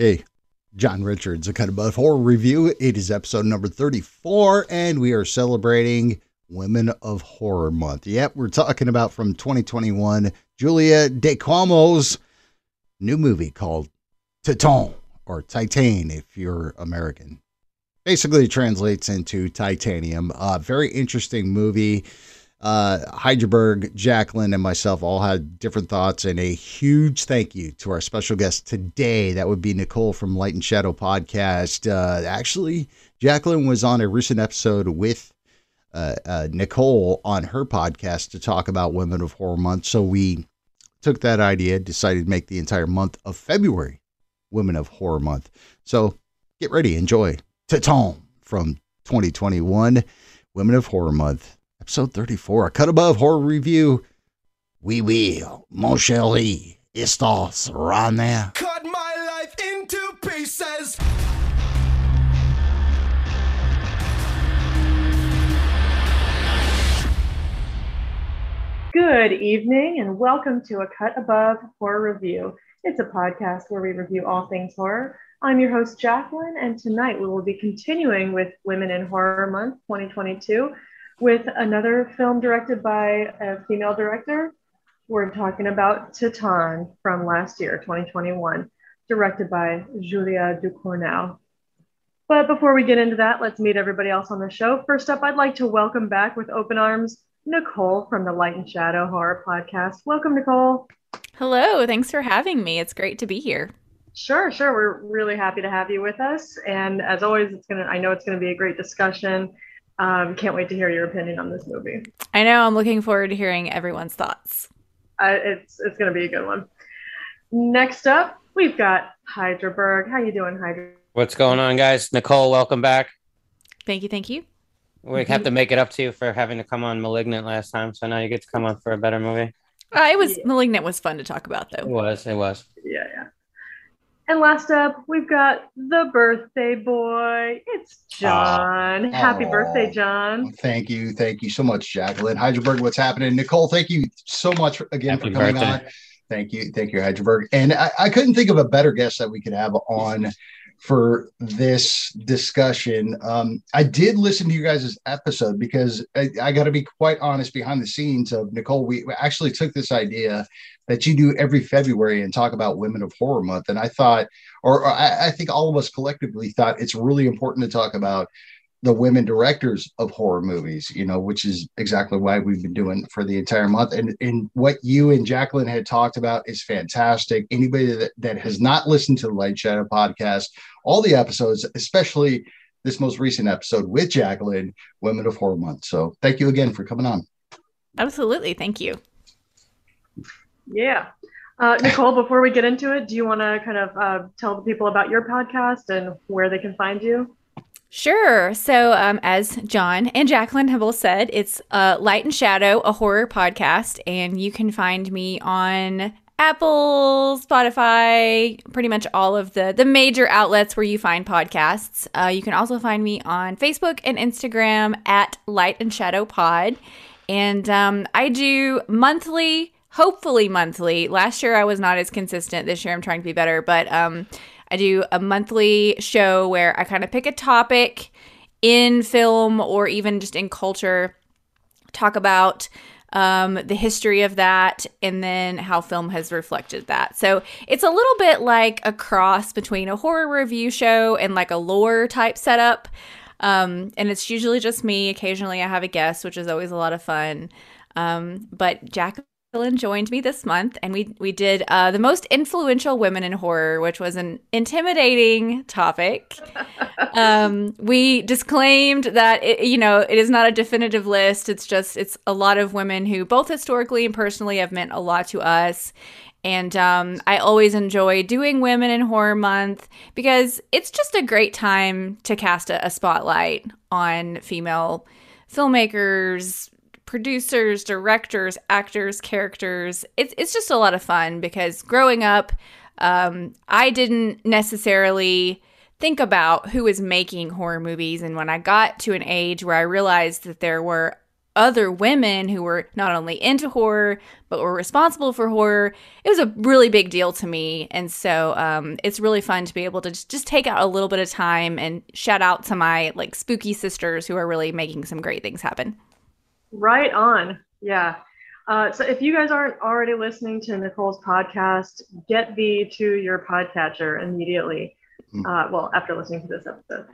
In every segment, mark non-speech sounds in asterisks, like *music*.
Hey, John Richards, a Cut Above Horror Review. It is episode number 34, and we are celebrating Women of Horror Month. Yep, we're talking about from 2021, Julia De Ducournau's new movie called Titan, or Titan if you're American. Basically, translates into titanium. Uh, very interesting movie uh, Jacqueline, and myself all had different thoughts, and a huge thank you to our special guest today. That would be Nichole from Light and Shadow Podcast. Uh, actually, Jacqueline was on a recent episode with uh, uh, Nichole on her podcast to talk about Women of Horror Month. So we took that idea, decided to make the entire month of February Women of Horror Month. So get ready, enjoy Titan from 2021, Women of Horror Month episode 34, a cut above horror review. We will, mon chéri, estos there. Cut my life into pieces. Good evening and welcome to a Cut Above Horror Review. It's a podcast where we review all things horror. I'm your host, Jacqueline, and tonight we will be continuing with Women in Horror Month 2022 with another film directed by a female director. We're talking about Titan from last year, 2021, directed by Julia Ducournau. But before we get into that, let's meet everybody else on the show. First up, I'd like to welcome back with open arms Nichole from the Light and Shadow Horror Podcast. Welcome, Nichole. Hello, thanks for having me. It's great to be here. Sure, sure. We're really happy to have you with us. And as always, it's gonna I know it's gonna be a great discussion um, can't wait to hear your opinion on this movie. I know. I'm looking forward to hearing everyone's thoughts. Uh, it's it's going to be a good one. Next up, we've got Hydra Berg. How you doing, Hydra? What's going on, guys? Nichole, welcome back. Thank you, thank you. We have to make it up to you for having to come on Malignant last time, so now you get to come on for a better movie. Uh, it was yeah. Malignant was fun to talk about, though. It was. It was. Yeah, yeah. And last up, we've got the birthday boy. It's John. Uh, Happy oh, birthday, John. Thank you. Thank you so much, Jacqueline. Heidelberg, what's happening? Nichole, thank you so much again Happy for coming birthday. on. Thank you. Thank you, Heidelberg. And I, I couldn't think of a better guest that we could have on for this discussion. Um, I did listen to you guys' episode because I, I got to be quite honest behind the scenes of Nichole. We actually took this idea that you do every February and talk about Women of Horror Month. And I thought, or, or I, I, think all of us collectively thought it's really important to talk about the women directors of horror movies, you know, which is exactly why we've been doing for the entire month. And, and what you and Jacqueline had talked about is fantastic. Anybody that, that has not listened to the Light Shadow podcast, all the episodes, especially this most recent episode with Jacqueline, Women of Horror Month. So thank you again for coming on. Absolutely. Thank you. Yeah. Uh, Nichole, before we get into it, do you want to kind of uh, tell the people about your podcast and where they can find you? Sure. So, um, as John and Jacqueline have both said, it's uh, Light and Shadow, a horror podcast, and you can find me on Apple, Spotify, pretty much all of the the major outlets where you find podcasts. Uh, you can also find me on Facebook and Instagram at Light and Shadow Pod, and um, I do monthly hopefully monthly. Last year I was not as consistent. This year I'm trying to be better, but um, I do a monthly show where I kind of pick a topic in film or even just in culture, talk about um, the history of that, and then how film has reflected that. So it's a little bit like a cross between a horror review show and like a lore type setup. Um, and it's usually just me. Occasionally I have a guest, which is always a lot of fun. Um, but Jack joined me this month, and we we did uh, the most influential women in horror, which was an intimidating topic. *laughs* um, we disclaimed that it, you know it is not a definitive list. It's just it's a lot of women who both historically and personally have meant a lot to us. And um, I always enjoy doing Women in Horror Month because it's just a great time to cast a, a spotlight on female filmmakers, producers, directors, actors, characters. It's it's just a lot of fun because growing up, um, I didn't necessarily think about who was making horror movies, and when I got to an age where I realized that there were other women who were not only into horror but were responsible for horror it was a really big deal to me. And so um, it's really fun to be able to just, take out a little bit of time and shout out to my like spooky sisters who are really making some great things happen Right on. Yeah. Uh, so if you guys aren't already listening to Nichole's podcast, get thee to your podcatcher immediately. Hmm. Uh, well, after listening to this episode,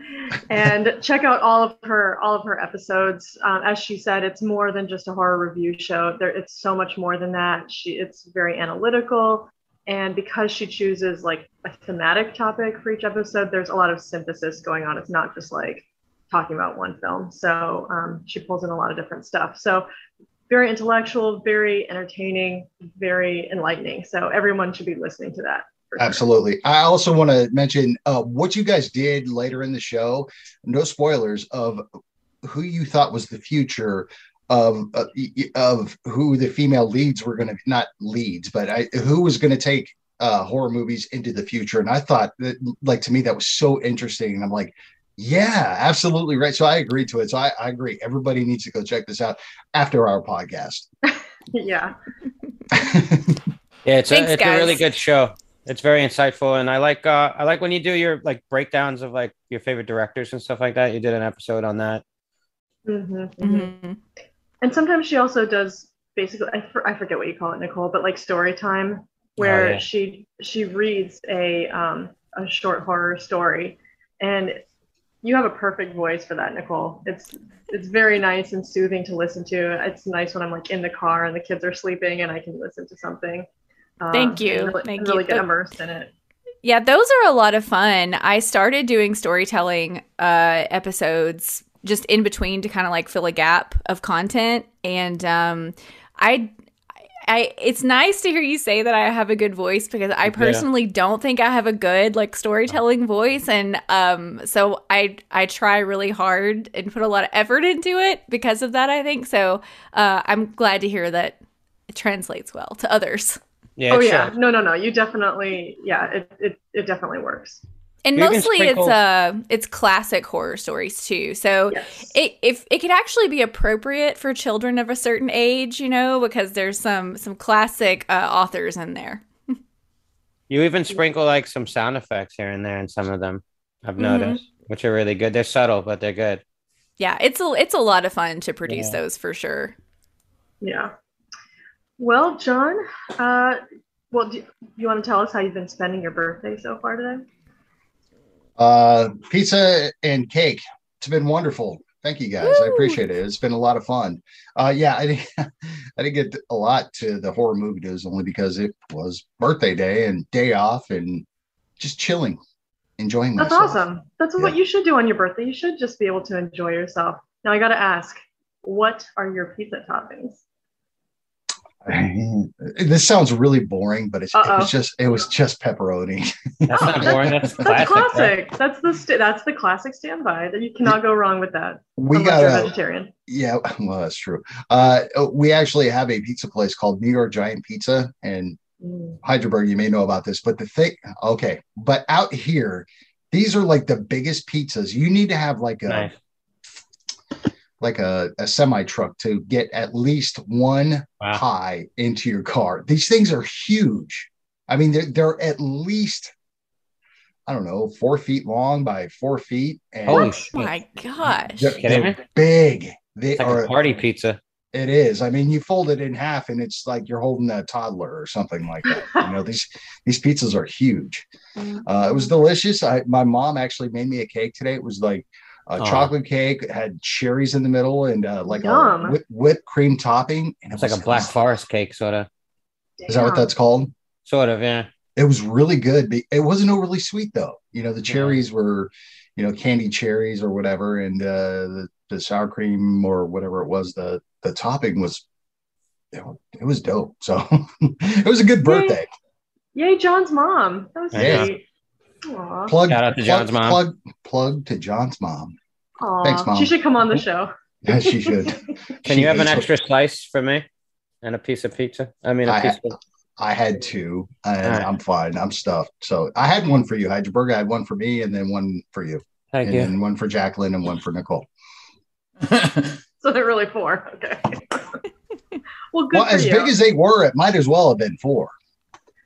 and *laughs* check out all of her all of her episodes. Um, as she said, it's more than just a horror review show. There, it's so much more than that. She, it's very analytical, and because she chooses like a thematic topic for each episode, there's a lot of synthesis going on. It's not just like talking about one film. So um, she pulls in a lot of different stuff. So very intellectual, very entertaining, very enlightening. So everyone should be listening to that. for sure. Absolutely. I also want to mention uh, what you guys did later in the show. No spoilers of who you thought was the future of uh, of who the female leads were going to not leads, but I, who was going to take uh, horror movies into the future. And I thought that, like to me, that was so interesting. And I'm like, yeah, absolutely right. So I agree to it. So I, I agree. Everybody needs to go check this out after our podcast. *laughs* Yeah. *laughs* Yeah, it's, Thanks, a, it's a really good show. It's very insightful, and I like uh, I like when you do your like breakdowns of like your favorite directors and stuff like that. You did an episode on that. Mhm, mhm. Mhm. And sometimes she also does basically, I, for, I forget what you call it, Nichole, but like story time, where Oh, yeah. she she reads a um, a short horror story, and you have a perfect voice for that, Nichole. It's it's very nice and soothing to listen to. It's nice when I'm like in the car and the kids are sleeping and I can listen to something. Um, Thank you. Really, Thank really you. get immersed in it. Yeah, those are a lot of fun. I started doing storytelling uh, episodes just in between to kind of like fill a gap of content, and um, I, I, it's nice to hear you say that I have a good voice because I personally don't think I have a good like storytelling voice, and um, so I I try really hard and put a lot of effort into it because of that. I think so. Uh, I'm glad to hear that it translates well to others. Yeah, oh it yeah, shows. no, no, no. You definitely, yeah, it it, it definitely works. And You mostly it's uh it's classic horror stories too. So Yes. it if it could actually be appropriate for children of a certain age, you know, because there's some some classic uh, authors in there. *laughs* You even sprinkle like some sound effects here and there in some of them. I've Mhm. noticed, which are really good. They're subtle, but they're good. Yeah, it's a it's a lot of fun to produce Yeah. those for sure. Yeah. Well, John, uh, well, do you want to tell us how you've been spending your birthday so far today? Uh, pizza and cake. It's been wonderful. Thank you guys. I appreciate it. It's been a lot of fun. Uh, yeah, I didn't, *laughs* I didn't get a lot to the horror movie news only because it was birthday day and day off and just chilling, enjoying myself. That's myself. awesome. That's Yeah. what you should do on your birthday. You should just be able to enjoy yourself. Now, I got to ask, what are your pizza toppings? This sounds really boring, but it's, it was just it was just pepperoni. That's not *laughs* boring. That's That's classic. right? That's the st- that's the classic standby. That you cannot go wrong with that. We got a vegetarian. Yeah, well, that's true. Uh, we actually have a pizza place called New York Giant Pizza, and Mm. Hyderberg, you may know about this, but the thing, okay, but out here, these are like the biggest pizzas. You need to have like a Nice. Like a, a semi truck to get at least one Wow. pie into your car. These things are huge. I mean, they're they're at least I don't know, four feet long by four feet, and Holy Oh shit. my gosh. they're, they're big. They It's like are a party pizza. It is. I mean, you fold it in half, and it's like you're holding a toddler or something like that. You know, *laughs* these these pizzas are huge. Uh, it was delicious. I, my mom actually made me a cake today. It was like a Oh. chocolate cake, had cherries in the middle, and uh, like a Yum. whipped cream topping. And it It's like a black forest cake, sort of. Is that what that's called? Sort of, yeah. It was really good. but It wasn't overly sweet though. You know, the Yeah. cherries were, you know, candy cherries or whatever, and uh, the the sour cream or whatever it was. The the topping was, it, it was dope. So *laughs* it was a good birthday. Yay, John's mom. That was Yeah. sweet. Aw. Plug Shout out to plug- John's mom. Plug plug to John's mom. Aw. Thanks, Mom. She should come on the show. *laughs* Yeah, she should. *laughs* Can She you have an hates extra slice for me and a piece of pizza? I mean, a I piece ha- of. I had two, and All right. I'm fine. I'm stuffed. So I had one for you, Heidelberg. I had one for me, and then one for you, Thank and you. then one for Jacqueline, and one for Nichole. So *laughs* So they're really four. Okay. well, good Well, for as you. big as they were, it might as well have been four.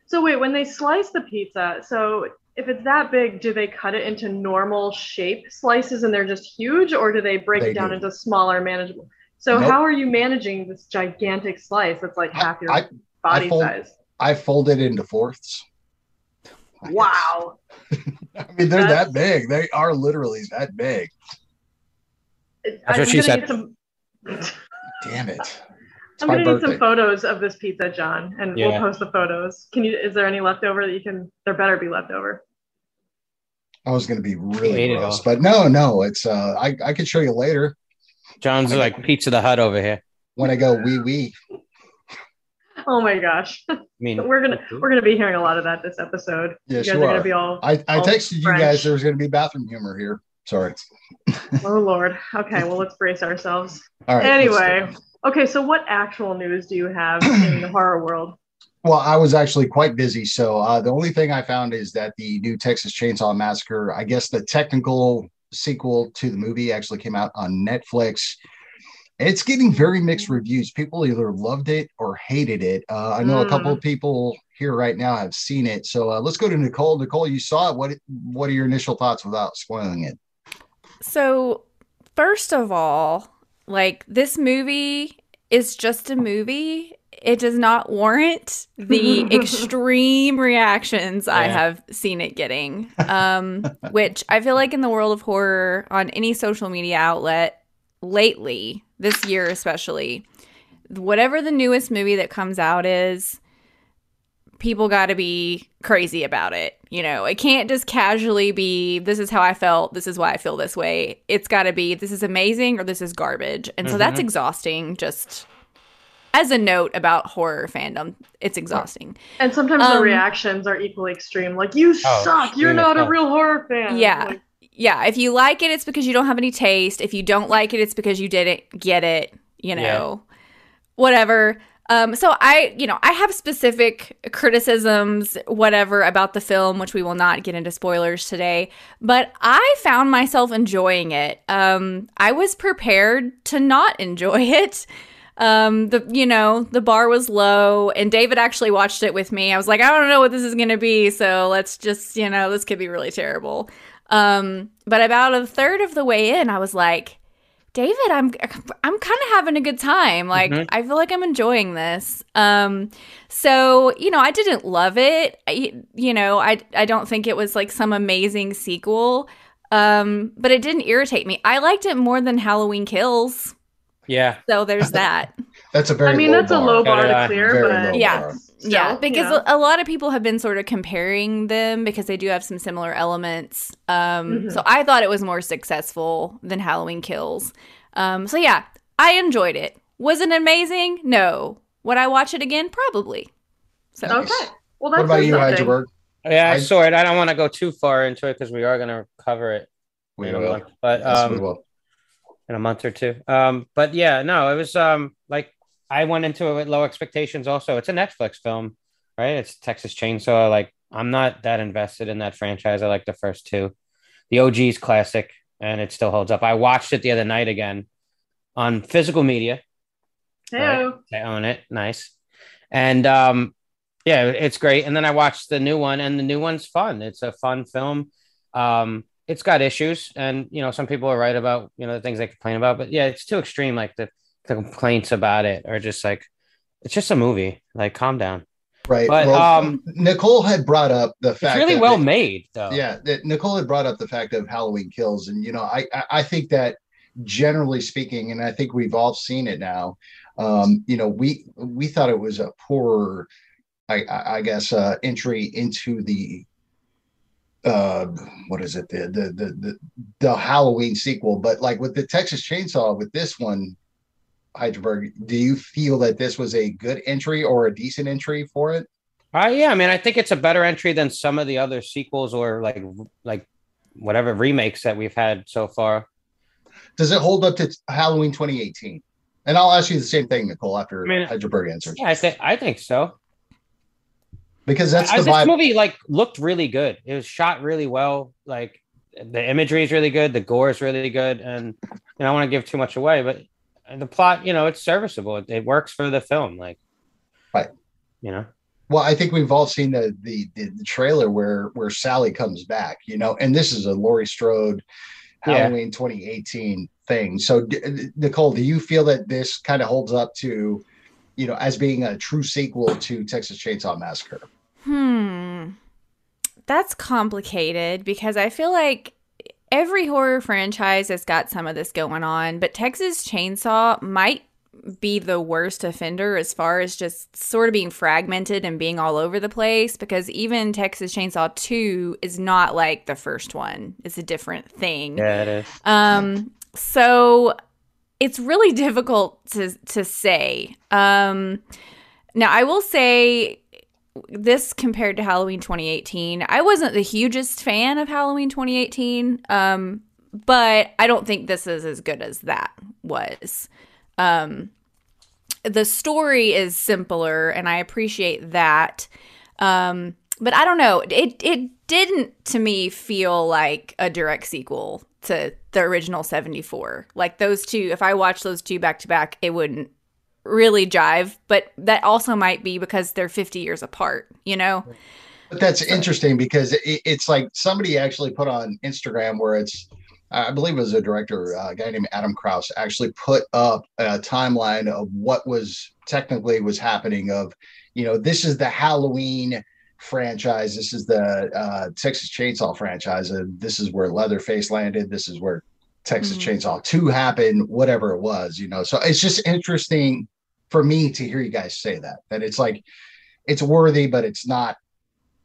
so wait, when they slice the pizza, so if it's that big, do they cut it into normal shape slices and they're just huge, or do they break They it down do. into smaller, manageable? So Nope. how are you managing this gigantic slice that's like I- half your I- body fold- size? I folded into fourths. Wow. *laughs* I mean, they're That's- that big. They are literally that big. It- That's I'm what she said. some- Damn it. It's I'm gonna need some photos of this pizza, John, and we'll post the photos. Can you? Is there any leftover that you can? There better be leftover. I was going to be really Ate gross, but no, no. It's uh, I I could show you later John's like Pizza the Hut over here. when I go wee wee. Oh my gosh, I mean, *laughs* we're gonna we're gonna be hearing a lot of that this episode. Yes, you guys you are gonna be all. I I all texted you guys there was going to be bathroom humor here. Sorry. Oh lord. Okay, well let's brace ourselves. *laughs* All right. let's. Anyway, okay. So what actual news do you have in the *clears throat* horror world? Well, I was actually quite busy, so uh, the only thing I found is that the new Texas Chainsaw Massacre, I guess the technical sequel to the movie, actually came out on Netflix. It's getting very mixed reviews. People either loved it or hated it. Uh, I know a couple of people here right now have seen it. So uh, let's go to Nichole. Nichole, you saw it. What What are your initial thoughts without spoiling it? So, first of all, like this movie is just a movie. It does not warrant the *laughs* extreme reactions I have seen it getting. Um, *laughs* which I feel like in the world of horror on any social media outlet lately, this year especially, whatever the newest movie that comes out is, people got to be crazy about it. You know, it can't just casually be, this is how I felt, this is why I feel this way. It's got to be, this is amazing or this is garbage. And so that's Mhm. exhausting, just as a note about horror fandom. It's exhausting. And sometimes the Um, reactions are equally extreme. Like you Oh, suck. You're not a real horror fan. Yeah. Like, Yeah, if you like it, it's because you don't have any taste. If you don't like it, it's because you didn't get it, you know, whatever. Um, so I, you know, I have specific criticisms, whatever, about the film, which we will not get into spoilers today. But I found myself enjoying it. Um, I was prepared to not enjoy *laughs* it. Um, the you know the bar was low, and David actually watched it with me. I was like, I don't know what this is gonna be, so let's just you know this could be really terrible. Um, but about a third of the way in, I was like, David, I'm I'm kind of having a good time. Like Mhm. I feel like I'm enjoying this. Um, so you know, I didn't love it. I, you know, I I don't think it was like some amazing sequel. Um, but it didn't irritate me. I liked it more than Halloween Kills. yeah. So there's that. *laughs* That's a very. I mean, low that's a low bar to clear, Very but Yeah. bar. Still, yeah, you because know. a, a lot of people have been sort of comparing them because they do have some similar elements. Um, Mhm. So I thought it was more successful than Halloween Kills. Um, so yeah, I enjoyed it. Was it amazing? No. Would I watch it again? Probably. So Nice. okay. Well, What that's about you, something. Heidelberg? Yeah, I I- saw it. I don't want to go too far into it because we are going to cover it We will. month, but Yes, we um, will. in a month or two. Um, but yeah, no, it was um like I went into it with low expectations. Also, it's a Netflix film, right? It's Texas Chainsaw. Like I'm not that invested in that franchise. I like the first two. The OG's classic, and it still holds up. I watched it the other night again on physical media. Heyo. I own it. Nice. And um, yeah, it's great. And then I watched the new one, and the new one's fun. It's a fun film. Um, it's got issues, and you know, some people are right about you know the things they complain about, but yeah, it's too extreme. Like the, the complaints about it are just like it's just a movie. Like, calm down. Right. but, well, um, Nichole had brought up the It's fact really well made, though. Yeah, that Nichole had brought up the fact of Halloween kills, and you know, I I, think that generally speaking, and I think we've all seen it now. Um, you know, we we thought it was a poor, I I, I guess, uh, entry into the uh what is it the, the the the the Halloween sequel, but like with the Texas Chainsaw, with this one. Heidelberg, do you feel that this was a good entry or a decent entry for it? Uh, yeah, I mean, I think it's a better entry than some of the other sequels or like like whatever remakes that we've had so far. does it hold up to Halloween 2018? And I'll ask you the same thing, Nichole, after I mean- Heidelberg answers, Yeah, I think I think so. because that's I- the this vibe. movie like looked really good. It was shot really well. Like the imagery is really good, the gore is really good, and you know, I don't want to give too much away, but the plot, you know, it's serviceable. It, it works for the film, like, Right. You know, Well, I think we've all seen the, the the the trailer where where Sally comes back, you know, and this is a Laurie Strode Yeah. Halloween 2018 thing. So, d- Nichole, do you feel that this kind of holds up to, you know, as being a true sequel to Texas Chainsaw Massacre? Hmm. That's complicated because I feel like every horror franchise has got some of this going on, but Texas Chainsaw might be the worst offender as far as just sort of being fragmented and being all over the place because even Texas Chainsaw 2 is not like the first one. It's a different thing. yeah, it is. Um, so it's really *laughs* difficult to to say. Um, now I will say this compared to Halloween 2018, I wasn't the hugest fan of Halloween 2018. Um, but I don't think this is as good as that was. Um, the story is simpler, and I appreciate that. Um, but I don't know. It it didn't to me feel like a direct sequel to the original 74. Like those two, if I watched those two back to back, it wouldn't really jive. But that also might be because they're 50 years apart, you know? But that's interesting because it, it's like somebody actually put on Instagram where it's, I believe it was a director, uh, a guy named Adam Krause, actually put up a timeline of what was technically was happening. Of, you know, this is the Halloween franchise, this is the uh, Texas Chainsaw franchise, and this is where Leatherface landed. This is where Texas Mhm. Chainsaw Two happened, whatever it was. You know, so it's just interesting for me to hear you guys say that. That it's like it's worthy, but it's not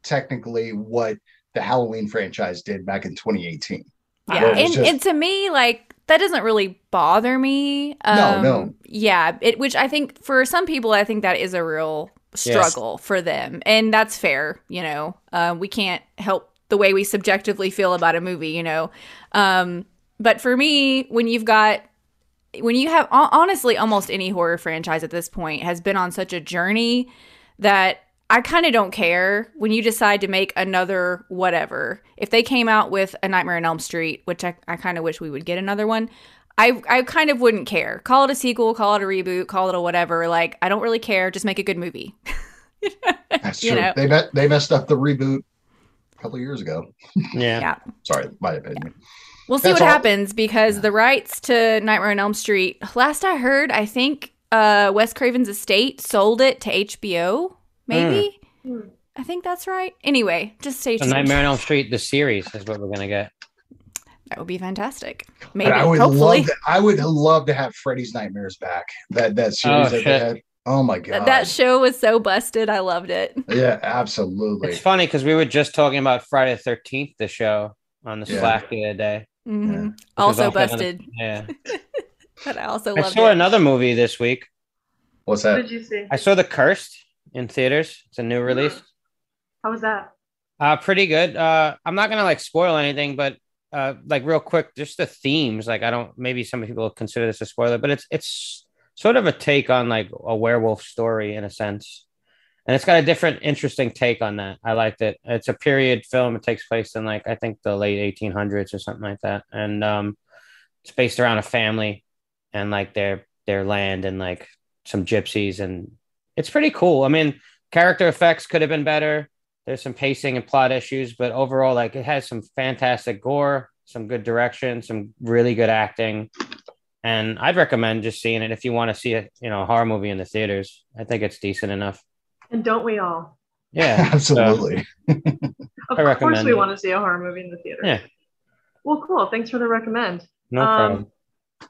technically what the Halloween franchise did back in 2018. Yeah. It And, just- and to me, like, that doesn't really bother me. No, no. Yeah. It, which I think for some people, I think that is a real struggle for them. And that's fair. You know, uh, we can't help the way we subjectively feel about a movie, you know. Um, but for me, when you've got when you have honestly almost any horror franchise at this point has been on such a journey that I kind of don't care when you decide to make another whatever. If they came out with a Nightmare on Elm Street, which I, I kind of wish we would get another one, I I kind of wouldn't care. Call it a sequel, call it a reboot, call it a whatever. Like I don't really care. Just make a good movie. *laughs* That's You true. know. They met, they messed up the reboot a couple years ago. Yeah. Yeah. Sorry, my opinion. We'll see That's what all- happens because the rights to Nightmare on Elm Street, last I heard, I think uh, Wes Craven's estate sold it to HBO. Maybe Hmm. I think that's right. Anyway, just stay So tuned. Nightmare on Elm Street, the series, is what we're gonna get. That would be fantastic. But Maybe, I would hopefully. love to, I would love to have Freddy's Nightmares back. That that series Oh, that they had. Oh my Th- god. that show was so busted. I loved it. yeah, absolutely. It's funny because we were just talking about Friday the Thirteenth, the show on the Yeah. Slack the other day. Mhm. Yeah. which was Also also on- busted, Yeah, *laughs* but I also I loved saw it. another movie this week. What's What that? did you see? I saw The Cursed in theaters. It's a new release. How was that? Uh, pretty good. Uh, I'm not gonna like spoil anything, but uh, like real quick, just the themes. Like, I don't. Maybe some people consider this a spoiler, but it's it's sort of a take on like a werewolf story in a sense, and it's got a different, interesting take on that. I liked it. It's a period film. It takes place in like I think the late 1800s or something like that, and um, it's based around a family and like their their land and like some gypsies, and it's pretty cool. I mean, character effects could have been better there's some pacing and plot issues, but overall, like it has some fantastic gore, some good direction, some really good acting, and I'd recommend just seeing it if you want to see a you know horror movie in the theaters. I think it's decent enough. And don't we all? Yeah, *laughs* Absolutely. *laughs* Of I course, we it. want to see a horror movie in the theater. Yeah. Well, cool. Thanks for the recommend. no Um, problem.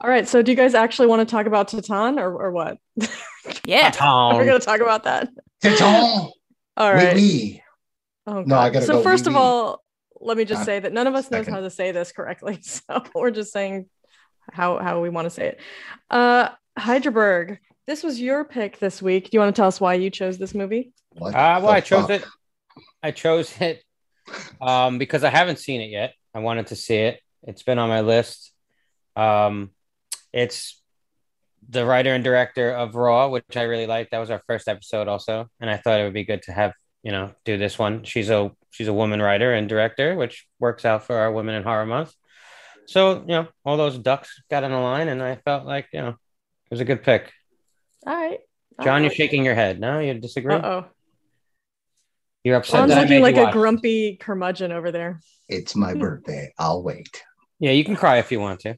All right. So, do you guys actually want to talk about Titan or, or what? *laughs* Yeah. Titan. We're going to talk about that. Titan. All right. Oui, oui. Oh, No, I God. gotta so go first wee of all, let me just Uh, say that none of us knows second. how to say this correctly. So we're just saying how, how we want to say it. Uh, Hydraberg, this was your pick this week. Do you want to tell us why you chose this movie? What Uh, well, I chose fuck? it. I chose it um, because I haven't seen it yet. I wanted to see it. It's been on my list. Um, it's the writer and director of Raw, which I really liked. That was our first episode, also, and I thought it would be good to have you know do this one. She's a she's a woman writer and director, which works out for our Women in Horror Month. So you know, all those ducks got in a line, and I felt like you know it was a good pick. All right. John, you're shaking your head. No, you disagree. Uh oh. You're upset. John's looking like a watch. grumpy curmudgeon over there. It's my *laughs* birthday. I'll wait. Yeah, you can cry if you want to.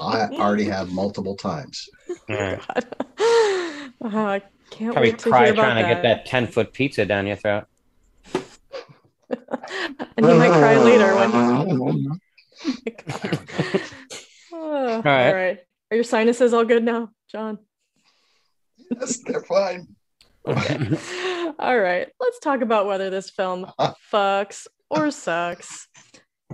I already have multiple times. All right. *laughs* God. Uh, I can't Probably wait to cry hear about trying to get that ten foot pizza down your throat. *laughs* and he might cry later when Oh, all right. right. Are your sinuses all good now, John? Yes, they're fine. Okay. *laughs* all right. Let's talk about whether this film *laughs* fucks or sucks.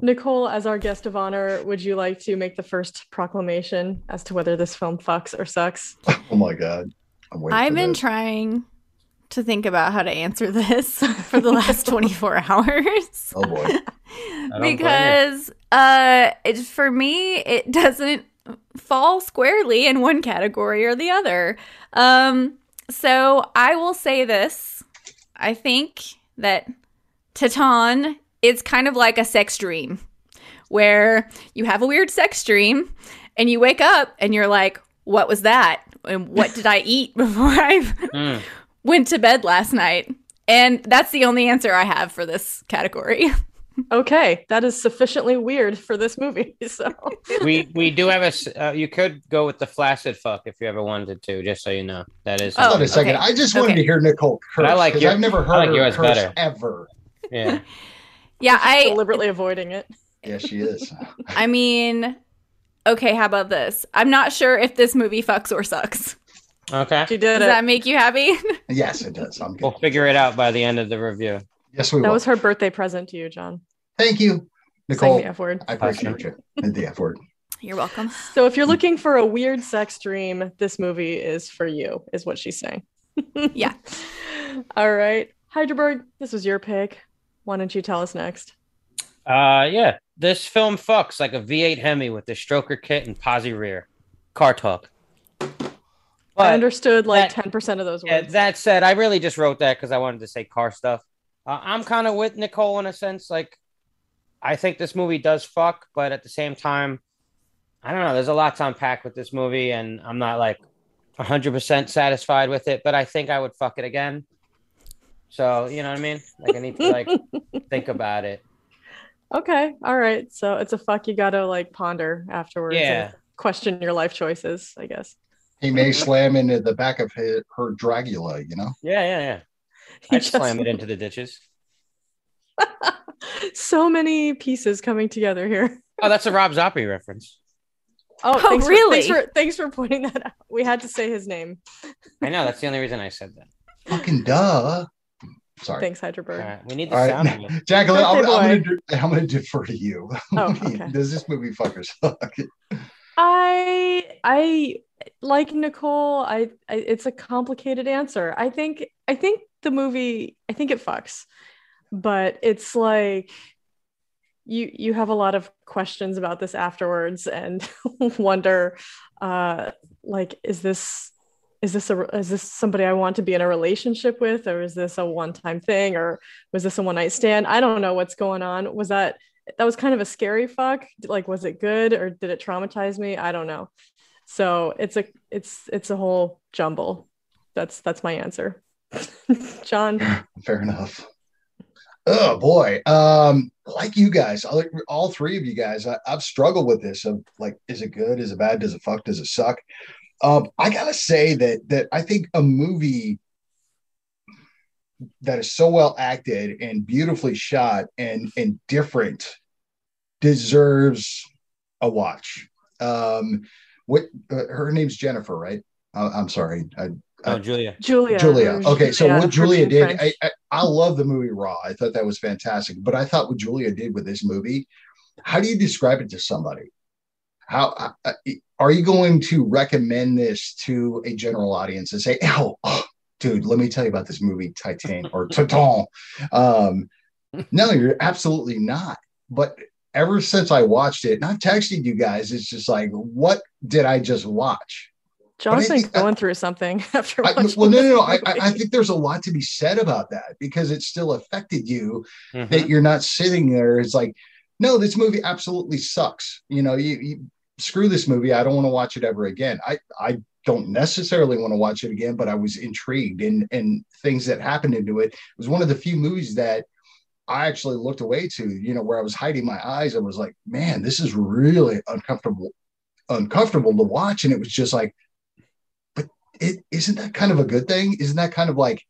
Nichole, as our guest of honor, would you like to make the first proclamation as to whether this film fucks or sucks? Oh my god. I'm waiting I've been this. trying to think about how to answer this *laughs* for the last 24 hours. Oh boy. don't blame you. because uh it, for me it doesn't fall squarely in one category or the other. Um so i will say this. I think that Titan is kind of like a sex dream where you have a weird sex dream and you wake up and you're like what was that? And what did i eat *laughs* before i Mm. went to bed last night? And that's the only answer i have for this category *laughs* Okay, that is sufficiently weird for this movie. *laughs* So we we do have a. Uh, you could go with the flaccid fuck if you ever wanted to, just so you know. That is. Oh, Hold on a second. okay. I just wanted Okay. to hear Nichole curse. But I like 'cause your- I've never I heard like her yours curse better. ever. Yeah. *laughs* yeah i deliberately avoiding it. Yeah, she is. *laughs* I mean, okay, how about this? I'm not sure if this movie fucks or sucks. Okay. She did Does it. that make you happy? yes, it does. I'm good. We'll figure it out by the end of the review. Yes, we that will. was her birthday present to you, John. Thank you, Saying Nichole. the F word. I appreciate you. The F word. You're welcome. So if you're looking for a weird sex dream, this movie is for you, is what she's saying. *laughs* Yeah. All right. Hyderberg, this was your pick. Why don't you tell us next? Uh, yeah. This film fucks like a V8 Hemi with the stroker kit and posi rear. Car talk. I understood like that- 10% of those yeah, words. that said, I really just wrote that because I wanted to say car stuff. Uh, I'm kind of with Nichole in a sense. Like, I think this movie does fuck, but at the same time, I don't know. There's a lot to unpack with this movie, and I'm not like 100% satisfied with it, but I think I would fuck it again. So, you know what I mean? Like, I need to like *laughs* think about it. okay. All right. So it's a fuck you gotta like ponder afterwards. and Yeah. Question your life choices, I guess. He may slam into the back of his, her Dragula, you know? Yeah, yeah, yeah. *laughs* He I'd just- slam it into the ditches. *laughs* so many pieces coming together here. Oh, that's a Rob Zombie reference. Oh, Oh, thanks really? For, thanks, for, thanks for pointing that out. We had to say his name. I know. That's the only reason I said that. Fucking duh. Sorry. Thanks, All Hyderberg. right. We need the All sound. *laughs* right. of it. Jacqueline, I'm, Birthday I'm, gonna boy. I'm gonna defer to you. Oh, okay. Does this movie fuckers suck? I I like Nichole. I, I it's a complicated answer. I think I think the movie I think it fucks, but it's like you you have a lot of questions about this afterwards and *laughs* wonder uh like is this is this a is this somebody I want to be in a relationship with or is this a one-time thing or was this a one-night stand? I don't know what's going on. Was that that was kind of a scary fuck. Like, was it good or did it traumatize me? I don't know. So it's a it's it's a whole jumble. That's that's my answer. *laughs* John, Fair enough. Oh boy. Um, like you guys, all, all three of you guys, I, I've struggled with this of like, is it good? Is it bad? Does it fuck? Does it suck? Um, I gotta say that that I think a movie that is so well acted and beautifully shot and and different deserves a watch. Um, what uh, her name's Jennifer, right? Uh, I'm sorry, I, Oh, Julia. Julia. Julia. Okay, so what Julia did, I, I, I love the movie Raw. I thought that was fantastic. But I thought what Julia did with this movie, how do you describe it to somebody? How uh, are you going to recommend this to a general audience and say, "Oh, oh, dude, let me tell you about this movie Titan or *laughs* Titan"? Um, no, you're absolutely not. But ever since I watched it, and I've texted you guys, it's just like, what did I just watch? John's I been think that- going through something *laughs* after I, well, no, no, no. I, I think there's a lot to be said about that because it still affected you. Mhm. That you're not sitting there. It's like, no, this movie absolutely sucks. You know, you, you screw this movie. I don't want to watch it ever again. I I don't necessarily want to watch it again, but I was intrigued and and things that happened into it. It was one of the few movies that I actually looked away to, you know, where I was hiding my eyes. I was like, man, this is really uncomfortable, uncomfortable to watch. And it was just like, isn't that kind of a good thing? Isn't that kind of like,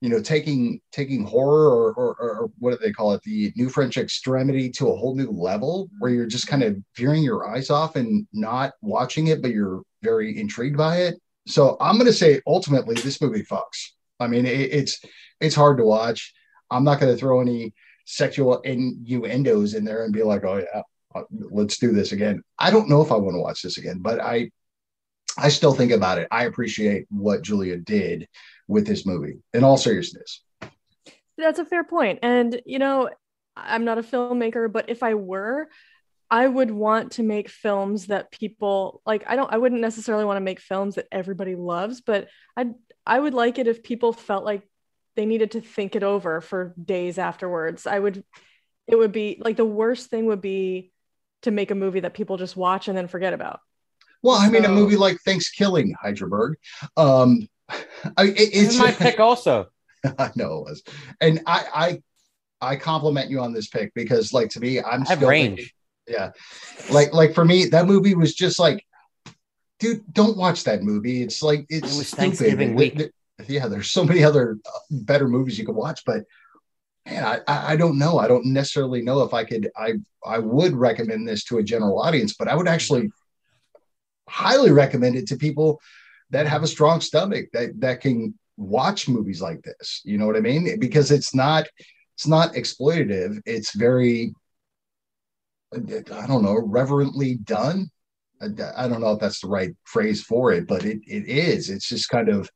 you know, taking taking horror or, or, or what do they call it, the new French extremity to a whole new level where you're just kind of veering your eyes off and not watching it, but you're very intrigued by it. So I'm going to say ultimately this movie fucks. I mean, it, it's it's hard to watch I'm not going to throw any sexual innuendos in there and be like, oh yeah, let's do this again. I don't know if I want to watch this again, but I I still think about it. I appreciate what Julia did with this movie. In all seriousness, that's a fair point. And you know, I'm not a filmmaker, but if I were, I would want to make films that people like. I don't. I wouldn't necessarily want to make films that everybody loves, but I I would like it if people felt like they needed to think it over for days afterwards. I would, it would be like the worst thing would be to make a movie that people just watch and then forget about. Well, I mean, a movie like Thanksgiving, Hydraberg. Um, I, it, it's my *laughs* pick also. I know it was, and I, I, I compliment you on this pick because, like, to me, I'm I have range. Thinking, yeah, like, like for me, that movie was just like, dude, don't watch that movie. It's like it's it. Thanksgiving week yeah, there's so many other uh, better movies you could watch, but man, I, I don't know. I don't necessarily know if I could. I I would recommend this to a general audience, but I would actually highly recommend it to people that have a strong stomach that that can watch movies like this. You know what I mean? Because it's not it's not exploitative. It's very I don't know reverently done. I, don't know if that's the right phrase for it, but it it is. It's just kind of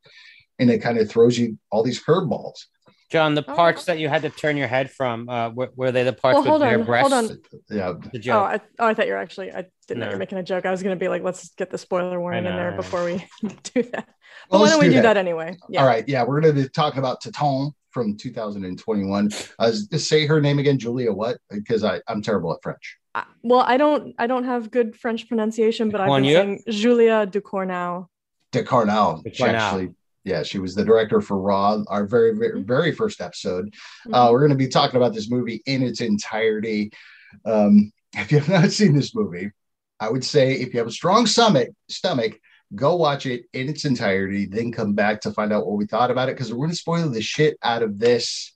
and it kind of throws you all these curveballs. John, the oh, parts that you had to turn your head from, uh, were, were they the parts well, hold with on, breasts? Hold on. Yeah. The joke. Oh, I, oh, I thought you were actually, I didn't no. know you were making a joke. I was going to be like, let's get the spoiler warning in there before we *laughs* do that. But well, why don't we do that, that anyway? Yeah. All right. Yeah. We're going to be talking about Titane from 2021. Uh, just say her name again, Julia what? Because I, I'm terrible at French. Uh, well, I don't, I don't have good French pronunciation, but I've been saying Julia Ducournau. Ducournau. She actually yeah, she was the director for Raw, our very, very, mm-hmm. very first episode. Mm-hmm. Uh, we're going to be talking about this movie in its entirety. Um, *laughs* if you have not seen this movie, I would say if you have a strong stomach, stomach, go watch it in its entirety, then come back to find out what we thought about it because we're going to spoil the shit out of this.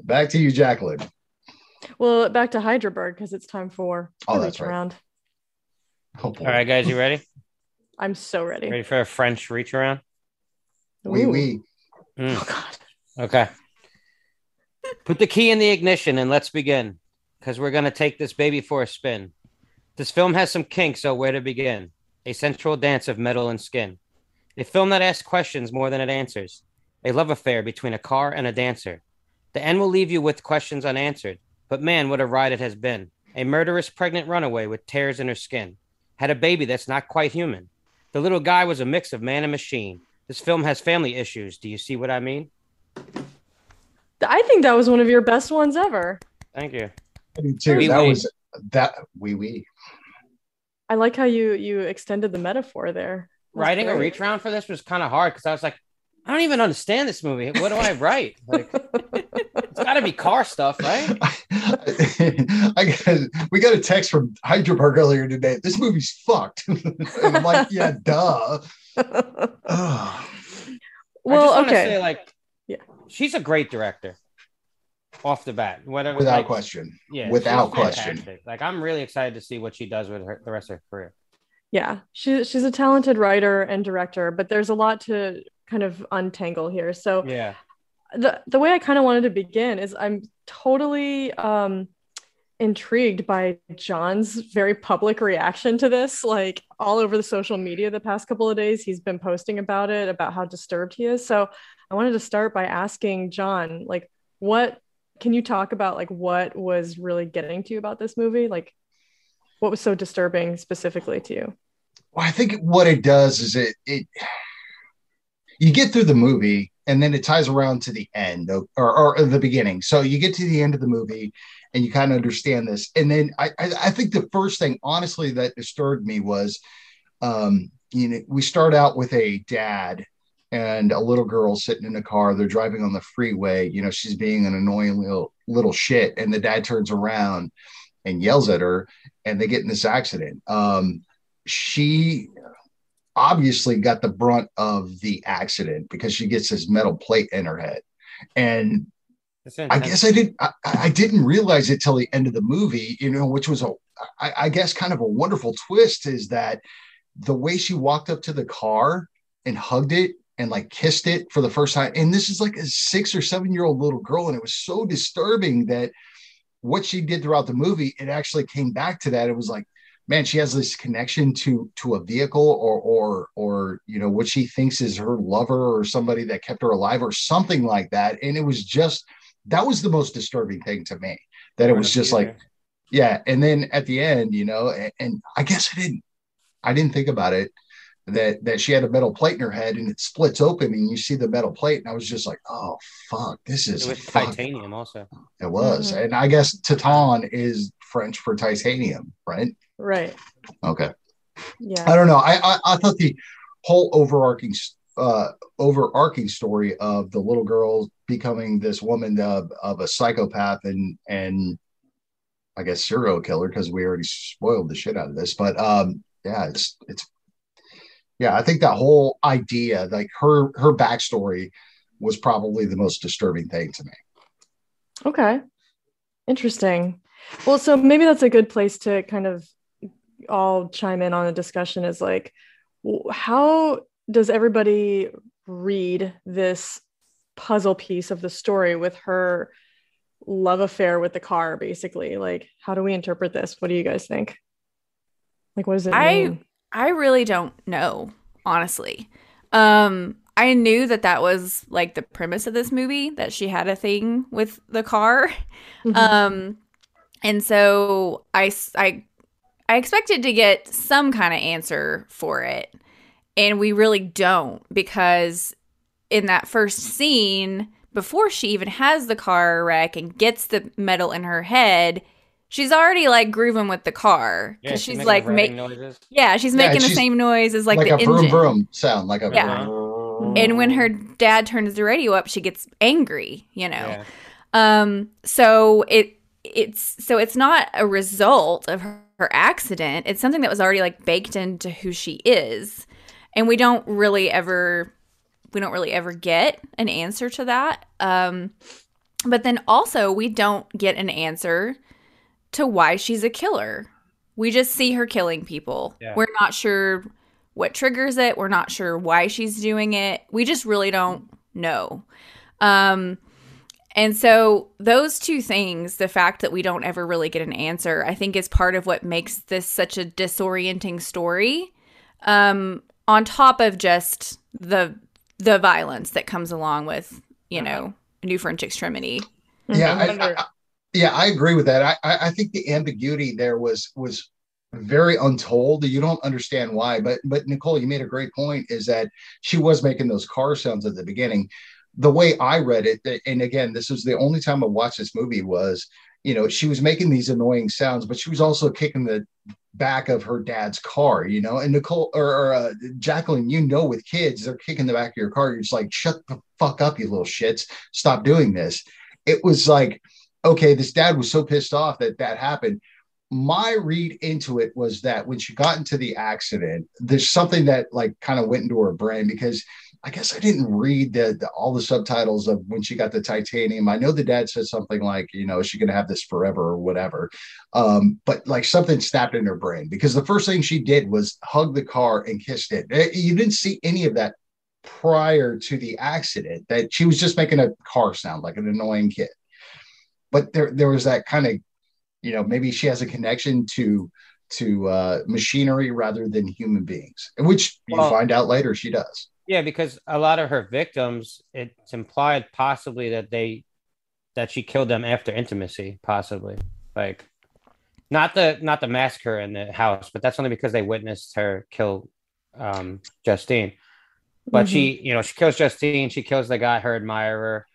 Back to you, Jacqueline. Well, back to Hydraberg because it's time for oh, that's right. around. Oh, All right, guys, you ready? I'm so ready. Ready for a French reach around? Oui, oui. Mm. Oh, God. Okay. Put the key in the ignition and let's begin because we're going to take this baby for a spin. This film has some kinks, so where to begin? A sensual dance of metal and skin. A film that asks questions more than it answers. A love affair between a car and a dancer. The end will leave you with questions unanswered, but man, what a ride it has been. A murderous pregnant runaway with tears in her skin. Had a baby that's not quite human. The little guy was a mix of man and machine. This film has family issues. Do you see what I mean? I think that was one of your best ones ever. Thank you. I do too. that was that wee wee. I like how you you extended the metaphor there. Writing great. a reach round for this was kind of hard because I was like, I don't even understand this movie. What do I write? Like, it's got to be car stuff, right? *laughs* I got, we got a text from Hydraberg earlier today. This movie's fucked. *laughs* I'm like, yeah, duh. Well, okay. Say, like, yeah, she's a great director. Off the bat, whatever, without like, question. Yeah, without question. Like, I'm really excited to see what she does with her, the rest of her career. Yeah, she, she's a talented writer and director, but there's a lot to kind of untangle here. So, yeah, the the way I kind of wanted to begin is I'm totally um intrigued by John's very public reaction to this. Like all over the social media the past couple of days, he's been posting about it, about how disturbed he is. So I wanted to start by asking John, like, what can you talk about, like, what was really getting to you about this movie? Like, what was so disturbing specifically to you? Well, I think what it does is it, it, you get through the movie and then it ties around to the end of, or, or the beginning. So you get to the end of the movie and you kind of understand this. And then I, I, I think the first thing, honestly, that disturbed me was, um, you know, we start out with a dad and a little girl sitting in a car. They're driving on the freeway. You know, she's being an annoying little little shit, and the dad turns around and yells at her, and they get in this accident. Um, she obviously got the brunt of the accident because she gets this metal plate in her head, and I guess I didn't I, I, didn't realize it till the end of the movie, you know, which was a I, I guess kind of a wonderful twist is that the way she walked up to the car and hugged it and like kissed it for the first time. And this is like a six or seven year old little girl. And it was so disturbing that what she did throughout the movie, it actually came back to that. It was like, man, she has this connection to to a vehicle or or or you know what she thinks is her lover or somebody that kept her alive or something like that. And it was just that was the most disturbing thing to me. That it was just like, yeah. And then at the end, you know, and, and I guess I didn't I didn't think about it that that she had a metal plate in her head and it splits open and you see the metal plate and I was just like, oh fuck, this is it was titanium also. It was, mm-hmm. and I guess Titane is French for titanium, right? Right. Okay. Yeah. I don't know. I I, I thought the whole overarching uh, overarching story of the little girl becoming this woman of, of a psychopath and and I guess serial killer because we already spoiled the shit out of this, but um, yeah, it's it's yeah, I think that whole idea, like her her backstory, was probably the most disturbing thing to me. Okay, interesting. Well, so maybe that's a good place to kind of all chime in on a discussion. Is like, how does everybody read this puzzle piece of the story with her love affair with the car? Basically, like, how do we interpret this? What do you guys think? Like, what does it I, mean? I really don't know, honestly. Um, I knew that that was like the premise of this movie that she had a thing with the car. Mm-hmm. Um, and so I, I, I expected to get some kind of answer for it. And we really don't because in that first scene, before she even has the car wreck and gets the metal in her head, she's already like grooving with the car because yeah, she's, like making noises. Yeah, she's yeah, making the same noise as like, like the a engine. vroom vroom sound, like a yeah. Vroom. And when her dad turns the radio up, she gets angry. You know, yeah. um. So it it's so it's not a result of her, her accident. It's something that was already like baked into who she is, and we don't really ever we don't really ever get an answer to that. Um. But then also, we don't get an answer to why she's a killer. We just see her killing people. Yeah. We're not sure what triggers it. We're not sure why she's doing it. We just really don't know. Um, and so, those two things, the fact that we don't ever really get an answer, I think is part of what makes this such a disorienting story. Um, on top of just the the violence that comes along with, you know, New French Extremity. Yeah, mm-hmm. I, I, yeah, I agree with that. I, I think the ambiguity there was was very untold. You don't understand why, but but Nichole, you made a great point. Is that she was making those car sounds at the beginning. The way I read it, and again, this was the only time I watched this movie was, you know, she was making these annoying sounds, but she was also kicking the back of her dad's car, you know. And Nichole or, or uh, Jacqueline, you know, with kids, they're kicking the back of your car. You're just like, shut the fuck up, you little shits. Stop doing this. It was like okay, this dad was so pissed off that that happened. My read into it was that when she got into the accident, there's something that like kind of went into her brain because I guess I didn't read the, the, all the subtitles of when she got the titanium. I know the dad said something like, you know, is she going to have this forever or whatever? Um, but like something snapped in her brain because the first thing she did was hug the car and kissed it. Eh, you didn't see any of that prior to the accident. That she was just making a car sound like an annoying kid but there there was that kind of you know maybe she has a connection to to uh, machinery rather than human beings, which you well, find out later she does. Yeah, because a lot of her victims, it's implied possibly that they that she killed them after intimacy, possibly like not the not the massacre in the house, but that's only because they witnessed her kill um, Justine. but Mhm. she, you know, she kills Justine, she kills the guy, her admirer.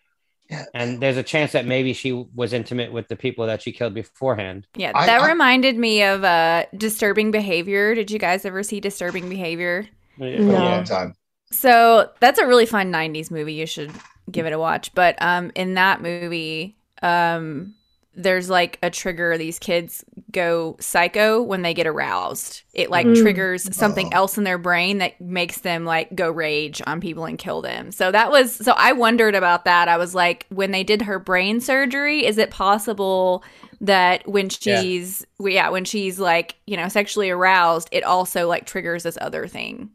Yeah. And there's a chance that maybe she was intimate with the people that she killed beforehand. Yeah, that I- reminded me of uh, disturbing behavior. Did you guys ever see disturbing behavior? For a No. long time. So that's a really fun 90s movie. You should give it a watch. But um, in that movie, um, there's like a trigger. These kids go psycho when they get aroused. It like Mm. triggers something Oh. else in their brain that makes them like go rage on people and kill them. So that was, so I wondered about that. I was like, when they did her brain surgery, is it possible that when Yeah. she's, yeah, when she's like, you know, sexually aroused, it also like triggers this other thing?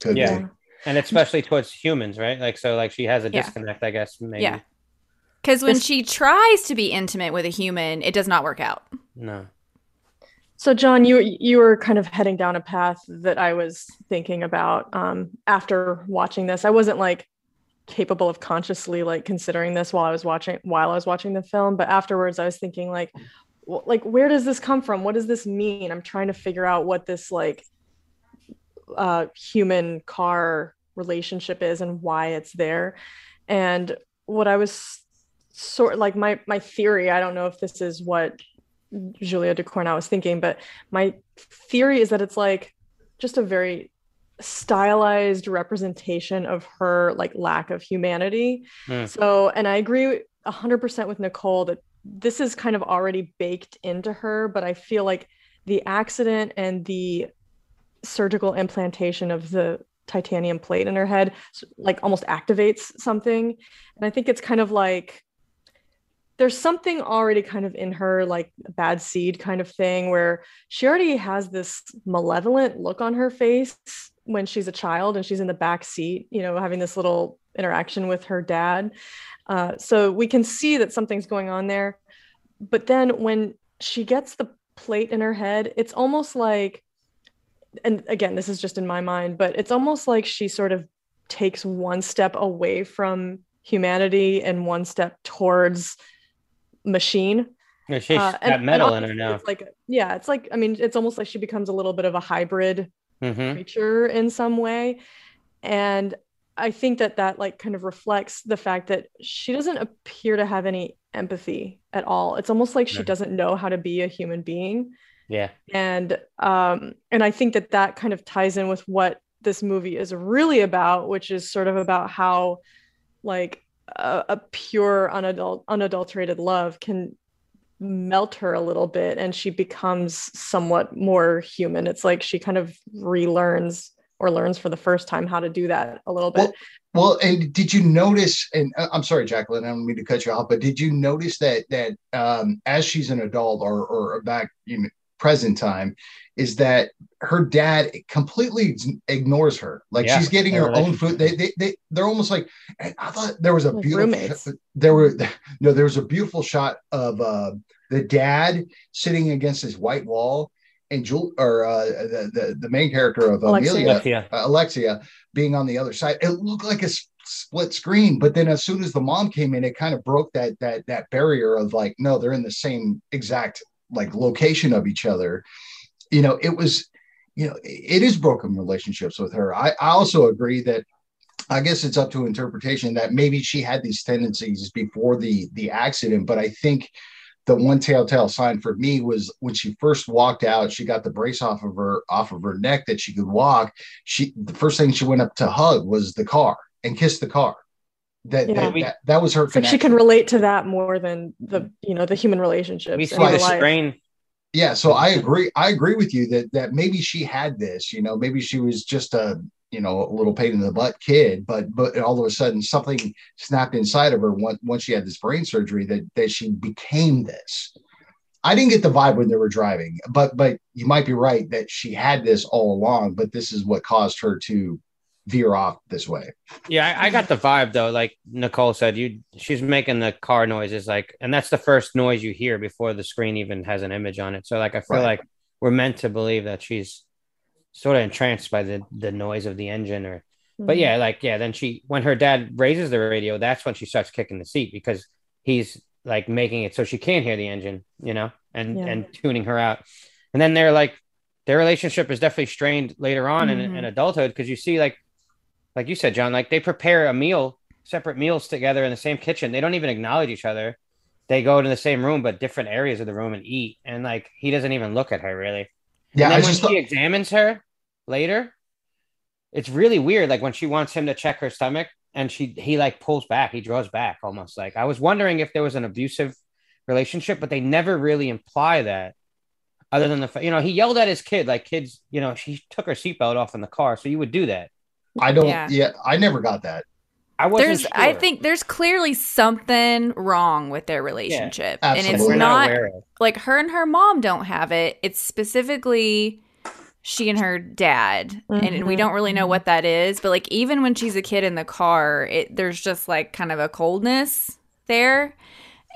Could Yeah. be. And especially towards humans, right? Like, so, like, she has a Yeah. disconnect, I guess. Maybe. Yeah. Because when This- she tries to be intimate with a human, it does not work out. No. So, John, you you were kind of heading down a path that I was thinking about um, after watching this. I wasn't like capable of consciously like considering this while I was watching while I was watching the film, but afterwards I was thinking like, wh- like where does this come from? What does this mean? I'm trying to figure out what this like uh, human car relationship is and why it's there. And what I was sort like my my theory. I don't know if this is what Julia de Ducournau was thinking, but my theory is that it's like just a very stylized representation of her like lack of humanity. Hmm. So, and I agree 100% with Nichole that this is kind of already baked into her, but I feel like the accident and the surgical implantation of the titanium plate in her head like almost activates something. And I think it's kind of like there's something already kind of in her like a bad seed kind of thing where she already has this malevolent look on her face when she's a child and she's in the back seat you know having this little interaction with her dad uh, so we can see that something's going on there but then when she gets the plate in her head it's almost like and again this is just in my mind but it's almost like she sort of takes one step away from humanity and one step towards machine. Yeah, She's Uh, got and- and metal in her now. it's like yeah it's like i mean it's almost like she becomes a little bit of a hybrid hmm creature in some way. And i think that that like kind of reflects the fact that she doesn't appear to have any empathy at all. It's almost like she doesn't know how to be a human being Yeah. and um and i think that that kind of ties in with what this movie is really about which is sort of about how like a, a pure unadul- unadulterated love can melt her a little bit and she becomes somewhat more human it's like she kind of relearns or learns for the first time how to do that a little bit Well, and did you notice? And uh, I'm sorry, Jacqueline, I don't mean to cut you off, but did you notice that that um, as she's an adult or or back you know, present time, is that her dad completely ignores her. Like Yeah, she's getting her own food. They they they they're almost like. And I thought there was a Like beautiful. roommates. There were *laughs* no, there was a beautiful shot of uh, the dad sitting against his white wall. And Jul or uh, the, the the main character of Alexia. Amelia, Alexia. uh, Alexia being on the other side. It looked like a s- split screen, but then as soon as the mom came in, it kind of broke that that that barrier of like, no, they're in the same exact like location of each other. You know, it was, you know, it is broken relationships with her. I, I also agree that I guess it's up to interpretation that maybe she had these tendencies before the the accident, but I think the one telltale sign for me was when she first walked out, she got the brace off of her off of her neck that she could walk. She the first thing she went up to hug was the car and kissed the car. That Yeah. that, that, that was her it's like she can relate to that more than the mm-hmm. you know the human relationships We in see the life. strain. Yeah, so I agree. I agree with you that that maybe she had this. You know, maybe she was just a you know a little pain in the butt kid, but but all of a sudden something snapped inside of her once once she had this brain surgery that that she became this. I didn't get the vibe when they were driving, but but you might be right that she had this all along, but this is what caused her to veer off this way. Yeah, I, I got the vibe though. Like Nichole said, you she's making the car noises, like, and that's the first noise you hear before the screen even has an image on it. So, like, I feel Right. like we're meant to believe that she's sort of entranced by the the noise of the engine, or. Mm-hmm. But yeah, like yeah, then she when her dad raises the radio, that's when she starts kicking the seat because he's like making it so she can't hear the engine, you know, and Yeah. and tuning her out. And then they're like their relationship is definitely strained later on in, Mhm. in adulthood because you see like like you said, John, like they prepare a meal, separate meals together in the same kitchen. They don't even acknowledge each other. They go to the same room, but different areas of the room and eat. And like he doesn't even look at her really. Yeah, and I when just she thought, examines her later, it's really weird. Like when she wants him to check her stomach, and she he like pulls back, he draws back almost. Like I was wondering if there was an abusive relationship, but they never really imply that. Other than the you know, he yelled at his kid, like kids, you know, she took her seatbelt off in the car, so you would do that. I don't. Yeah. Yeah. I never got that. I wasn't. There's I think there's clearly something wrong with their relationship. and it's. We're not not like her and her mom don't have it. It's specifically she and her dad. And, and we Mhm. don't really know what that is, but like even when she's a kid in the car, it there's just like kind of a coldness there.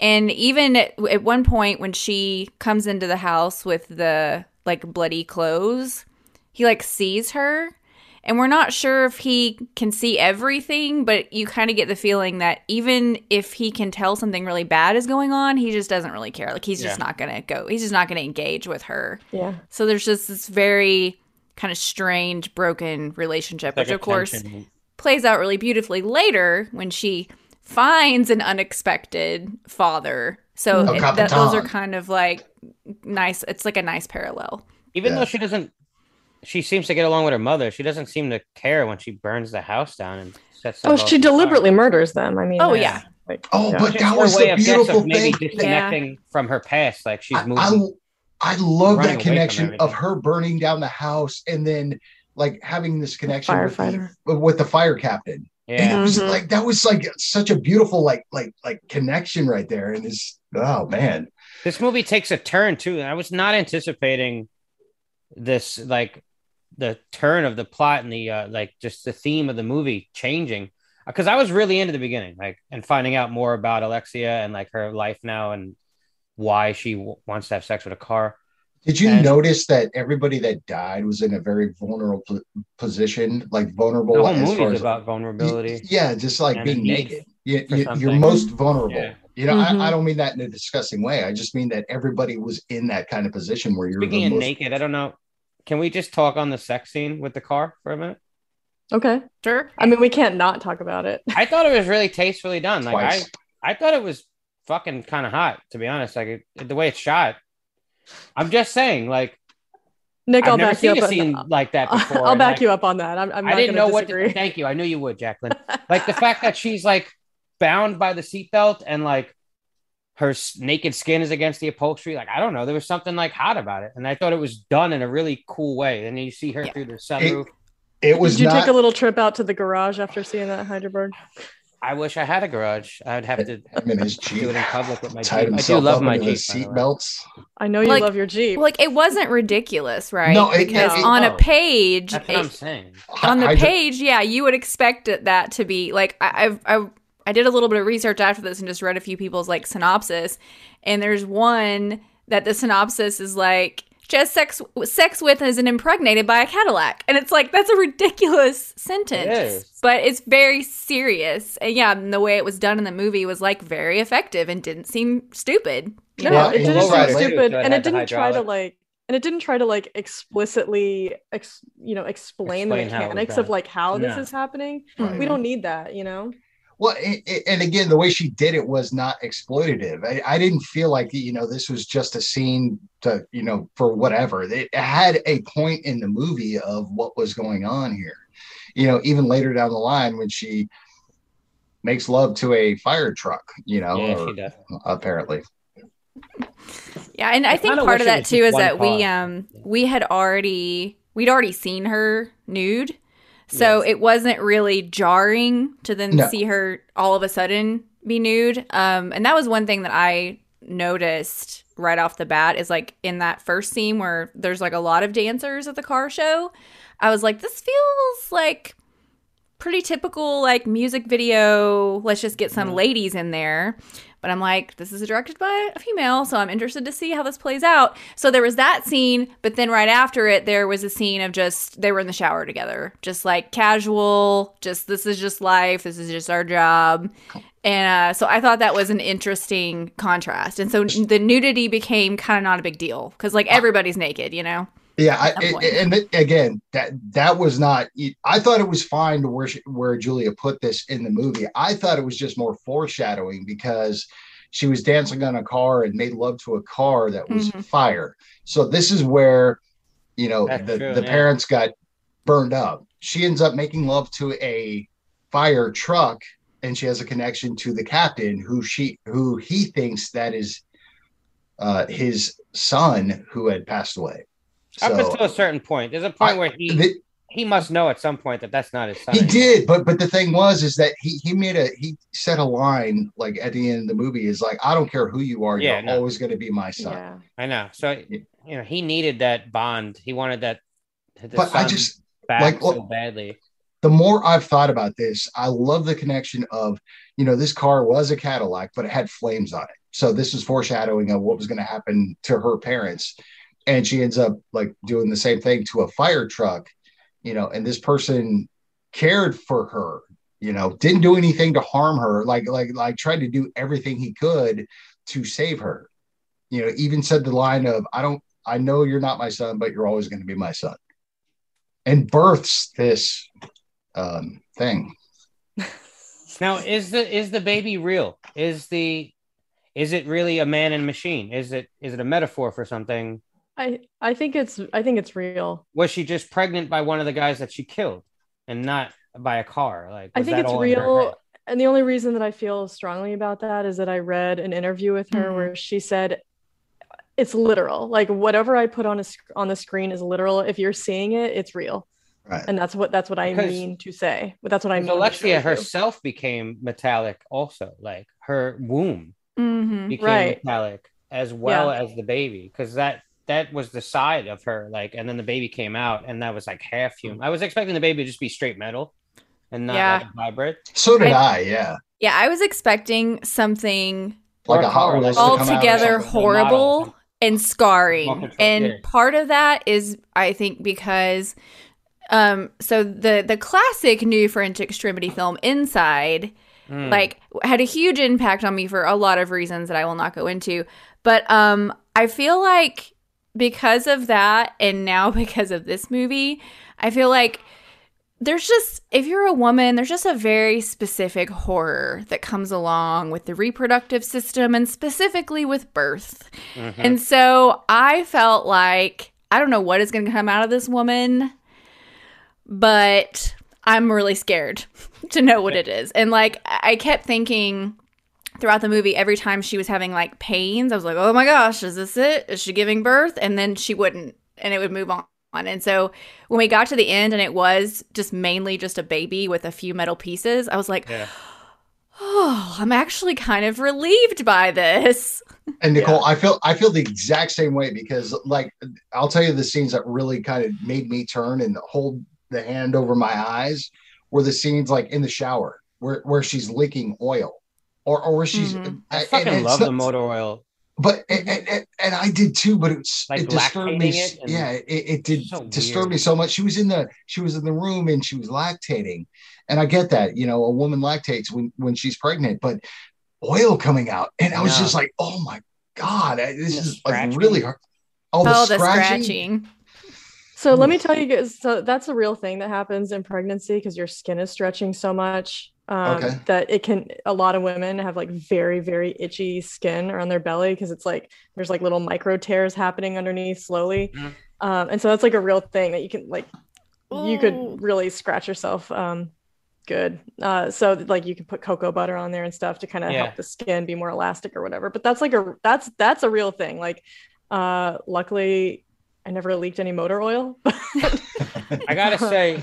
And even at, at one point when she comes into the house with the like bloody clothes, he like sees her and we're not sure if he can see everything, but you kind of get the feeling that even if he can tell something really bad is going on, he just doesn't really care. Like he's just not going to go. He's just not going to engage with her. Yeah. So there's just this very kind of strange broken relationship, Like which of course tension. plays out really beautifully later when she finds an unexpected father. So mm-hmm. Oh, it, that, those are kind of like nice. It's like a nice parallel. even though she doesn't, she seems to get along with her mother. She doesn't seem to care when she burns the house down and sets. Oh, she on fire. deliberately murders them. I mean, Oh, that's, yeah. Like, Oh, yeah. but Just that was way the of guess beautiful of maybe thing. disconnecting from her past. Like she's I. I, I love that connection of her burning down the house and then like having this connection with the, Firefighter. with the fire captain. And it yeah, was Mhm. like that was like such a beautiful like like like connection right there. And it's oh man. this movie takes a turn too, I was not anticipating this like the turn of the plot and the uh, like just the theme of the movie changing because I was really into the beginning, like and finding out more about Alexia and like her life now and why she w- wants to have sex with a car. Did you And- notice that everybody that died was in a very vulnerable po- position, like vulnerable The whole as far movie as about vulnerability. Yeah, just like being naked. you, you, you're most vulnerable. Yeah. You know, Mhm. I, I don't mean that in a disgusting way. I just mean that everybody was in that kind of position where you're Speaking the of most. naked, I don't know. Can we just talk on the sex scene with the car for a minute? Okay. Sure. I mean, we can't not talk about it. I thought it was really tastefully done. Like Twice. I, I thought it was fucking kind of hot, to be honest. Like it, the way it's shot. I'm just saying, like Nick, I've I'll never back you seen up. a scene on, like that *laughs* before. I'll back like, you up on that. I'm, I'm I didn't gonna know what. To, thank you. I knew you would, Jacqueline. *laughs* like the fact that she's like bound by the seatbelt and like her naked skin is against the upholstery. Like I don't know, there was something like hot about it, and I thought it was done in a really cool way. And then you see her Yeah. through the sunroof. It was Did you not. take a little trip out to the garage after seeing that Heidelberg? I wish I had a garage. I'd have to him in his Jeep. do it in public with my Jeep. I do love my into Jeep. the by the seat belts. I know you Like- love your Jeep. Like it wasn't ridiculous, right? No, it- because it- on no. a oh. page, That's what I'm saying. on the I- I page, yeah, you would expect it, that to be like I, I've I, I did a little bit of research after this and just read a few people's like synopsis, and there's one that the synopsis is like just sex sex with is an impregnated by a Cadillac, and it's like that's a ridiculous sentence, It is. but it's very serious, and yeah, and the way it was done in the movie was like very effective and didn't seem stupid. No, know? Well, it and didn't you're seem stupid, it and it didn't try to like, and it didn't try to like explicitly, ex, you know, explain, Explain the how it was mechanics of like how this is happening. Right. We don't need that, you know. Well, a- a- and again, the way she did it was not exploitative. I, I didn't feel like you know this was just a scene to you know for whatever. It had a point in the movie of what was going on here. You know, even later down the line when she makes love to a fire truck. You know, Yeah, or- she does. apparently. Yeah, and I, I think part of that too is one that we um we had already we'd already seen her nude. So it wasn't really jarring to then No. see her all of a sudden be nude. Um and that was one thing that I noticed right off the bat is like in that first scene where there's like a lot of dancers at the car show. I was like this feels like pretty typical like music video. Let's just get some ladies in there. But I'm like, this is directed by a female, so I'm interested to see how this plays out. So there was that scene, but then right after it, there was a scene of just they were in the shower together, just like casual, just this is just life, this is just our job. And uh, so I thought that was an interesting contrast. And so the nudity became kind of not a big deal because like everybody's naked, you know? Yeah, I, it- and it- again, that that was not. I thought it was fine to where she, where Julia put this in the movie. I thought it was just more foreshadowing because she was dancing on a car and made love to a car that was Mhm. fire. So this is where you know That's the, true, the yeah. parents got burned up. She ends up making love to a fire truck, and she has a connection to the captain, who she who he thinks that is uh, his son who had passed away. Up So- until a certain point, there's a point I- where he the- he must know at some point that that's not his son. he anymore. did, but but the thing was is that he he made a he said a line like at the end of the movie is like I don't care who you are, Yeah, you're no. always going to be my son. Yeah. I know. So you know, he needed that bond. He wanted that. But I just back like, so badly. the more I've thought about this, I love the connection of you know this car was a Cadillac, but it had flames on it. So this is foreshadowing of what was going to happen to her parents, and she ends up like doing the same thing to a fire truck, you know. And this person cared for her, you know, didn't do anything to harm her, like like like tried to do everything he could to save her. You know, even said the line of "I don't, I know you're not my son, but you're always going to be my son," and births this um, thing. *laughs* Now, is the is the baby real? Is the is it really a man and machine? Is it is it a metaphor for something? I I think it's I think it's real. Was she just pregnant by one of the guys that she killed, and not by a car? Like I think it's all in her real. And the only reason that I feel strongly about that is that I read an interview with her Mhm. where she said it's literal. Like whatever I put on a sc- on the screen is literal. If you're seeing it, it's real. Right. And that's what that's what I Because- mean to say. But that's what I mean. Alexia show you. herself became metallic, also. Like her womb Mhm. became Right. metallic as well as the baby, because that that was the side of her. Like, and then the baby came out, and that was like half human. I was expecting the baby to just be straight metal, and not Yeah. like a hybrid. So did I- I, yeah. Yeah, I was expecting something Like a Hot car, like- to come out or altogether horrible and scarring. And yeah. part of that is I think because um so the the classic new French extremity film Inside Mm. like had a huge impact on me for a lot of reasons that I will not go into. But um I feel like because of that and now *laughs* because of this movie, I feel like there's just if you're a woman, there's just a very specific horror that comes along with the reproductive system and specifically with birth. Mhm. And so I felt like I don't know what is going to come out of this woman, but I'm really scared *laughs* to know what it is. And like I kept thinking throughout the movie every time she was having like pains, I was like, "Oh my gosh, is this it? Is she giving birth?" And then she wouldn't and it would move on. And so when we got to the end and it was just mainly just a baby with a few metal pieces, I was like, Yeah. "Oh, I'm actually kind of relieved by this." And Nichole, I feel I feel the exact same way because like I'll tell you the scenes that really kind of made me turn and hold the hand over my eyes were the scenes like in the shower where where she's leaking oil. Or, or where she's Mhm. I and fucking it's love not- the motor oil. but and, and, and- and I did too, but it's Like it disturbed me. it yeah, it, it did So disturb me so much. She was in the she was in the room and she was lactating, and I get that you know a woman lactates when when she's pregnant, but oil coming out, and I was No. just like, oh my god, I- this The is like really hard. Oh, the, oh, the scratching. scratching. So let me tell you guys. So that's a real thing that happens in pregnancy because your skin is stretching so much um, Okay. that it can. A lot of women have like very very itchy skin around their belly because it's like there's like little micro tears happening underneath slowly, Mhm. um, and so that's like a real thing that you can like you could really scratch yourself um, good. Uh, so like you can put cocoa butter on there and stuff to kind of Yeah. help the skin be more elastic or whatever. But that's like a that's that's a real thing. Like uh, luckily I never leaked any motor oil. *laughs* I gotta say,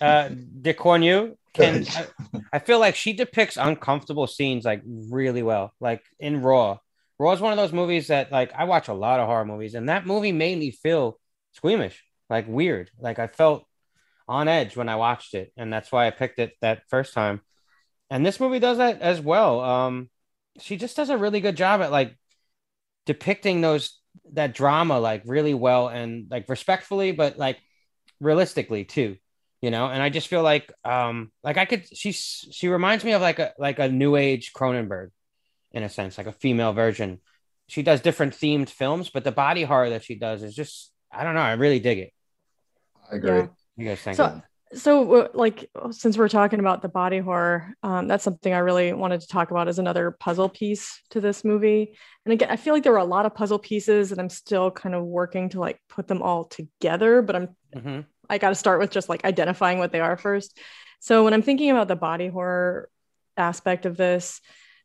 uh, Ducournau can. I, I feel like she depicts uncomfortable scenes like really well. Like in Raw, Raw is one of those movies that like I watch a lot of horror movies, and that movie made me feel squeamish, like weird. Like I felt on edge when I watched it, and that's why I picked it that first time. And this movie does that as well. Um, she just does a really good job at like depicting those that drama like really well and like respectfully, but like realistically too you know and i just feel like um like i could she's she reminds me of like a like a new age cronenberg in a sense like a female version she does different themed films but the body horror that she does is just I don't know. I really dig it. I agree. Yeah. You guys think? So, so uh, like since we're talking about the body horror, um, that's something I really wanted to talk about as another puzzle piece to this movie. And again, I feel like there were a lot of puzzle pieces, and I'm still kind of working to like put them all together. But I'm Mhm. I got to start with just like identifying what they are first. So when I'm thinking about the body horror aspect of this,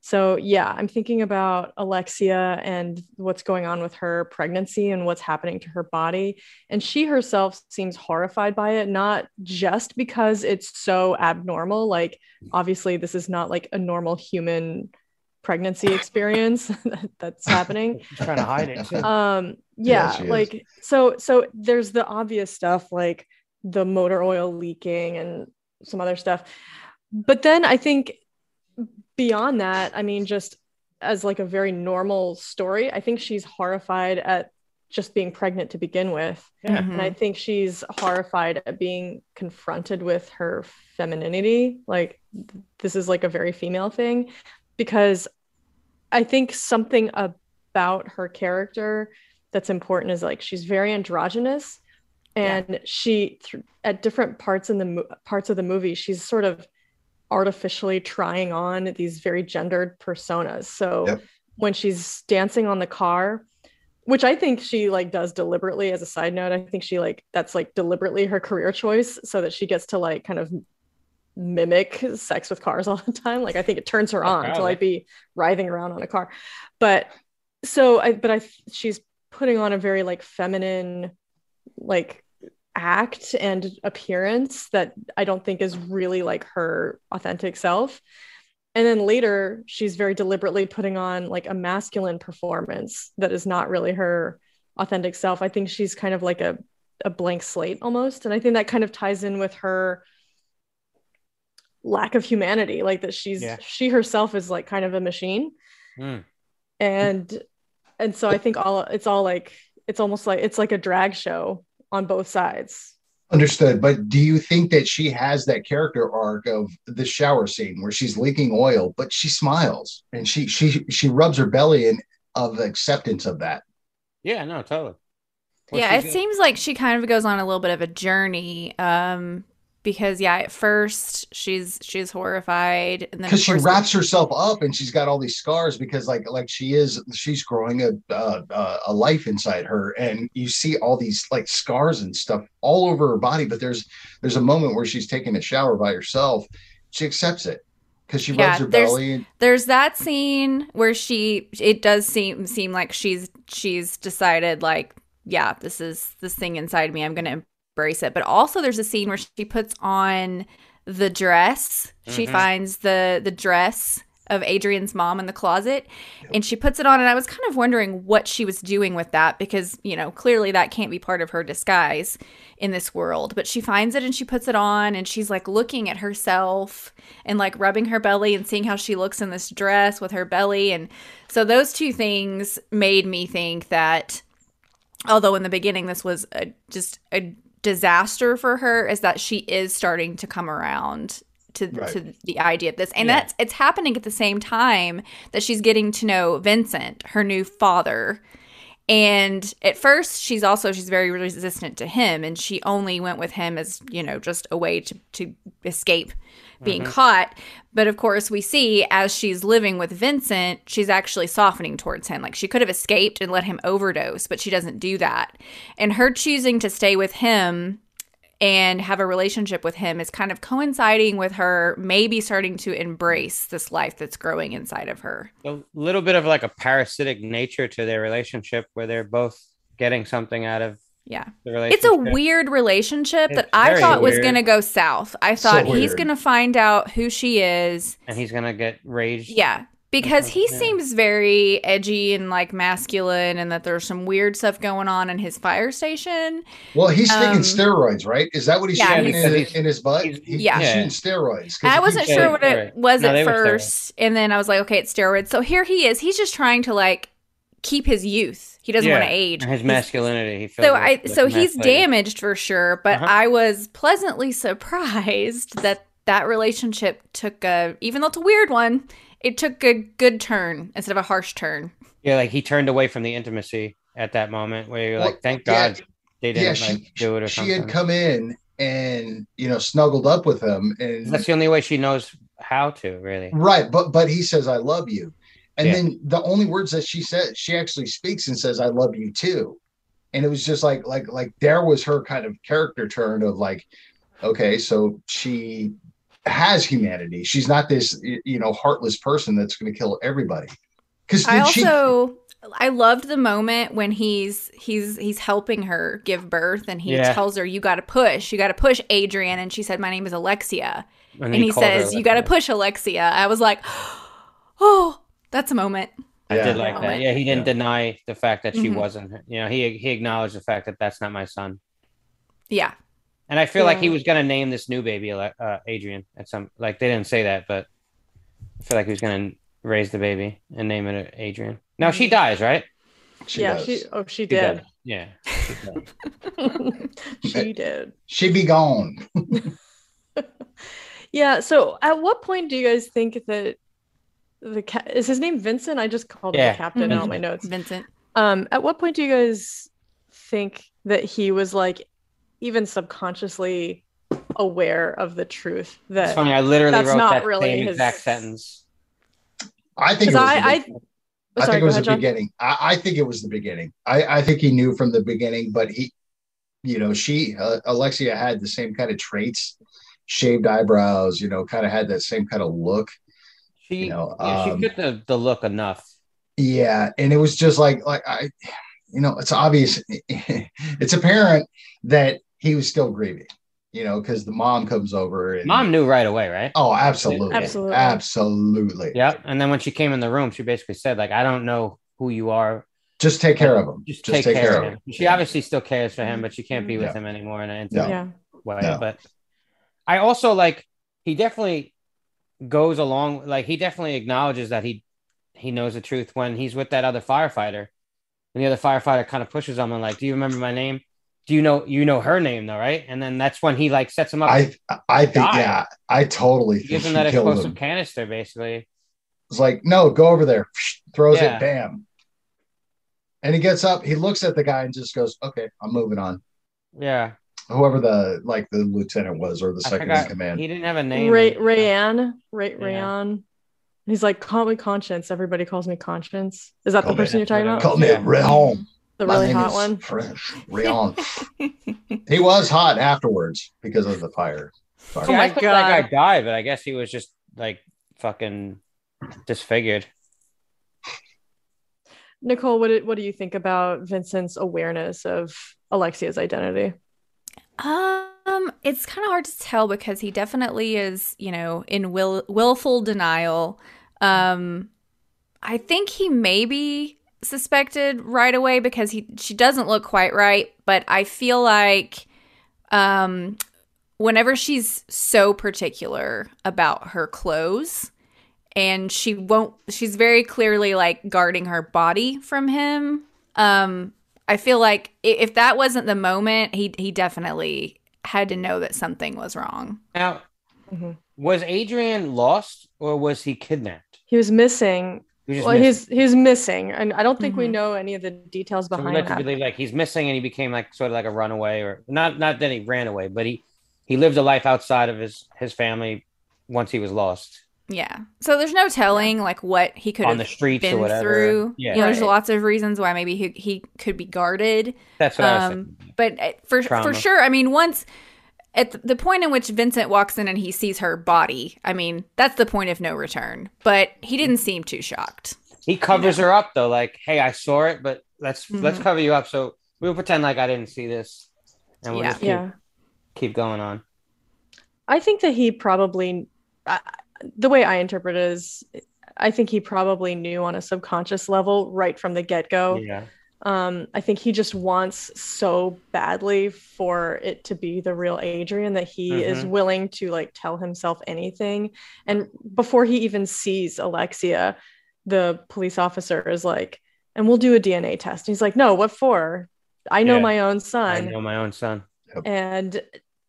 so yeah, I'm thinking about Alexia and what's going on with her pregnancy and what's happening to her body. And she herself seems horrified by it, not just because it's so abnormal. Like, obviously, this is not like a normal human pregnancy experience *laughs* that's happening *laughs* She's trying to hide it. Too. *laughs* um Yeah, yeah, she is. like so so there's the obvious stuff like the motor oil leaking and some other stuff but then i think beyond that i mean just as like a very normal story i think she's horrified at just being pregnant to begin with Yeah. and i think she's horrified at being confronted with her femininity like th- this is like a very female thing because i think something about her character that's important is like she's very androgynous and she th- at different parts in the mo- parts of the movie she's sort of artificially trying on these very gendered personas so Yep. when she's dancing on the car which i think she like does deliberately as a side note i think she like that's like deliberately her career choice so that she gets to like kind of mimic sex with cars *laughs* all the time. Like i think it turns her oh, on to like be writhing around on a car. But so i but i she's putting on a very like feminine like act and appearance that i don't think is really like her authentic self. And then later she's very deliberately putting on like a masculine performance that is not really her authentic self. I think she's kind of like a, a blank slate almost. And i think that kind of ties in with her lack of humanity like that she's Yeah. she herself is like kind of a machine Mm. and and so i think all it's all like it's almost like it's like a drag show on both sides Understood. But do you think that she has that character arc of the shower scene where she's leaking oil, but she smiles and she she she rubs her belly in of acceptance of that? Yeah, no, totally. Well, yeah, it a- seems like she kind of goes on a little bit of a journey. Um, because yeah, at first she's she's horrified, and then Because she wraps herself up and she's got all these scars because like like she is she's growing a uh, uh, a life inside her and you see all these like scars and stuff all over her body. But there's there's a moment where she's taking a shower by herself. She accepts it because she Yeah, rubs her there's- belly. And, there's that scene where she it does seem seem like she's she's decided like yeah this is this thing inside me i'm gonna embrace it. But also there's a scene where she puts on the dress. She Mhm. finds the the dress of adrian's mom in the closet and she puts it on and i was kind of wondering what she was doing with that because you know clearly that can't be part of her disguise in this world. But she finds it and she puts it on and she's like looking at herself and like rubbing her belly and seeing how she looks in this dress with her belly. And so those two things made me think that although in the beginning this was a, just a disaster for her is that she is starting to come around to, Right. to the idea of this and Yeah. that's it's happening at the same time that she's getting to know vincent her new father and at first she's also she's very resistant to him and she only went with him as you know just a way to to escape being mm-hmm. caught. But of course we see as she's living with vincent she's actually softening towards him. Like she could have escaped and let him overdose but she doesn't do that. And her choosing to stay with him and have a relationship with him is kind of coinciding with her maybe starting to embrace this life that's growing inside of her a little bit of like a parasitic nature to their relationship where they're both getting something out of yeah the relationship. It's a weird relationship that I very thought was going to go south. I thought he's going to find out who she is. and he's gonna get raged. Yeah. Because he Yeah. seems very edgy and like masculine, and that there's some weird stuff going on in his fire station. Well, he's taking Um, steroids, right? Is that what he's yeah, shooting he's- in, he's- in his butt? he's- He- yeah. he's shooting steroids. I wasn't sure what it Right. was No, at first, and then I was like, okay, it's steroids. So here he is. He's just trying to like keep his youth. He doesn't want to age. His masculinity. He So like- I like so he's damaged for sure, but Uh-huh. I was pleasantly surprised that that relationship took a even though it's a weird one, it took a good turn instead of a harsh turn. Yeah, like he turned away from the intimacy at that moment where you're Well, like, thank yeah, God. they didn't yeah, like do it or she something. had come in and you know snuggled up with him, and That's the only way she knows how to really. right, but but he says I love you, and Yeah. then the only words that she said, she actually speaks and says I love you too, and it was just like like like there was her kind of character turn of like, okay, so she has humanity. She's not this you know heartless person that's going to kill everybody. Because I she also I loved the moment when he's he's he's helping her give birth and he Yeah. tells her you got to push you got to push Adrian and she said my name is Alexia and he, called her says you got to push Alexia I was like *gasps* oh that's a moment I did like that. Yeah, he didn't Yeah. deny the fact that she Mhm. wasn't. You know, he he acknowledged the fact that that's not my son. yeah And I feel like he was gonna name this new baby uh, Adrian at some like they didn't say that, but I feel like he was gonna raise the baby and name it Adrian. Now she dies, right? she yeah, does. she oh she She did. does. Yeah. *laughs* she does. she did. she be gone. *laughs* Yeah. So, at what point do you guys think that the ca- is his name Vincent? I just called him Yeah, the captain on Vincent. my notes. Vincent Um, at what point do you guys think that he was like even subconsciously aware of the truth It's that funny. I literally That's wrote not that really same his- exact sentence. I think it was I the I, Oh, I sorry, think it was ahead, the John. beginning. I, I think it was the beginning. I, I think he knew from the beginning, but he, you know, she, uh, Alexia had the same kind of traits, shaved eyebrows, you know, kind of had that same kind of look. She You know, yeah, um, she fit the, the look enough. Yeah. And it was just like, like I, you know, it's obvious, *laughs* it's apparent that he was still grieving, you know, because the mom comes over and Mom knew right away, right? Oh, absolutely. Absolutely. Absolutely. Yeah. And then when she came in the room, she basically said, like, I don't know who you are. Just take care of him. Just, take, care, of him. She Yeah. obviously still cares for him, but she can't be with Yeah. him anymore in an intimate Yeah. way. No. But I also like he definitely goes along like he definitely acknowledges that he he knows the truth when he's with that other firefighter. And the other firefighter kind of pushes him and like, Do you remember my name? Do you know you know her name though, right? And then that's when he like sets him up. I, I think, Die. yeah, I totally he think gives him that explosive him. canister basically. It's like, no, go over there. *laughs* Throws Yeah. it, bam. And he gets up, he looks at the guy and just goes, Okay, I'm moving on. Yeah. Whoever the like the lieutenant was or the I second in command. he didn't have a name. Ray Rayanne, Ray Yeah. Rayanne. He's like, call me Conscience. Everybody calls me Conscience. Is that Call the me- person you're talking about? Call me Yeah. Rehon. The really hot one. French. Rehon. *laughs* he was hot afterwards because of the fire. Fire. Oh Yeah, I thought that guy died, but I guess he was just like fucking disfigured. Nichole, what do, what do you think about Vincent's awareness of Alexia's identity? Um, it's kind of hard to tell because he definitely is, you know, in will willful denial. Um, I think he maybe suspected right away because he she doesn't look quite right, but I feel like um whenever she's so particular about her clothes and she won't she's very clearly like guarding her body from him. Um I feel like if that wasn't the moment, he he definitely had to know that something was wrong. Now, Mhm. was Adrian lost or was he kidnapped? He was missing. He was just Well, missing. he's he's missing, and I don't think we Mhm. know any of the details So we behind led to that. believe like he's missing and he became like sort of like a runaway or not not that he ran away, but he he lived a life outside of his his family once he was lost Yeah. So there's no telling like what he could on have the streets or whatever. through. Yeah, You know, there's Right. lots of reasons why maybe he he could be guarded. that's what I was Um, thinking. but uh, for Trauma. for sure, I mean, once at the- the point in which Vincent walks in and he sees her body, I mean, that's the point of no return. But he didn't seem too shocked. He covers her up though, like, hey, I saw it, but let's let's Mhm. cover you up. So we'll pretend like I didn't see this, and we'll Yeah. just keep, yeah, keep going on. I think that he probably, uh, the way I interpret it is, I think he probably knew on a subconscious level right from the get go. Yeah, Um, I think he just wants so badly for it to be the real Adrian that he is Mhm. willing to like tell himself anything. And before he even sees Alexia, the police officer is like, and we'll do a DNA test. And he's like, no, what for? I know Yeah. my own son. I know my own son. And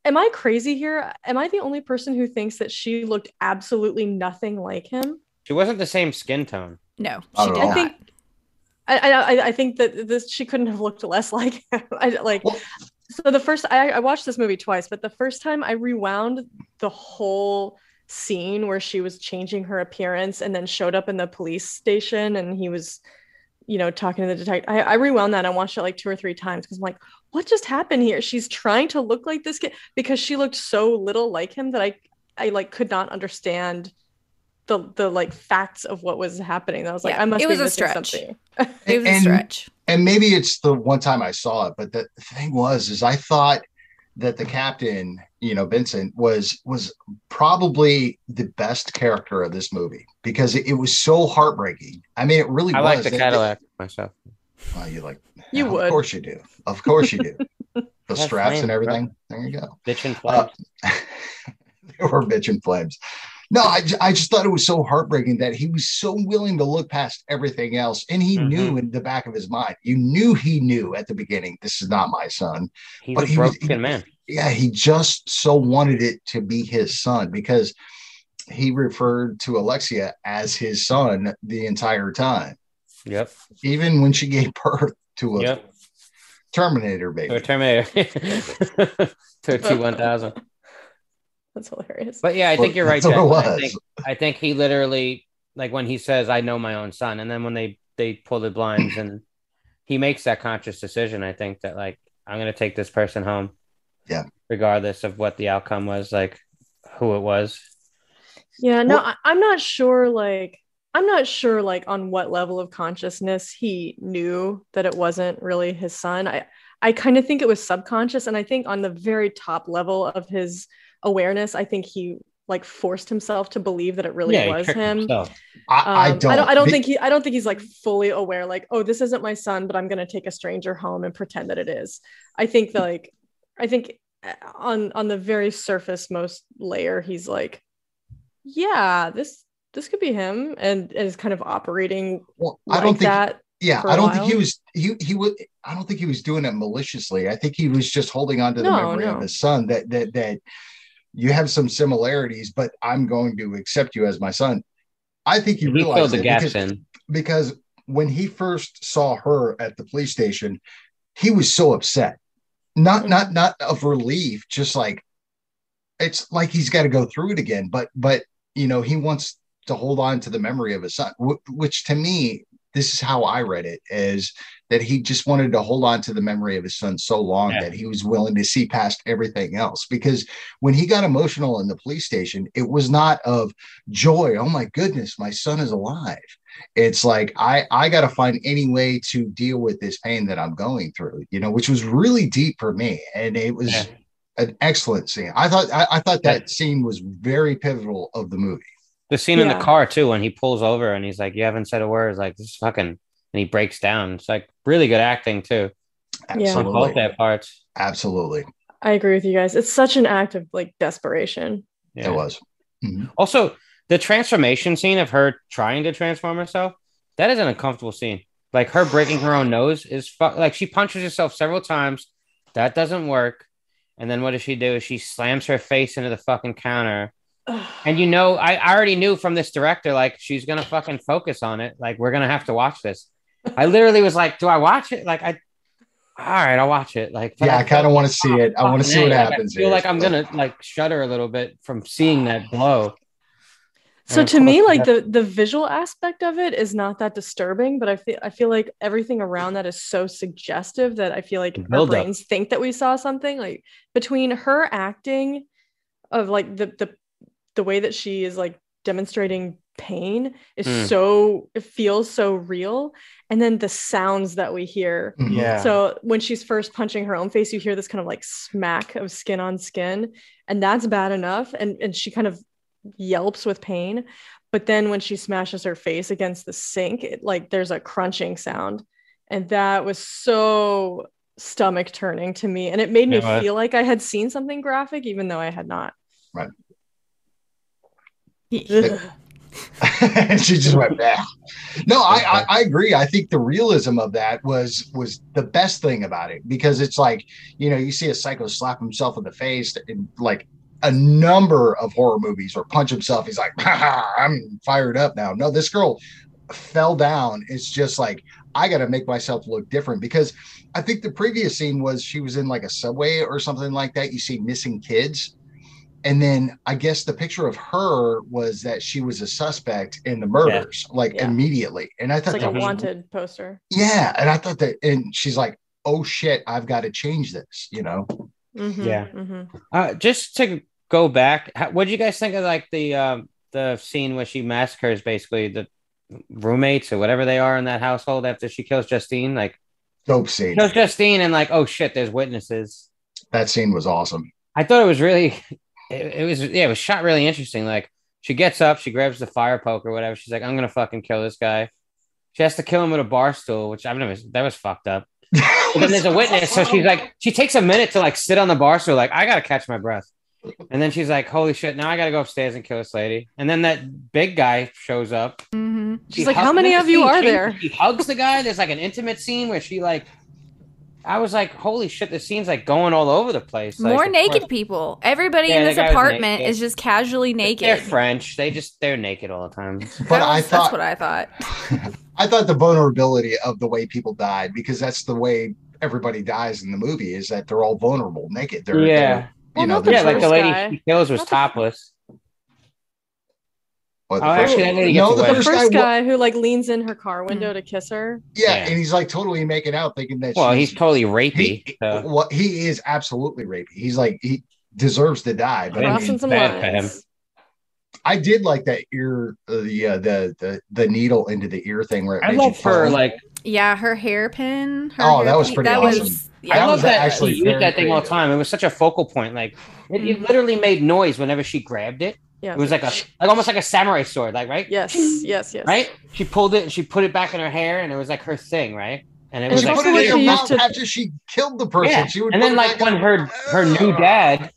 am I crazy here? Am I the only person who thinks that she looked absolutely nothing like him? She wasn't the same skin tone. No, she did all. I not. think I, I I think that this she couldn't have looked less like *laughs* him. I like Well- so the first I, I watched this movie twice, but the first time I rewound the whole scene where she was changing her appearance and then showed up in the police station and he was, you know, talking to the detective. I, I rewound that and watched it like two or three times because I'm like, what just happened here? She's trying to look like this kid because she looked so little like him that I I like could not understand the the like facts of what was happening. I was like, Yeah, I must it be was a stretch. something. *laughs* It was a stretch. and maybe it's the one time I saw it, but the thing was, is I thought that the captain, you know, Vincent was was probably the best character of this movie because it, it was so heartbreaking. I mean, it really I was. like the That- Cadillac myself. Well, you like You would. of course you do. Of course you do. *laughs* The Had straps flames, and bro. everything. There you go. Bitch and Uh, flames. *laughs* they were bitching flames. No, I, I just thought it was so heartbreaking that he was so willing to look past everything else. And he Mhm. knew in the back of his mind, you knew he knew at the beginning, this is not my son. He's but a he was- broken man. Yeah, he just so wanted it to be his son because he referred to Alexia as his son the entire time, Yep. even when she gave birth to a Yep. Terminator baby. Terminator. *laughs* to a T one thousand. That's hilarious. But yeah, I think you're *laughs* right. That's what it Jack. I think I think he literally like when he says, "I know my own son," and then when they they pull the blinds and he makes that conscious decision. I think that like I'm gonna take this person home. Yeah. Regardless of what the outcome was, like who it was. Yeah, no, Well- I, I'm not sure. Like, I'm not sure, like, on what level of consciousness he knew that it wasn't really his son. I, I kind of think it was subconscious, and I think on the very top level of his awareness, I think he like forced himself to believe that it really yeah, was him. I, I Um, don't. I don't. I don't think he. I don't think he's like fully aware. Like, oh, this isn't my son, but I'm gonna take a stranger home and pretend that it is. I think that, like, I think uh, on on the very surface most layer, he's like, yeah, this this could be him, and, and is kind of operating Well, like I don't think. that. Yeah, I don't think he was. He he would. I don't think he was doing it maliciously. I think he was just holding on to the No, memory no. of his son. That that that you have some similarities, but I'm going to accept you as my son. I think he He realized filled the it gaps because, in. because when he first saw her at the police station, he was so upset. Not Mhm. not not of relief, just like it's like he's got to go through it again. But but you know he wants to hold on to the memory of his son, which to me, this is how I read it: is that he just wanted to hold on to the memory of his son so long Yeah. that he was willing to see past everything else. Because when he got emotional in the police station, it was not of joy. Oh my goodness, my son is alive. It's like I I got to find any way to deal with this pain that I'm going through. You know, which was really deep for me, and it was. Yeah. An excellent scene. I thought I, I thought that scene was very pivotal of the movie. The scene in the car too, when he pulls over and he's like, "You haven't said a word." It's Like this is fucking, and he breaks down. It's like really good acting too Yeah. on Absolutely, both their parts. absolutely, I agree with you guys. It's such an act of like desperation. Yeah. it was. Mhm. Also, the transformation scene of her trying to transform herself, that is an uncomfortable scene. Like her breaking her own nose is fu- like she punches herself several times. That doesn't work. And then what does she do? She slams her face into the fucking counter. And you know, I, I already knew from this director, like she's gonna fucking focus on it. Like we're gonna have to watch this. I literally was like, do I watch it? Like I all right, I'll watch it. Like Yeah, I kind of want to see it. I want to see what Like, happens. I feel here. like I'm gonna like shudder a little bit from seeing that blow. So And to me, like that- the the visual aspect of it is not that disturbing, but I feel I feel like everything around that is so suggestive that I feel like The our buildup. brains think that we saw something. Like between her acting of like the the the way that she is like demonstrating pain is Mm. so it feels so real, and then the sounds that we hear. Mhm. So when she's first punching her own face, you hear this kind of like smack of skin on skin, and that's bad enough. And and she kind of yelps with pain. But then when she smashes her face against the sink, it, like there's a crunching sound, and that was so stomach turning to me, and it made me It feel like I had seen something graphic, even though I had not. Ugh. *laughs* she just went back. No, I, I I agree. I think the realism of that was was the best thing about it because it's like you know you see a psycho slap himself in the face in like a number of horror movies or punch himself. He's like, "Ha, ha, I'm fired up now. No, this girl fell down. It's just like I got to make myself look different because I think the previous scene was she was in like a subway or something like that. You see missing kids. And then I guess the picture of her was that she was a suspect in the murders, like Yeah. immediately. And I It's thought like that a was wanted poster. yeah. And I thought that, and she's like, oh shit, I've got to change this, you know? Mhm, Yeah. mhm. Uh, just to go back, what do you guys think of like the um, the scene where she massacres basically the roommates or whatever they are in that household after she kills Justine? Like Dope scene. kills Justine and like, oh shit, there's witnesses. That scene was awesome. I thought it was really, it, it was yeah, it was shot really interesting. Like she gets up, she grabs the fire poke or whatever. She's like, I'm gonna fucking kill this guy. She has to kill him with a bar stool, which I've never. That was fucked up. But then there's a witness, so she's like, she takes a minute to like sit on the bar stool, like I gotta catch my breath. And then she's like, "Holy shit! Now I gotta go upstairs and kill this lady." And then that big guy shows up. hmm She's She like, how many of you are she- there? She hugs the guy. There's like an intimate scene where she like, I was like, "Holy shit!" The scene's like going all over the place. Like, More naked course- people. Everybody Yeah, in this apartment is just casually naked. They're. French. They just they're naked all the time. *laughs* But That I thought that's what I thought. *laughs* I thought the vulnerability of the way people died, because that's the way everybody dies in the movie, is that they're all vulnerable, naked. They're, Yeah. they're, Well, you know, yeah, like the lady guy. she kills was Not topless. Well, the Oh, first- actually, that lady no, gets the away. The first, first guy, wa- guy who like leans in her car window to kiss her. yeah, Yeah. and he's like totally making out, thinking that. Well, she's, he's totally rapey. he, so- well, he is absolutely rapey. He's like he deserves to die. But I, Yeah. Crossing mean, some bad him. lines. I did like that ear, uh, the, uh, the the the needle into the ear thing where it I made love you her like Yeah, her hairpin. her Oh, that was pretty that awesome. Was, I That love was that actually she used that thing all the time. It was such a focal point. Like it, it literally made noise whenever she grabbed it. Yeah. It was like a like almost like a samurai sword, like right? Yes, yes, yes. Right? She pulled it and she put it back in her hair, and it was like her thing, right? And it And was she like put it in her mouth to- after she killed the person. yeah. She would and then like when her her new dad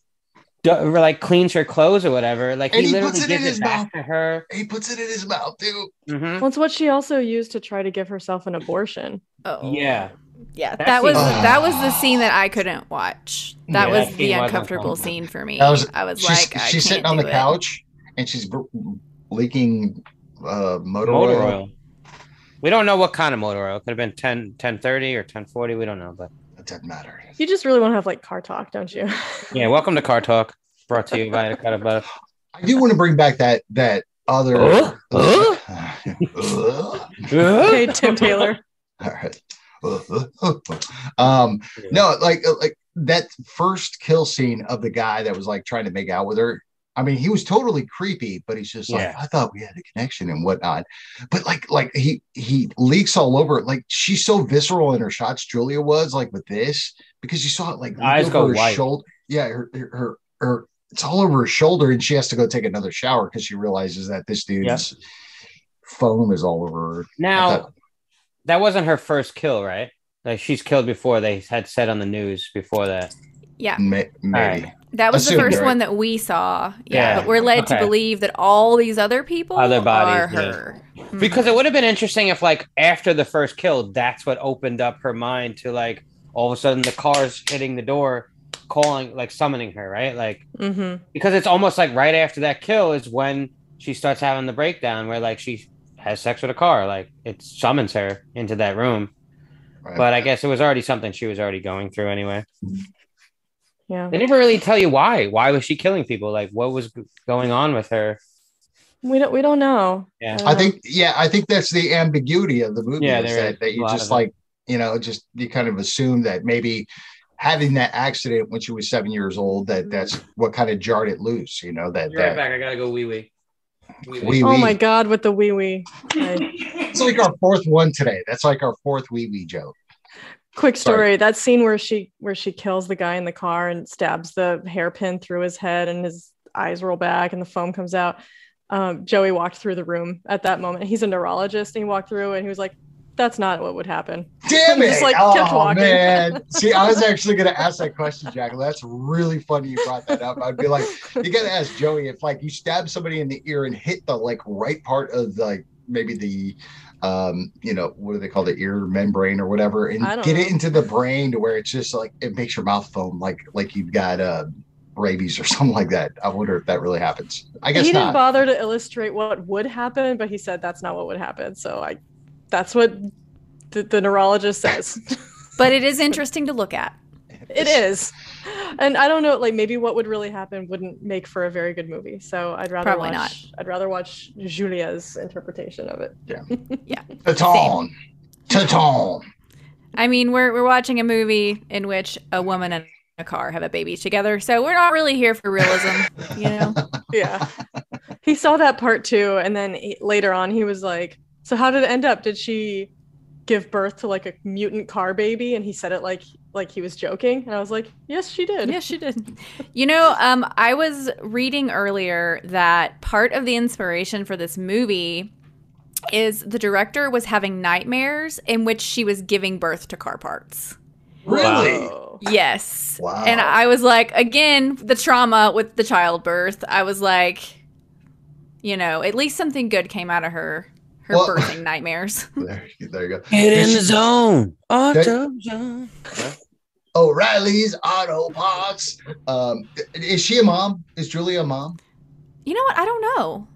do, like cleans her clothes or whatever, like And he he literally puts it in gives his it back mouth. to her. he puts it in his mouth too. Mhm. Well, it's what she also used to try to give herself an abortion. oh. Yeah. Yeah, That that was scene- that was the scene that I couldn't watch. That Yeah, was that the uncomfortable uncomfortable. scene for me. That was- I was she's like, she's sitting can't on the do it. couch and she's br- leaking uh, motor, Motor oil. oil. We don't know what kind of motor oil. It Could have been 10, 1030 or 1040. We don't know. But It doesn't matter. You just really want to have like car talk, don't you? *laughs* yeah, welcome to Car Talk. Brought to you by the Cut of Butter. I do want to bring back that that other. Uh, uh. *laughs* hey, Tim Taylor. All right. *laughs* um no like like that first kill scene of the guy that was like trying to make out with her i mean he was totally creepy but he's just like i thought we had a connection and whatnot. But like like he he leaks all over like she's so visceral in her shots julia was like with this because you saw it like Eyes go over her white. shoulder yeah her, her her it's all over her shoulder and she has to go take another shower because she realizes that this dude's foam is all over her. Now, that wasn't her first kill, right? Like she's killed before. They had said on the news before that. Yeah, May- maybe right. that was the first right? one that we saw. Yeah, Yeah, but we're led okay. to believe that all these other people Other bodies, are yeah. her. Mhm. Because it would have been interesting if, like, after the first kill, that's what opened up her mind to, like, all of a sudden the car's hitting the door, calling, like, summoning her, right? Like, Mm-hmm. because it's almost like right after that kill is when she starts having the breakdown where, like, she has sex with a car. Like, it summons her into that room. Right. But I guess it was already something she was already going through anyway. Yeah. They never really tell you why. Why was she killing people? Like, what was going on with her? We don't we don't know. Yeah. Uh, I think, yeah, I think that's the ambiguity of the movie. Yeah, is there that, is that you just of it. like, you know, just you kind of assume that maybe having that accident when she was seven years old, that that's what kind of jarred it loose, you know, that, that back. I gotta go wee wee. Wee Oh my god, with the wee wee. *laughs* It's like our fourth one today. That's like our fourth wee wee joke. Quick Sorry. story. That scene where she where she kills the guy in the car and stabs the hairpin through his head and his eyes roll back and the foam comes out. Um, Joey walked through the room at that moment. He's a neurologist and he walked through and he was like, "That's not what would happen." Damn it. Just, like, oh, kept walking. man. *laughs* See, I was actually going to ask that question, Jack. That's really funny you brought that up. I'd be like, you got to ask Joey if, like, you stab somebody in the ear and hit the, like, right part of, like, maybe the, um, you know, what do they call the ear membrane or whatever, and get it into the brain to where it's just like, it makes your mouth foam like, like you've got, uh, rabies or *laughs* something like that. I wonder if that really happens. I guess he didn't not. bother to illustrate what would happen, but he said that's not what would happen. So I, that's what the, the neurologist says. *laughs* But it is interesting to look at. it is. And I don't know, like maybe what would really happen wouldn't make for a very good movie. So I'd rather Probably watch I'd rather watch Julia's interpretation of it. Yeah. *laughs* yeah. Titane. Titane. I mean, we're we're watching a movie in which a woman and a car have a baby together, so we're not really here for realism, you know. *laughs* Yeah. he saw that part too and then he, later on he was like, "So how did it end up? Did she give birth to like a mutant car baby?" And he said it like like he was joking, and I was like, "Yes, she did." Yes, she did. You know, um, I was reading earlier that part of the inspiration for this movie is the director was having nightmares in which she was giving birth to car parts. Really? Oh. Yes. Wow. And I was like, again, the trauma with the childbirth. I was like, you know, at least something good came out of her her Well- birthing *laughs* nightmares. There, there you go. Get in the This- zone. Auto zone. O'Reilly's Auto Parts. Um, is she a mom? Is Julia a mom? You know what? I don't know.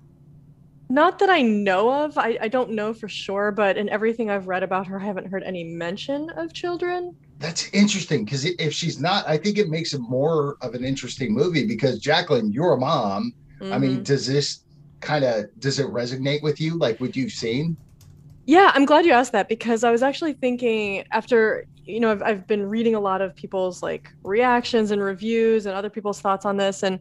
Not that I know of. I, I don't know for sure, but in everything I've read about her, I haven't heard any mention of children. That's interesting because if she's not, I think it makes it more of an interesting movie because Jacqueline, you're a mom. I Mm-hmm. mean, does this kind of does it resonate with you? Like what you've seen? Yeah, I'm glad you asked that because I was actually thinking after, you know, I've, I've been reading a lot of people's like reactions and reviews and other people's thoughts on this. And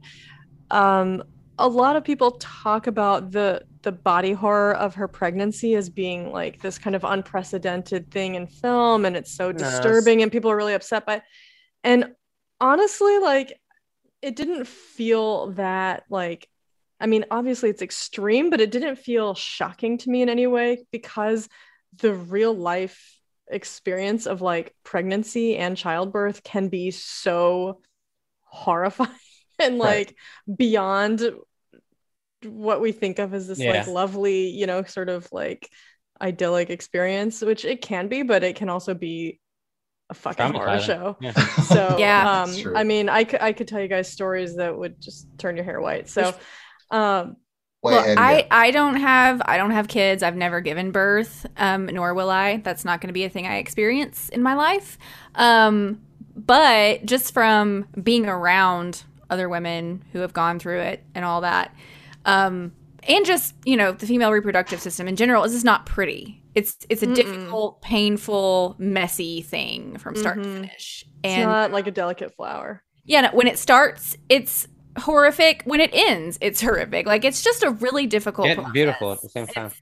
um, a lot of people talk about the the body horror of her pregnancy as being like this kind of unprecedented thing in film and it's so Yes. disturbing and people are really upset by it. And honestly, like it didn't feel that like I mean, obviously it's extreme, but it didn't feel shocking to me in any way because the real life experience of like pregnancy and childbirth can be so horrifying *laughs* and Right. like beyond what we think of as this like lovely, you know, sort of like idyllic experience, which it can be, but it can also be a fucking horror show. Yeah. *laughs* So Yeah. um, I mean, I could I could tell you guys stories that would just turn your hair white. So, um, Way well, I, you. I don't have I don't have kids. I've never given birth, um, nor will I. That's not going to be a thing I experience in my life. Um, but just from being around other women who have gone through it and all that, um, and just you know the female reproductive system in general is just not pretty. It's it's a Mm-mm. difficult, painful, messy thing from start to Mhm. finish. it's And not like a delicate flower. yeah, no, when it starts, it's horrific. When it ends, it's horrific. Like it's just a really difficult. Beautiful at the same time.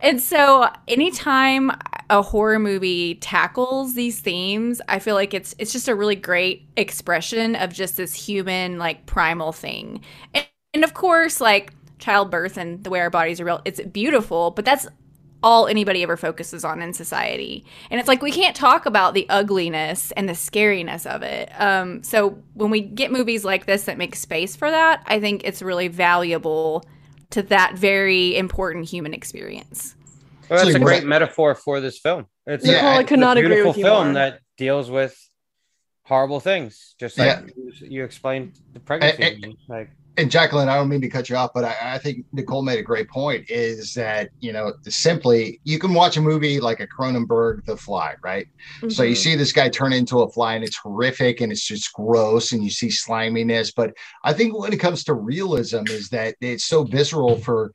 And so, anytime a horror movie tackles these themes, I feel like it's it's just a really great expression of just this human like primal thing. And, and of course, like childbirth and the way our bodies are built, it's beautiful, but that's all anybody ever focuses on in society. And it's like we can't talk about the ugliness and the scariness of it. Um, so when we get movies like this that make space for that, I think it's really valuable to that very important human experience. Well, that's a great metaphor for this film. It's Yeah, Nichole, I I- could a not agree beautiful with film more. that deals with horrible things, just like Yeah. you, you explained the pregnancy. And- like and Jacqueline, I don't mean to cut you off, but I, I think Nichole made a great point. Is that you know simply you can watch a movie like a Cronenberg, The Fly, right? So you Mhm. see this guy turn into a fly, and it's horrific, and it's just gross, and you see sliminess. But I think when it comes to realism, is that it's so visceral for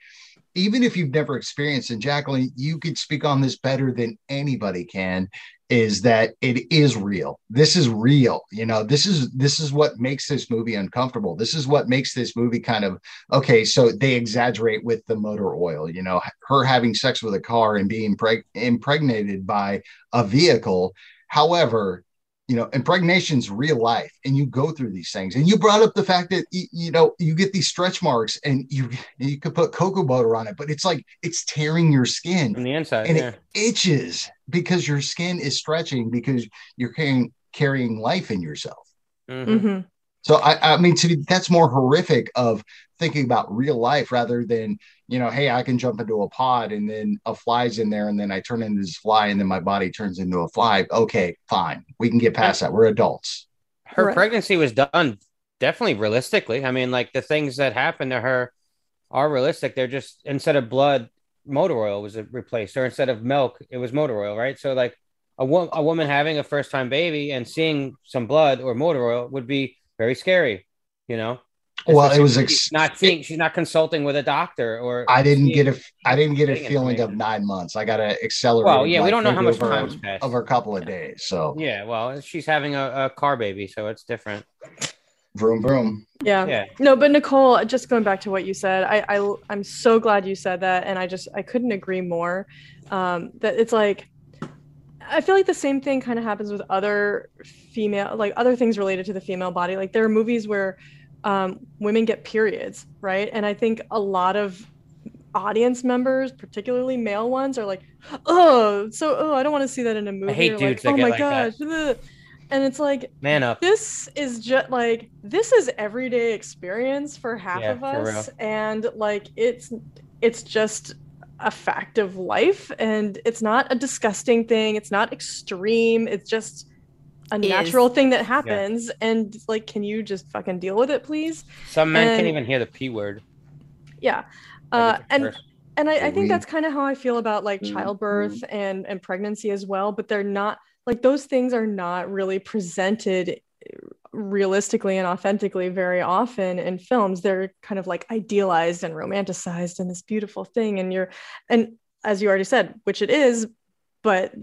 even if you've never experienced. And Jacqueline, you could speak on this better than anybody can. Is that it is real? This is real. You know, this is this is what makes this movie uncomfortable. This is what makes this movie kind of okay. So they exaggerate with the motor oil. You know, her having sex with a car and being preg- impregnated by a vehicle. However, you know, impregnation's real life, and you go through these things. And you brought up the fact that you know you get these stretch marks, and you you could put cocoa butter on it, but it's like it's tearing your skin, on the inside, and yeah. it itches because your skin is stretching because you're carrying carrying life in yourself. Mhm. Mhm. So I, I mean, to me, that's more horrific of thinking about real life rather than you know, hey, I can jump into a pod and then a fly's in there, and then I turn into this fly, and then my body turns into a fly. Okay, fine, we can get past that. We're adults. her Right. pregnancy was done definitely realistically. I mean, like the things that happened to her are realistic. They're just instead of blood, motor oil was replaced, or instead of milk, it was motor oil, right? So like a, wo- a woman having a first time baby and seeing some blood or motor oil would be very scary, you know. Well, it was if ex- she's not seeing, she's not consulting with a doctor, or I didn't seeing- get a I didn't get a feeling of nine months. I got to accelerate. Well, yeah, we don't know how much over, time's passed. over a couple of days. So Yeah, well, she's having a, a car baby, so it's different. vroom vroom. Yeah. Yeah, No, but Nichole, just going back to what you said, I, I I'm so glad you said that, and I just I couldn't agree more. Um, that it's like I feel like the same thing kind of happens with other female, like other things related to the female body. Like there are movies where um, women get periods, right? And I think a lot of audience members, particularly male ones, are like, "Oh, so oh, I don't want to see that in a movie." I hate dudes like, that "Oh my like gosh," ugh." and it's like man up. this is just like this is everyday experience for half Yeah, of us and like it's it's just a fact of life and it's not a disgusting thing it's not extreme it's just a Is. natural thing that happens and like can you just fucking deal with it please Some men and- can't even hear the p word. yeah uh, and and I, I think that's kind of how I feel about like Mhm. childbirth and and pregnancy as well. But they're not like those things are not really presented realistically and authentically very often in films. They're kind of like idealized and romanticized and this beautiful thing. And you're and as you already said, which it is, but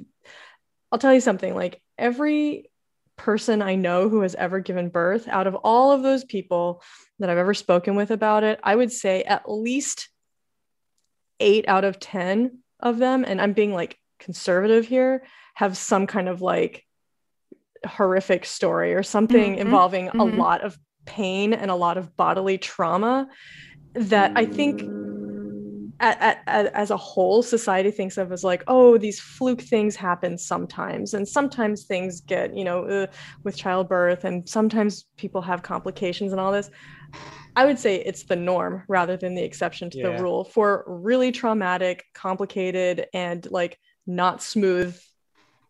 I'll tell you something like every person I know who has ever given birth, out of all of those people that I've ever spoken with about it, I would say at least eight out of 10 of them, and I'm being like conservative here, have some kind of like horrific story or something Mhm, involving a mhm. lot of pain and a lot of bodily trauma that I think at, at, at- as a whole society thinks of as like oh these fluke things happen sometimes and sometimes things get you know uh, with childbirth and sometimes people have complications and all this i would say it's the norm rather than the exception to Yeah. the rule for really traumatic complicated and like not smooth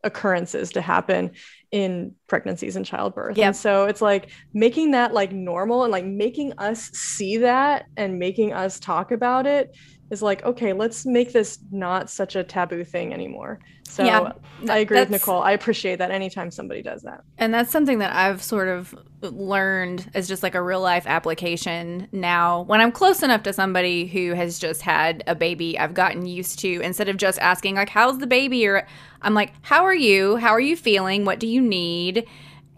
occurrences to happen in pregnancies and childbirth. Yep. And so it's like making that like normal and like making us see that and making us talk about it is like, okay, let's make this not such a taboo thing anymore. So Yeah, I agree with Nichole. I appreciate that anytime somebody does that. And that's something that I've sort of learned as just like a real life application now. When I'm close enough to somebody who has just had a baby, I've gotten used to instead of just asking, like, how's the baby? Or I'm like, how are you? How are you feeling? What do you need?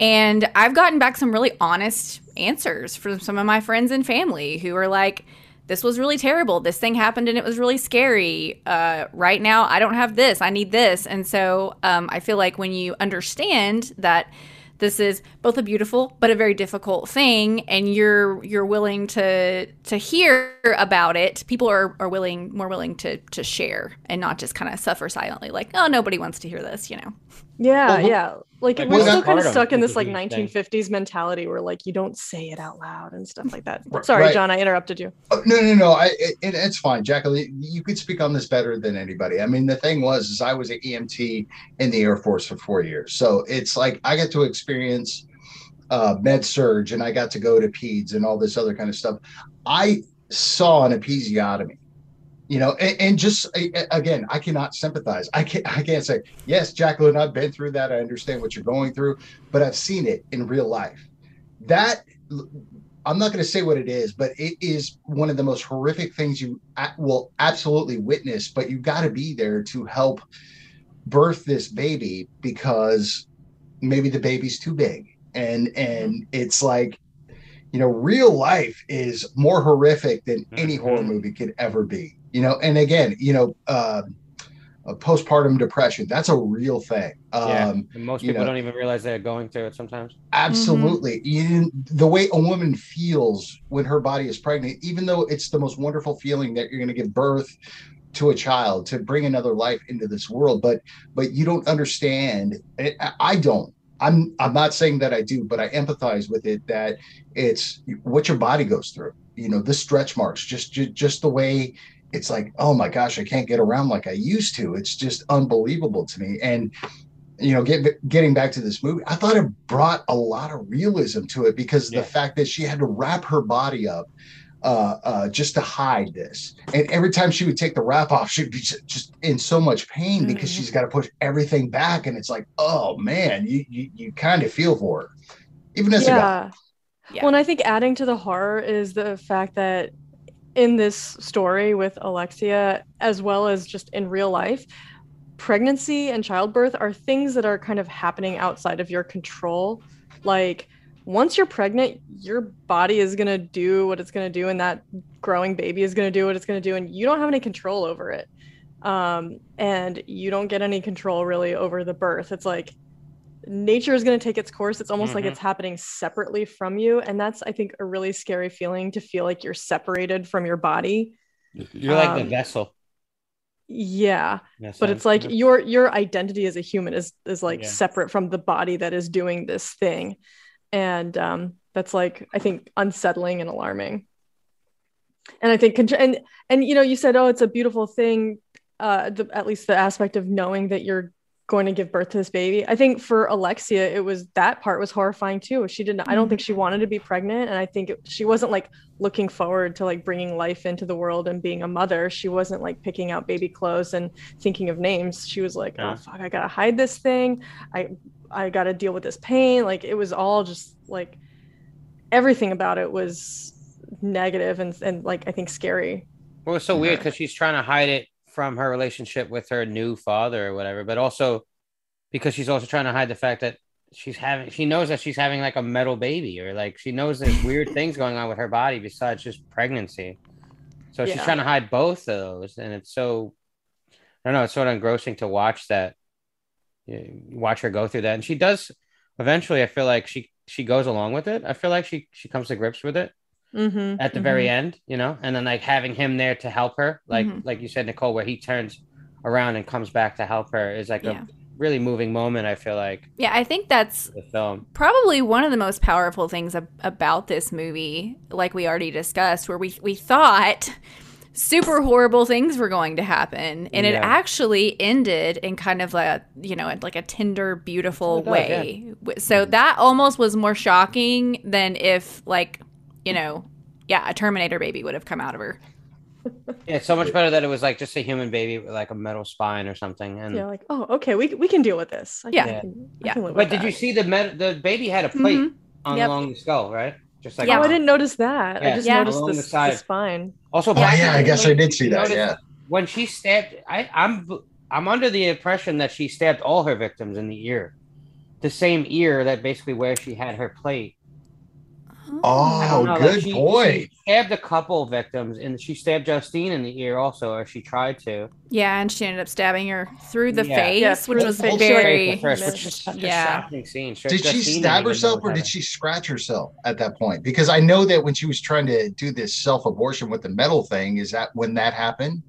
And I've gotten back some really honest answers from some of my friends and family who are like, this was really terrible. This thing happened and it was really scary. Uh, right now, I don't have this. I need this. And so um, I feel like when you understand that this is both a beautiful but a very difficult thing, and you're you're willing to to hear about it, people are, are willing more willing to to share and not just kind of suffer silently, like oh nobody wants to hear this, you know. Yeah, Well, yeah. Like, like, we're still kind of stuck in this like huge thing. 1950s mentality where like you don't say it out loud and stuff like that. Right. Sorry, Right. John, I interrupted you. Oh, no, no, no. I it, it- it's fine, Jacqueline. You could speak on this better than anybody. I mean, the thing was, is I was an EMT in the Air Force for four years, so it's like I got to experience uh, med surg, and I got to go to peds and all this other kind of stuff. I saw an episiotomy, you know, and, and just again, I cannot sympathize. I can't. I can't say yes, Jacqueline. I've been through that. I understand what you're going through, but I've seen it in real life. That I'm not going to say what it is, but it is one of the most horrific things you will absolutely witness. But you've got to be there to help birth this baby because maybe the baby's too big, and and it's like, you know, real life is more horrific than any horror Mhm. movie could ever be. You know, and again, you know, uh, postpartum depression that's a real thing. Yeah. Um, And most you people know- don't even realize they're going through it sometimes. Absolutely. You, the way a woman feels when her body is pregnant, even though it's the most wonderful feeling that you're going to give birth to a child, to bring another life into this world, but but you don't understand. I, I don't. I'm I'm not saying that I do, but I empathize with it that it's what your body goes through. You know, the stretch marks, just just, just the way it's like, oh my gosh, I can't get around like I used to. It's just unbelievable to me. And you know, get, getting back to this movie, I thought it brought a lot of realism to it because Yeah. the fact that she had to wrap her body up uh, uh, just to hide this. And every time she would take the wrap off, she'd be just, just in so much pain because Mhm. she's got to push everything back. And it's like, oh man, you you, you kind of feel for her, even as a guy. yeah. Yeah. Well, and I think adding to the horror is the fact that in this story with Alexia, as well as just in real life, pregnancy and childbirth are things that are kind of happening outside of your control. Like, once you're pregnant, your body is going to do what it's going to do, and that growing baby is going to do what it's going to do, and you don't have any control over it. Um, and you don't get any control really over the birth. It's like nature is going to take its course. It's almost like Mhm. it's happening separately from you. And that's, I think, a really scary feeling to feel like you're separated from your body. You're like the Um, vessel. Yeah. in a But it's sense. like your your identity as a human is is like Yeah. separate from the body that is doing this thing. And um that's like I think unsettling and alarming. And I think and and you know you said oh it's a beautiful thing uh the, at least the aspect of knowing that you're going to give birth to this baby. I think for Alexia it was that part was horrifying too. She didn't I don't think she mm-hmm. wanted to be pregnant and I think it, she wasn't like looking forward to like bringing life into the world and being a mother. She wasn't like picking out baby clothes and thinking of names. She was like, oh, Yeah. "Oh fuck, I got to hide this thing. I I got to deal with this pain." Like it was all just like everything about it was negative and and like I think scary. Well, it's so weird because she's trying to hide it from her relationship with her new father or whatever, but also because she's also trying to hide the fact that she's having she knows that she's having like a metal baby or like she knows there's *laughs* weird things going on with her body besides just pregnancy. So she's trying to hide both of those, and it's so I don't know, it's sort of engrossing to watch that. Watch her go through that, and she does eventually. I feel like she she goes along with it. I feel like she she comes to grips with it Mm-hmm. at the very end, you know, and then like having him there to help her, like Mhm. like you said, Nichole, where he turns around and comes back to help her is like Yeah. a really moving moment. I feel like Yeah, I think that's the film. probably one of the most powerful things ab- about this movie, like we already discussed, where we we thought super horrible things were going to happen, and it actually ended in kind of a you know like a tender, beautiful way. W- So that almost was more shocking than if like you know, yeah, a Terminator baby would have come out of her. Yeah, it's so much better that it was like just a human baby with like a metal spine or something. And Yeah, like oh okay, we we can deal with this. I Yeah. can, I Yeah. can but did that. you see the med- the baby had a plate Mhm. on Yep. along the skull, right? Just like Yeah. Oh, I didn't notice that. Yeah. I just Yeah. noticed Along the, the the spine. Also, Oh, yeah, I guess I did see that. Yeah. when she stabbed I, I'm I'm under the impression that she stabbed all her victims in the ear. The same ear that basically where she had her plate. I Oh, don't know, like, good she- point. She stabbed a couple victims and she stabbed Justine in the ear also, or she tried to. Yeah, and she ended up stabbing her through the Yeah. face, Yeah, which through was the very. At first, which is such Yeah. a shocking scene. Sure, Did she Justine didn't stab herself or did she scratch herself at that point? Because I know that when she was trying to do this self abortion with the metal thing, is that when that happened?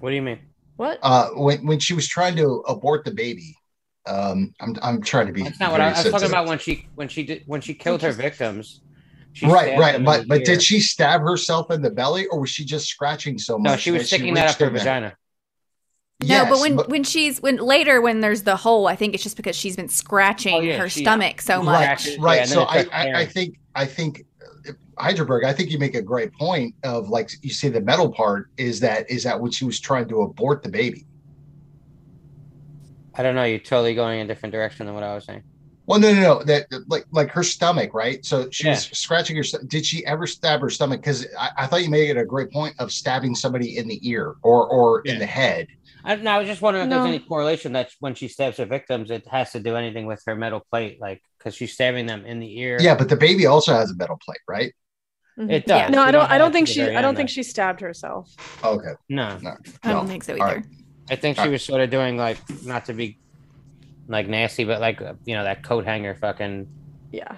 What do you mean? What? Uh, when when she was trying to abort the baby. Um, I'm I'm trying to be. That's not what I, I was talking about when she when she did when she killed her victims. She Right, right. But but ear. did she stab herself in the belly, or was she just scratching so much? No, she was that sticking that reached up her in there? vagina. No, Yes, but when when she's when later when there's the hole, I think it's just because she's been scratching Oh, yeah, her she- stomach so Right. much. Scratches, right yeah, so I, I i think i think uh, Heidelberg, I think you make a great point of like you see the metal part is that is that when she was trying to abort the baby. I don't know. You're totally going in a different direction than what I was saying. Well, no, no, no. That like like her stomach, right? So she was Yeah. scratching her. st- Did she ever stab her stomach? Because I, I thought you made it a great point of stabbing somebody in the ear or or in the head. I, no, I was just wondering if there's any correlation that when she stabs her victims, it has to do anything with her metal plate, like because she's stabbing them in the ear. Yeah, but the baby also has a metal plate, right? Mhm. it does. No, We I don't. know I don't think she. I don't think though. she stabbed herself. Okay. No, No. I don't no. think so either. right. I think she was sort of doing like not to be like nasty, but like uh, you know that coat hanger fucking Yeah.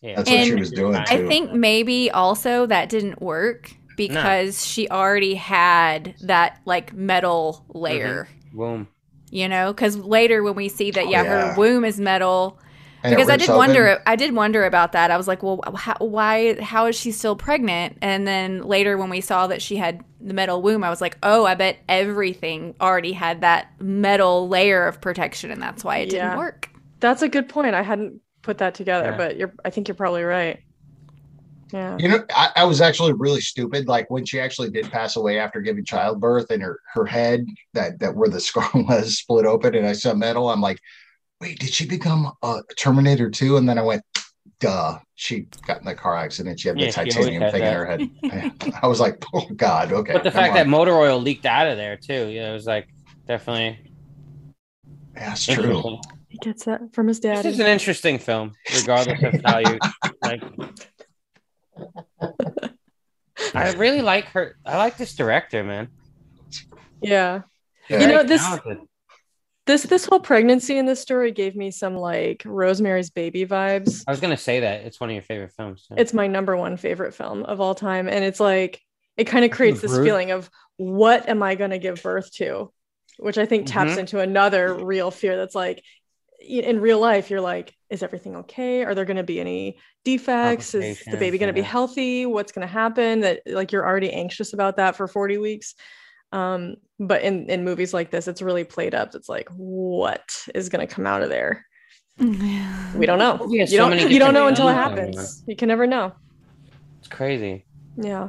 yeah. That's what she was doing I think maybe also that didn't work because she already had that like metal layer, Boom. you know? Because later when we see that, Oh, yeah, yeah. her womb is metal. And because I rips did open. wonder, I did wonder about that. I was like, well, how, why? How is she still pregnant? And then later, when we saw that she had the metal womb, I was like, oh, I bet everything already had that metal layer of protection, and that's why it Yeah. didn't work. That's a good point. I hadn't put that together, Yeah. but you're. I think you're probably right. Yeah. You know, I, I was actually really stupid. Like when she actually did pass away after giving childbirth, and her her head that that where the *laughs* scar was split open, and I saw metal. I'm like, wait, did she become a Terminator too? And then I went, duh, she got in the car accident. She had the Yeah, titanium had thing in her head. *laughs* I was like, oh god, okay. But the come fact that motor oil leaked out of there too, you know, it was like definitely yeah, it's true. He gets that from his dad. This is an interesting film, regardless of how you *laughs* like. I really like her. I like this director, man. yeah. Yeah. You know, this- talented. This this whole pregnancy in this story gave me some like Rosemary's Baby vibes. I was gonna say that it's one of your favorite films. so. It's my number one favorite film of all time, and it's like it kind of creates this feeling of what am I going to give birth to, which I think taps Mhm. into another real fear that's like in real life you're like is everything okay are there going to be any defects is the baby going to be healthy what's going to happen that like you're already anxious about that for 40 weeks um but in in movies like this it's really played up it's like what is going to come out of there we don't know you so don't many you don't know until it happens you can never know It's crazy. yeah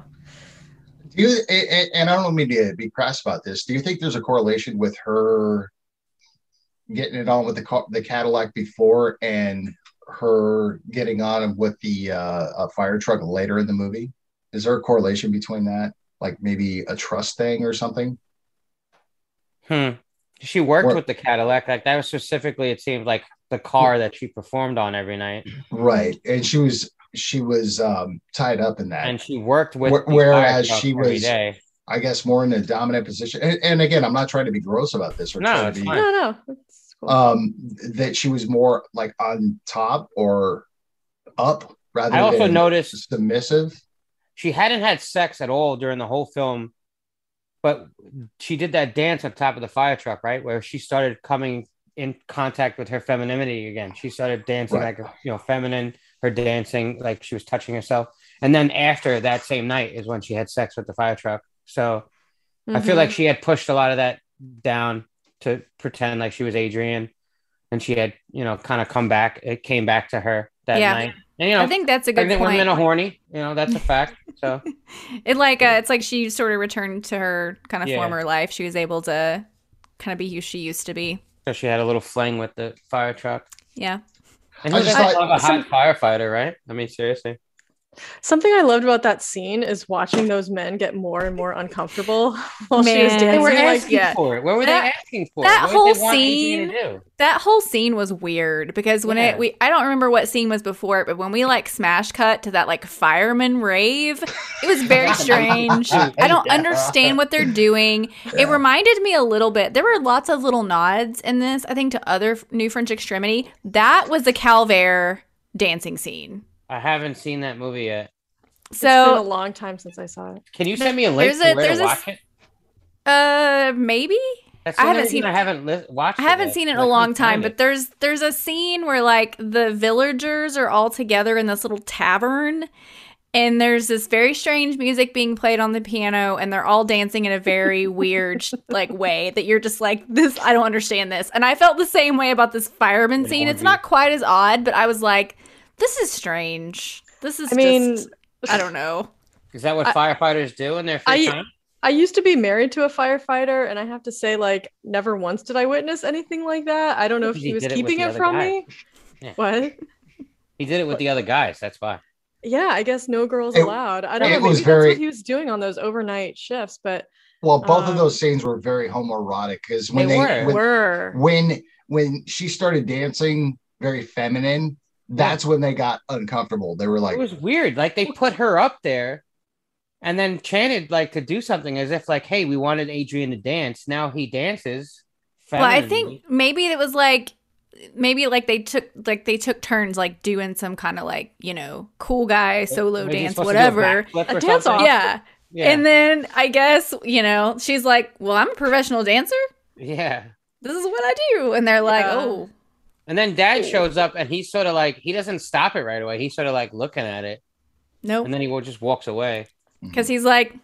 Do you and- and, and I don't mean to be crass about this. Do you think there's a correlation with her getting it on with the car, the Cadillac before and her getting on with the uh, fire truck later in the movie? Is there a correlation between that? Like maybe a trust thing or something? Hmm. She worked Or- with the Cadillac. Like that was specifically, it seemed like the car that she performed on every night, Right. And she was she was um, tied up in that. and she worked with. Where- the whereas she was- day. I guess more in a dominant position. And, and again, I'm not trying to be gross about this or No, it's be fine. no no cool. um that she was more like on top or up rather I also than noticed submissive. She hadn't had sex at all during the whole film, but she did that dance on top of the fire truck, right? Where she started coming in contact with her femininity again. She started dancing Right. like you know, feminine, her dancing like she was touching herself. And then after that same night is when she had sex with the fire truck. So I feel like mm-hmm. she had pushed a lot of that down to pretend like she was Adrian, and she had, you know, kind of come back. It came back to her that Yeah. night. And you know, I think that's a good pregnant point. women are horny. You know, that's a fact. So *laughs* It like uh, it's like she sort of returned to her kind of Yeah. former life. She was able to kind of be who she used to be. So she had a little fling with the fire truck. Yeah. And I just doesn't thought- love a hot firefighter, right? I mean, seriously. Something I loved about that scene is watching those men get more and more uncomfortable *laughs* while she was dancing. They were like, asking yeah. for it. What were That- they asking for? that What did whole they want Adrian? That whole scene was weird because when Yeah. it we I don't remember what scene was before it, but when we like smash cut to that like fireman rave, it was very *laughs* strange. I don't understand what they're *laughs* doing. It reminded me a little bit. There were lots of little nods in this, I think, to other New French Extremity. That was the Calvaire dancing scene. I haven't seen that movie yet. So it's been a long time since I saw it. Can you send me a link There's to a- where there's to a watch it? uh, maybe That's I haven't reason seen- I haven't li- watched. I haven't yet. seen it in a long time, but there's there's a scene where like the villagers are all together in this little tavern and there's this very strange music being played on the piano and they're all dancing in a very *laughs* weird like way that you're just like this I don't understand this. And I felt the same way about this fireman scene. It's not quite as odd, but I was like this is strange. This is I mean, just I don't know. Is that what I- firefighters do in their free I- time? I used to be married to a firefighter, and I have to say, like, never once did I witness anything like that. I don't know if he he was did it keeping it from guy. me. Yeah. What? He did it with the other guys. That's why. Yeah, I guess no girls It- allowed. I don't know. Maybe was that's what he was doing on those overnight shifts, but Well, both Um, of those scenes were very homoerotic because when They they, were. when, were when when she started dancing very feminine, that's when they got uncomfortable. They were like, it was weird. Like they put her up there, and then chanted like to do something as if like, "Hey, we wanted Adrian to dance. Now he dances." Well, I think maybe it was like maybe like they took like they took turns like doing some kind of like you know cool guy solo Was he dance supposed to do a whatever. A dance off. Yeah. yeah, and then I guess you know she's like, "Well, I'm a professional dancer. yeah. This is what I do," and they're like, Yeah. "Oh, And then Dad shows up, and he's sort of like he doesn't stop it right away. He's sort of like looking at it, nope," and then he will- just walks away. because he's like,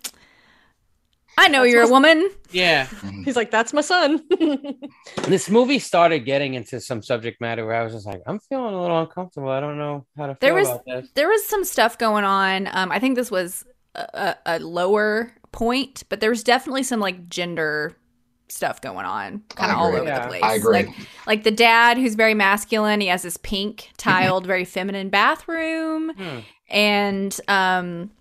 I know That's you're a my- woman. Yeah, *laughs* He's like, that's my son. *laughs* this movie started getting into some subject matter where I was just like, I'm feeling a little uncomfortable. I don't know how to feel There was- about this. There was some stuff going on. Um, I think this was a, a, a lower point, but there was definitely some like gender stuff going on, kind of all over Yeah. the place. I agree. Like, like the dad who's very masculine. He has this pink *laughs* tiled, very feminine bathroom, Hmm. and um,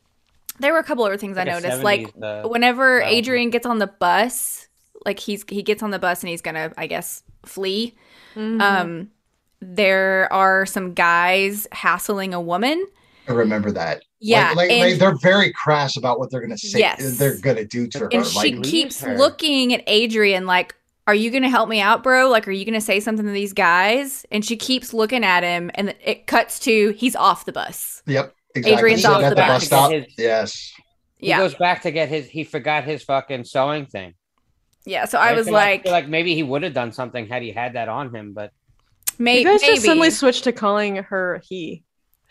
there were a couple other things Like I a noticed. Like 70s, uh, whenever style. Adrian gets on the bus, like he's he gets on the bus and he's gonna, I guess, flee. Mhm. Um, there are some guys hassling a woman. I remember that. Yeah, like, like, and, like, they're very crass about what they're gonna say. Yes. they're gonna do to her. and like, she leave keeps her. looking at Adrian like, "Are you gonna help me out, bro? Like, are you gonna say something to these guys?" And she keeps looking at him, and it cuts to he's off the bus. yep, exactly. Adrian's off the the bus. bus stop. His- Yes. He Yeah, goes back to get his. He forgot his fucking sewing thing. yeah. So I was feel like, feel like maybe he would have done something had he had that on him. But maybe you guys maybe. just suddenly switched to calling her he.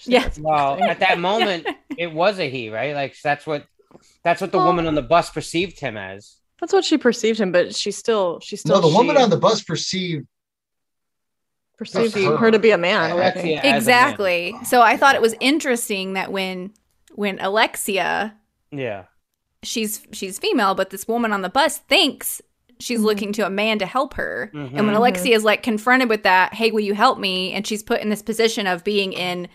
Yeah. That's well, at that *laughs* moment, it was a he, right? Like that's what that's what the woman on the bus perceived him as. That's what she perceived him, but she still she still No, the woman on the bus perceived. perceived her. her to be a man. I Alexia think. as a man. exactly. So I thought it was interesting that when when Alexia Yeah. she's she's female, but this woman on the bus thinks she's Mhm. looking to a man to help her. And when Mhm. Alexia is like confronted with that, hey, will you help me? And she's put in this position of being in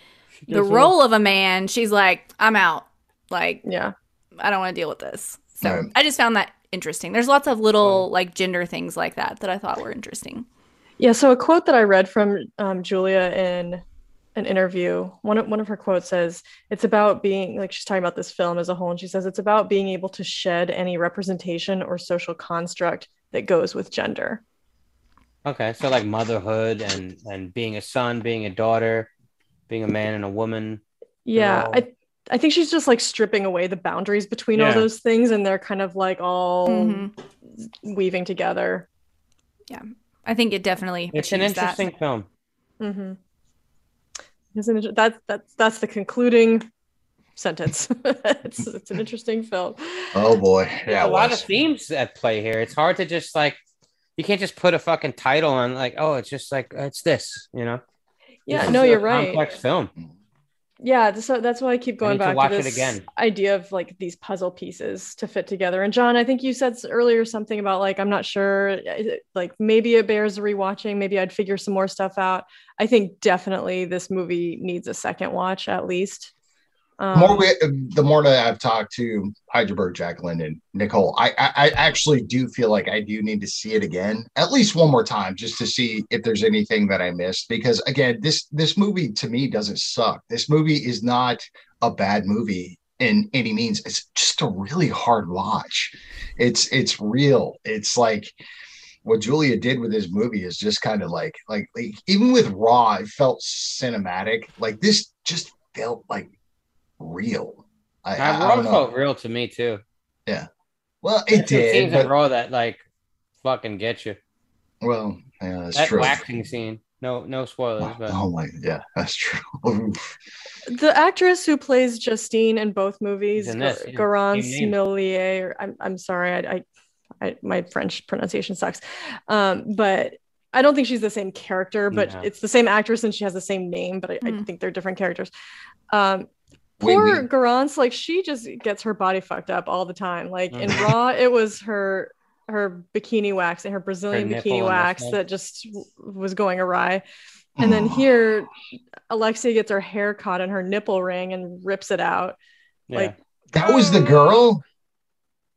the Yes, role of a man, she's like, I'm out. Like, Yeah. I don't want to deal with this. So Right. I just found that interesting. There's lots of little like gender things like that that I thought were interesting. Yeah, so a quote that I read from um, Julia in an interview, one of, one of her quotes says, It's about being, like, she's talking about this film as a whole, and she says, It's about being able to shed any representation or social construct that goes with gender. Okay, so like motherhood and and being a son, being a daughter, being a man and a woman. Yeah, all- I, I think she's just like stripping away the boundaries between all those things, and they're kind of like all Mhm. weaving together. Yeah, I think it definitely It's an achieves that. interesting film. Mm-hmm. Isn't it? That's that's that's the concluding sentence. *laughs* it's it's an interesting film. Oh boy, yeah, a it lot of themes at play here. It's hard to just like you can't just put a fucking title on like oh it's just like it's this you know. Yeah, no, you're right. Complex film. Yeah, so uh, that's why I keep going to back to, watch it this again. idea of like these puzzle pieces to fit together. And John, I think you said earlier something about like I'm not sure, uh, like maybe it bears rewatching. Maybe I'd figure some more stuff out. I think definitely this movie needs a second watch at least. Um, more we, the more that I've talked to Heidelberg, Jacqueline, and Nichole, I, I I actually do feel like I do need to see it again, at least one more time, just to see if there's anything that I missed. Because again, this this movie to me doesn't suck. This movie is not a bad movie in any means. It's just a really hard watch. It's it's real. It's like what Julia did with this movie is just kind of like like like even with Raw, it felt cinematic. Like this just felt like real. I, I, That I Raw felt real to me too. Yeah. Well, it There's some did, scenes but in Raw that like fucking get you. well, yeah, that's that true. waxing scene. No, no spoilers, but Oh my, yeah, that's true. *laughs* The actress who plays Justine in both movies, in this, Gar- yeah. Garance Same. Marillier. or- I'm I'm sorry, I, I, I my French pronunciation sucks, um, but I don't think she's the same character, but No. it's the same actress and she has the same name, but I, I Hmm. think they're different characters. Um, Wait, poor wait. Garance, like she just gets her body fucked up all the time. Like in Mhm. Raw, it was her her bikini wax and her Brazilian nipple bikini wax that just w- was going awry. And then Oh. here, Alexia gets her hair caught in her nipple ring and rips it out. yeah. like, that was the girl.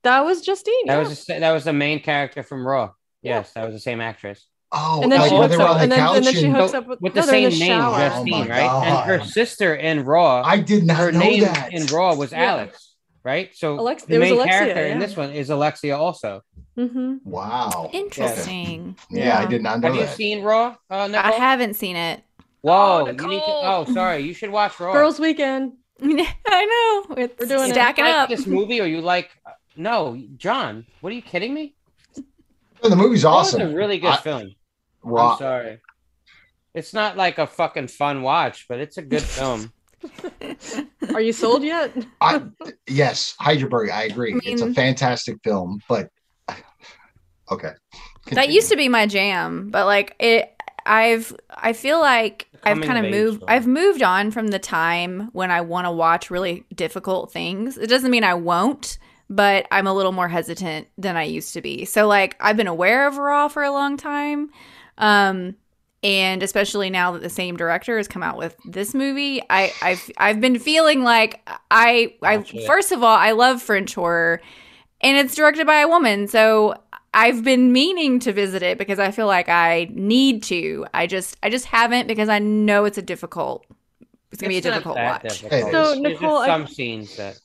That was Justine. that yeah. was just, that was the main character from Raw. Yes, that was the same actress. Oh, and then like she hooks up, on the and then, and then she hooks So, up with, with the they're same the name, shower. Justine, Oh my right? And her sister in Raw, I did not know her know name that. in Raw was Yeah. Alex, right? So Alex- the it was main Alexia, character in this one is Alexia also. Mm-hmm. Wow. Interesting. Yeah, I Yeah. did not know Have you seen Raw? Uh, Nichole? I haven't seen it. Whoa, Oh, you need to. Oh, sorry, you should watch Raw. Girls' Weekend. *laughs* I know. It's We're doing it. stacking like up. this movie, or you like? No, John. What are you kidding me? Oh, the movie's Raw awesome. is a really good I- film. Raw. I'm sorry. It's not like a fucking fun watch, but it's a good *laughs* film. Are you sold yet? I, yes, Heidelberg. I agree. I it's a fantastic film, but okay. That used to be my jam, but like it I've I feel like I've kind of of moved story. I've moved on from the time when I want to watch really difficult things. It doesn't mean I won't, but I'm a little more hesitant than I used to be. So like I've been aware of Raw for a long time. Um and especially now that the same director has come out with this movie, I, I've I've been feeling like I I first of all I love French horror, and it's directed by a woman, so I've been meaning to visit it because I feel like I need to. I just I just haven't because I know it's a difficult. It's gonna be a difficult watch. difficult. So, There's just Nichole, I- some scenes that.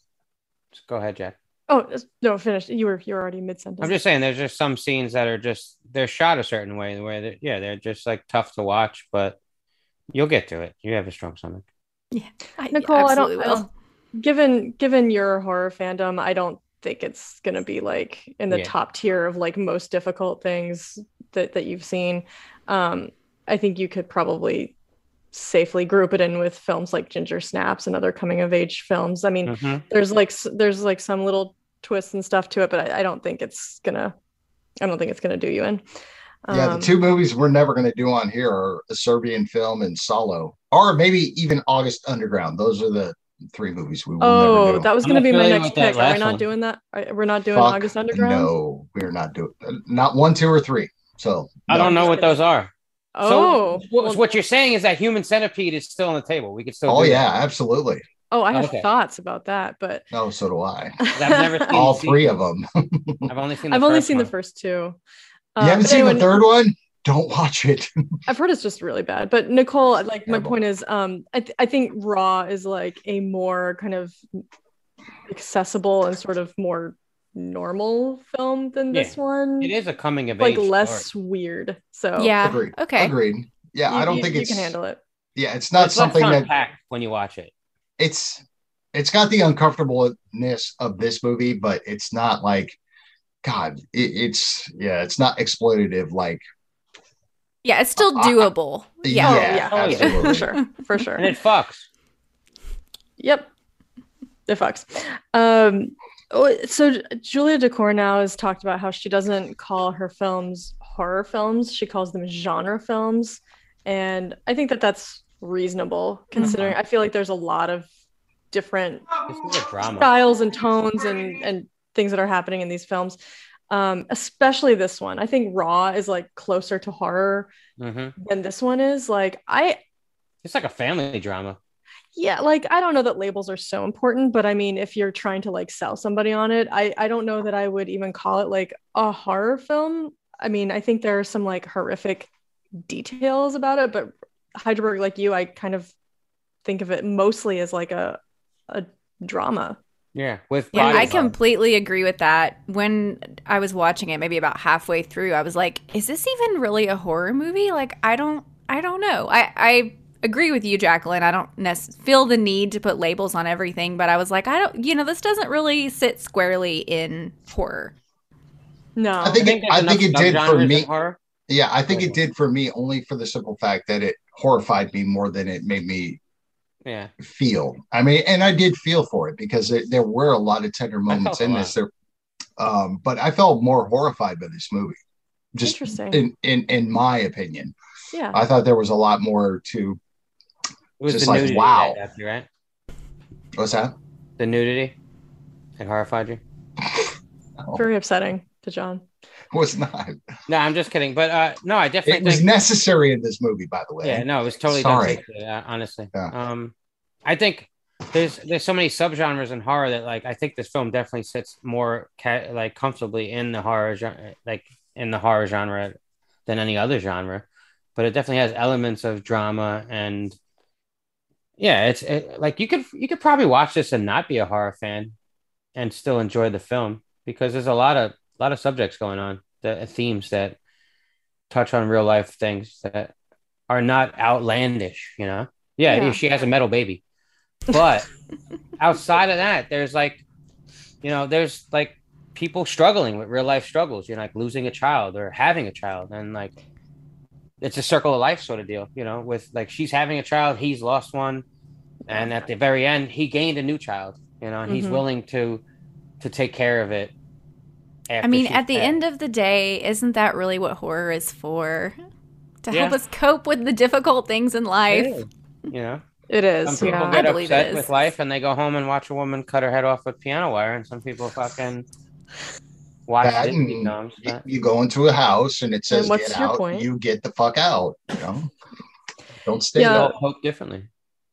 Go ahead, Jack. Oh no, finish. You were you're already mid sentence. I'm just saying, there's just some scenes that are just they're shot a certain way, the way that yeah, they're just like tough to watch, but you'll get to it. You have a strong stomach. I Nichole, I don't, absolutely I will. don't- given given your horror fandom, I don't think it's gonna be like in the Yeah. top tier of like most difficult things that that you've seen. Um, I think you could probably safely group it in with films like Ginger Snaps and other coming of age films. I mean, Mhm. there's like there's like some little twists and stuff to it, but I, I don't think it's gonna I don't think it's gonna do you in. Yeah, Um, the two movies we're never going to do on here are a Serbian film and Salò, or maybe even August Underground. Those are the three movies we will Oh, never do. that was I'm going to be my affiliated next with that pick. Are we not one. doing that? Are- We're not doing Fuck August Underground. No, we're not doing not one, two, or three. So I don't know what those are. Oh, so what, well- what you're saying is that Human Centipede is still on the table. We could still. Oh do yeah, that. absolutely. Oh, I have Okay. thoughts about that, but No, so do I. *laughs* I've never seen All three of them. I've only seen. *laughs* The I've only first seen the first two. you Uh, haven't seen anyway, the third one? Don't watch it. *laughs* I've heard it's just really bad. But Nichole, like my point is, um, I, th- I think Raw is like a more kind of accessible and sort of more normal film than this one. It is a coming of like age less story. weird. So Yeah. Agreed. Okay. Agreed. Yeah, I don't you- think you it's can handle it. Yeah, it's not It's something that when you watch it. It's it's got the uncomfortableness of this movie, but it's not like God. It, it's yeah, it's not exploitative like Yeah, it's still I- I- doable. Yeah. Oh, yeah, yeah. Oh, yeah. absolutely. for sure, for sure. And it fucks. Yep. It fucks. Um, oh, so Julia Ducournau has talked about how she doesn't call her films horror films; she calls them genre films, and I think that that's reasonable considering I feel like there's a lot of different This is a drama. styles and tones and and things that are happening in these films. Um, especially this one. I think Raw is like closer to horror hmm than this one is. Like I It's like a family drama. yeah like i don't know that labels are so important but i mean if you're trying to like sell somebody on it i i don't know that i would even call it like a horror film i mean i think there are some like horrific details about it but heidelberg like you i kind of think of it mostly as like a a drama Yeah, with Yeah, I horror. completely agree with that. When I was watching it, maybe about halfway through, I was like, "Is this even really a horror movie?" Like, I don't, I don't know. I, I agree with you, Jacqueline. I don't nec- feel the need to put labels on everything, but I was like, I don't, you know, this doesn't really sit squarely in horror. no I think it, I think it did for me. Horror. Yeah, I think it did for me only for the simple fact that it horrified me more than it made me Yeah, feel. I mean, and I did feel for it because there, there were a lot of tender moments in this. There, um, but I felt more horrified by this movie. Just Interesting. in in in my opinion, yeah I thought there was a lot more to. it was Just like, wow. that right? What's that? The nudity. It horrified you. very upsetting to john *laughs* Was not. No, I'm just kidding. But uh, no, I definitely It was think. necessary in this movie, by the way. Yeah, no, it was totally Sorry. uh, honestly, Yeah. um, I think there's there's so many subgenres in horror that like I think this film definitely sits more ca- like comfortably in the horror genre, like in the horror genre than any other genre. But it definitely has elements of drama and yeah, it's it, like you could you could probably watch this and not be a horror fan and still enjoy the film because there's a lot of a lot of subjects going on, the themes that touch on real life things that are not outlandish, you know? Yeah, Yeah. she has a metal baby. But *laughs* outside of that, there's like, you know, there's like people struggling with real life struggles, you know, like losing a child or having a child. And like, it's a circle of life sort of deal, you know, with like she's having a child, he's lost one. and at the very end, he gained a new child. You know, and he's Mhm. willing to to take care of it. I mean, at the dead. end of the day, isn't that really what horror is for? To help us cope with the difficult things in It life. is, you know, It is. some people Yeah. I get believe upset is. with life and they go home and watch a woman cut her head off with piano wire, and some people fucking watch That Disney and films. you, but- you go into a house and it says what's get out. point? You get the fuck out. You know, don't stay. Yeah. we there. all hope differently.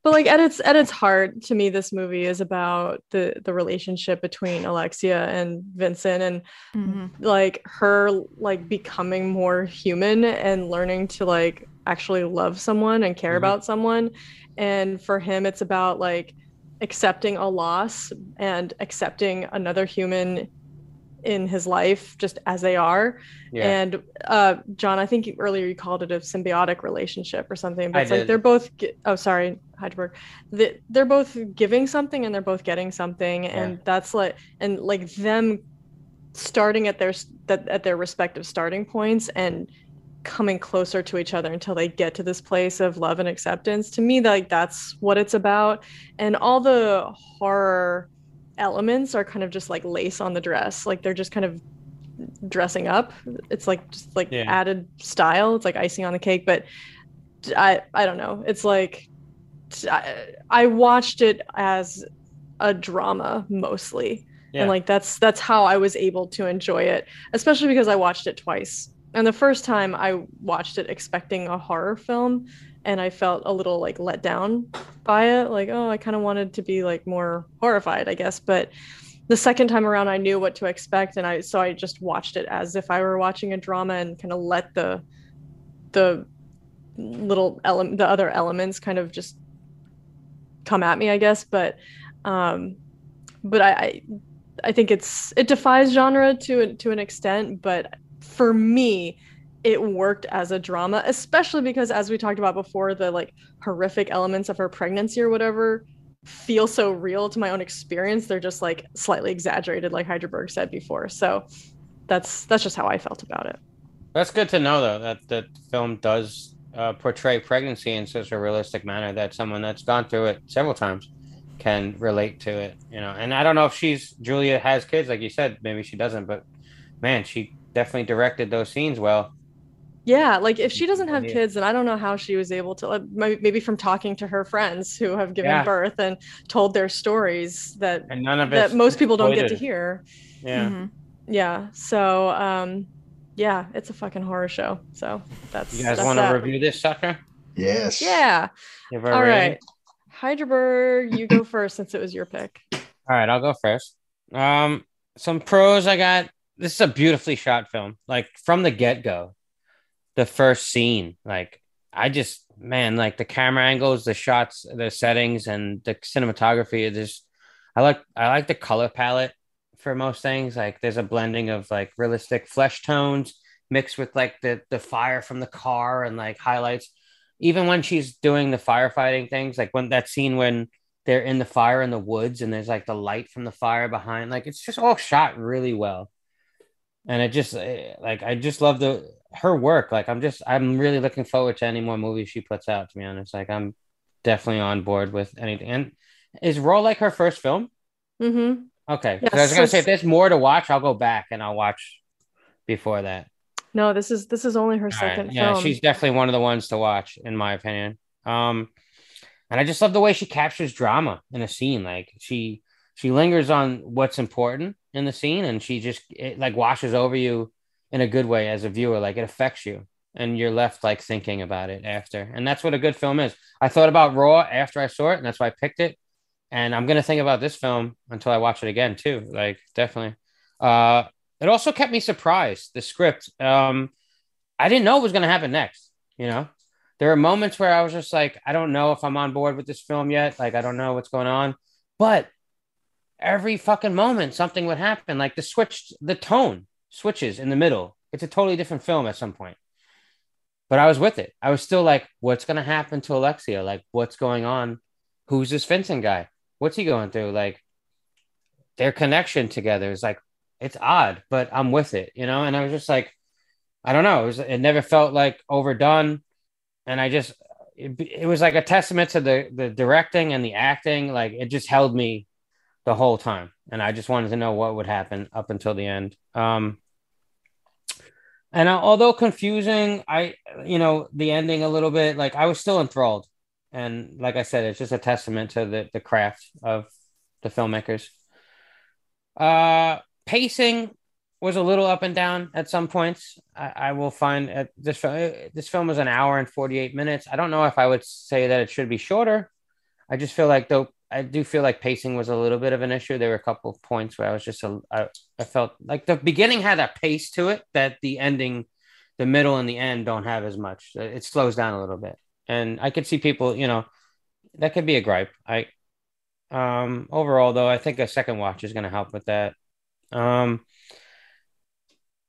But like at its at its heart, to me, this movie is about the the relationship between Alexia and Vincent, and Mhm. like her like becoming more human and learning to like actually love someone and care Mhm. about someone. And for him, it's about like accepting a loss and accepting another human in his life just as they are. Yeah, And uh, John, I think you, earlier you called it a symbiotic relationship or something, but I it's like they're both. gi- Oh, sorry, Heidelberg. They, they're both giving something and they're both getting something, and that's like and like them starting at their that at their respective starting points and coming closer to each other until they get to this place of love and acceptance. To me, like that's what it's about, and all the horror elements are kind of just like lace on the dress. Like they're just kind of dressing up. It's like just like Yeah. added style. It's like icing on the cake but i i don't know. It's like I, I watched it as a drama mostly. Yeah. and like that's that's how i was able to enjoy it especially because i watched it twice. And the first time i watched it expecting a horror film and i felt a little like let down by it like oh i kind of wanted to be like more horrified i guess. But the second time around i knew what to expect and i so i just watched it as if i were watching a drama and kind of let the the little element the other elements kind of just come at me i guess. But um but i i, I think it's it defies genre to to an extent but for me it worked as a drama especially because as we talked about before the like horrific elements of her pregnancy or whatever feel so real to my own experience they're just like slightly exaggerated like Heidelberg said before so that's that's just how i felt about it That's good to know, though, that the film does uh, portray pregnancy in such a realistic manner that someone that's gone through it several times can relate to it. You know, and I don't know if she's Julia has kids, like you said, maybe she doesn't, but man, she definitely directed those scenes well. Yeah, like if she doesn't have kids, then I don't know how she was able to. Like, maybe maybe from talking to her friends who have given Yeah. birth and told their stories that And none of it that most people don't get to hear. Yeah. Mhm. Yeah, so um, yeah, it's a fucking horror show. So that's You guys want to review this sucker? Yes. Yeah. Give her a All rating? right, Heidelberg, you go first since it was your pick. All right, I'll go first. Um, some pros I got. This is a beautifully shot film. Like from the get go, the first scene, like I just man, like the camera angles, the shots, the settings, and the cinematography. Just I like I like the color palette for most things. Like there's a blending of like realistic flesh tones mixed with like the the fire from the car and like highlights. Even when she's doing the firefighting things, like when that scene when they're in the fire in the woods and there's like the light from the fire behind like it's just all shot really well and it just eh, like i just love the her work like i'm just i'm really looking forward to any more movies she puts out to be honest like i'm definitely on board with anything and is raw like her first film Mm-hmm. okay 'Cause i was gonna say if there's more to watch i'll go back and i'll watch before that No, this is this is only her All right. second Yeah, film. she's definitely one of the ones to watch, in my opinion. Um, and I just love the way she captures drama in a scene. Like she she lingers on what's important in the scene, and she just it like washes over you in a good way as a viewer. Like it affects you, and you're left like thinking about it after. And that's what a good film is. I thought about Raw after I saw it, and that's why I picked it. And I'm gonna think about this film until I watch it again too. Like definitely. Uh, it also kept me surprised. The script. Um, I didn't know what was going to happen next. You know, there are moments where I was just like, I don't know if I'm on board with this film yet. Like, I don't know what's going on. But every fucking moment, something would happen. Like the switch, the tone switches in the middle. It's a totally different film at some point. But I was with it. I was still like, what's going to happen to Alexia? Like, what's going on? Who's this Vincent guy? What's he going through? Like, their connection together is like, it's odd, but I'm with it, you know? And I was just like, I don't know. It, was, it never felt like overdone. And I just, it, it was like a testament to the the directing and the acting. Like it just held me the whole time, and I just wanted to know what would happen up until the end. Um, and uh, although confusing, I you know the ending a little bit. Like I was still enthralled, and like I said, it's just a testament to the the craft of the filmmakers. Uh, pacing was a little up and down at some points. I, I will find at this this film is an hour and 48 minutes. I don't know if I would say that it should be shorter. I just feel like though I do feel like pacing was a little bit of an issue. There were a couple of points where I was just a, I, I felt like the beginning had a pace to it that the ending, the middle and the end don't have as much. It slows down a little bit, and I could see people, you know, that could be a gripe. I um overall though, I think a second watch is going to help with that. Um,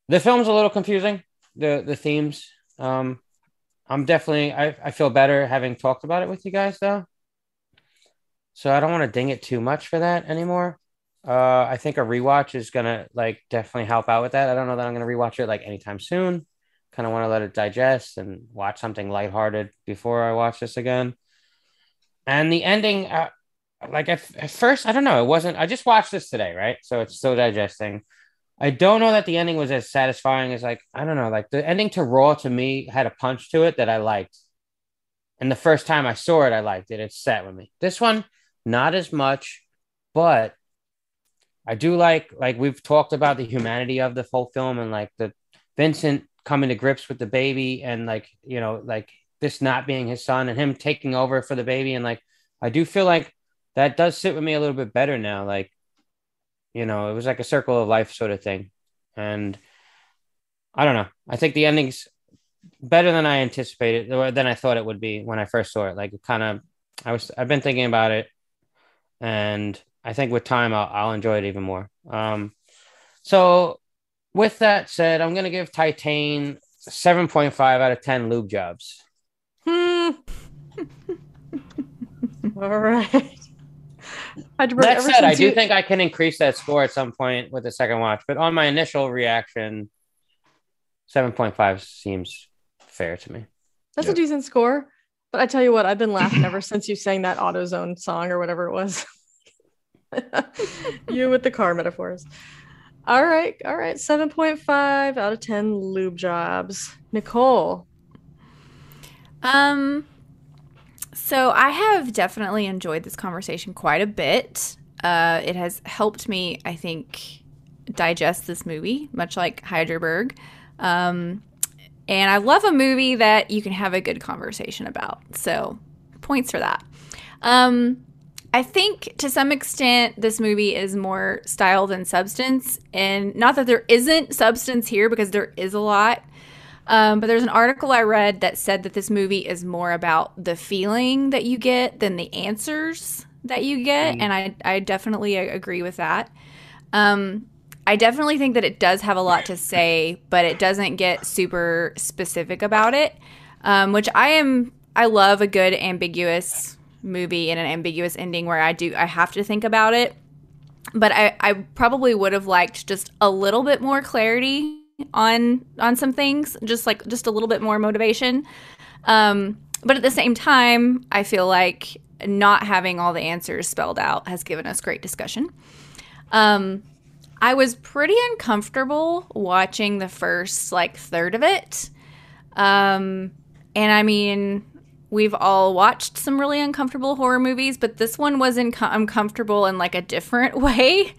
the film's a little confusing. The the themes. Um, I'm definitely I, I feel better having talked about it with you guys though. So I don't want to ding it too much for that anymore. Uh, I think a rewatch is gonna like definitely help out with that. I don't know that I'm gonna rewatch it like anytime soon. Kind of want to let it digest and watch something lighthearted before I watch this again. And the ending, uh, like at, at first, I don't know. It wasn't. I just watched this today, right? So it's still digesting. I don't know that the ending was as satisfying as like I don't know, like the ending to Raw to me had a punch to it that I liked. And the first time I saw it, I liked it. It sat with me. This one, not as much, but I do like like we've talked about the humanity of the whole film and like the Vincent coming to grips with the baby and like you know like this not being his son and him taking over for the baby and like I do feel like that does sit with me a little bit better now. Like you know, it was like a circle of life sort of thing. And I don't know. I think the ending's better than I anticipated, or than I thought it would be when I first saw it. Like, kind of, I was, I've been thinking about it, and I think with time, I'll, I'll enjoy it even more. Um, so, with that said, I'm gonna give Titane 7.5 out of 10 lube jobs. Hmm. *laughs* All right. that said, I do you... think I can increase that score at some point with the second watch, but on my initial reaction, 7.5 seems fair to me. That's yep. a decent score. But I tell you what, I've been laughing ever *laughs* since you sang that AutoZone song or whatever it was. *laughs* you with the car metaphors. All right, all right. 7.5 out of 10 lube jobs. Nichole. Um so I have definitely enjoyed this conversation quite a bit. Uh, it has helped me, I think, digest this movie, much like Heidelberg. Um, and I love a movie that you can have a good conversation about. So points for that. Um, I think to some extent this movie is more style than substance, and not that there isn't substance here because there is a lot. Um, but there's an article I read that said that this movie is more about the feeling that you get than the answers that you get, mm. and I I definitely agree with that. Um, I definitely think that it does have a lot to say, but it doesn't get super specific about it, um, which I am. I love a good ambiguous movie and an ambiguous ending where I do I have to think about it. But I, I probably would have liked just a little bit more clarity on on some things, just like just a little bit more motivation. Um, but at the same time, I feel like not having all the answers spelled out has given us great discussion. Um, I was pretty uncomfortable watching the first like third of it. Um, and I mean, we've all watched some really uncomfortable horror movies, but this one was not uncomfortable in like a different *laughs* way.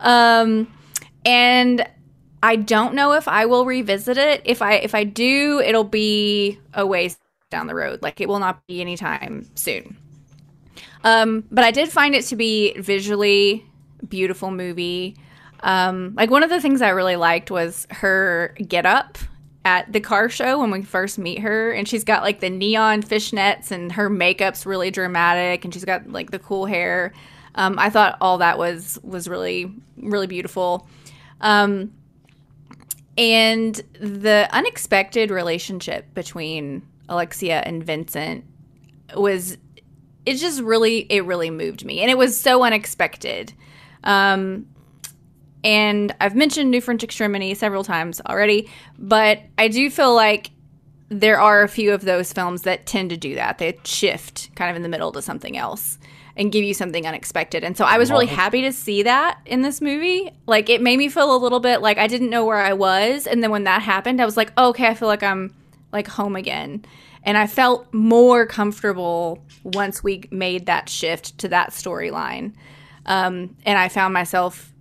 um, and I don't know if I will revisit it. If I if I do, it'll be a ways down the road. Like it will not be anytime soon. Um, but I did find it to be visually beautiful movie. Um, like one of the things I really liked was her get up at the car show when we first meet her and she's got like the neon fishnets and her makeup's really dramatic and she's got like the cool hair. Um, I thought all that was was really really beautiful. Um, and the unexpected relationship between Alexia and Vincent was it just really it really moved me and it was so unexpected um and i've mentioned new french extremity several times already but i do feel like there are a few of those films that tend to do that. They shift kind of in the middle to something else and give you something unexpected. And so I was really happy to see that in this movie. Like it made me feel a little bit like I didn't know where I was. And then when that happened, I was like, oh, okay, I feel like I'm like home again. And I felt more comfortable once we made that shift to that storyline. Um, and I found myself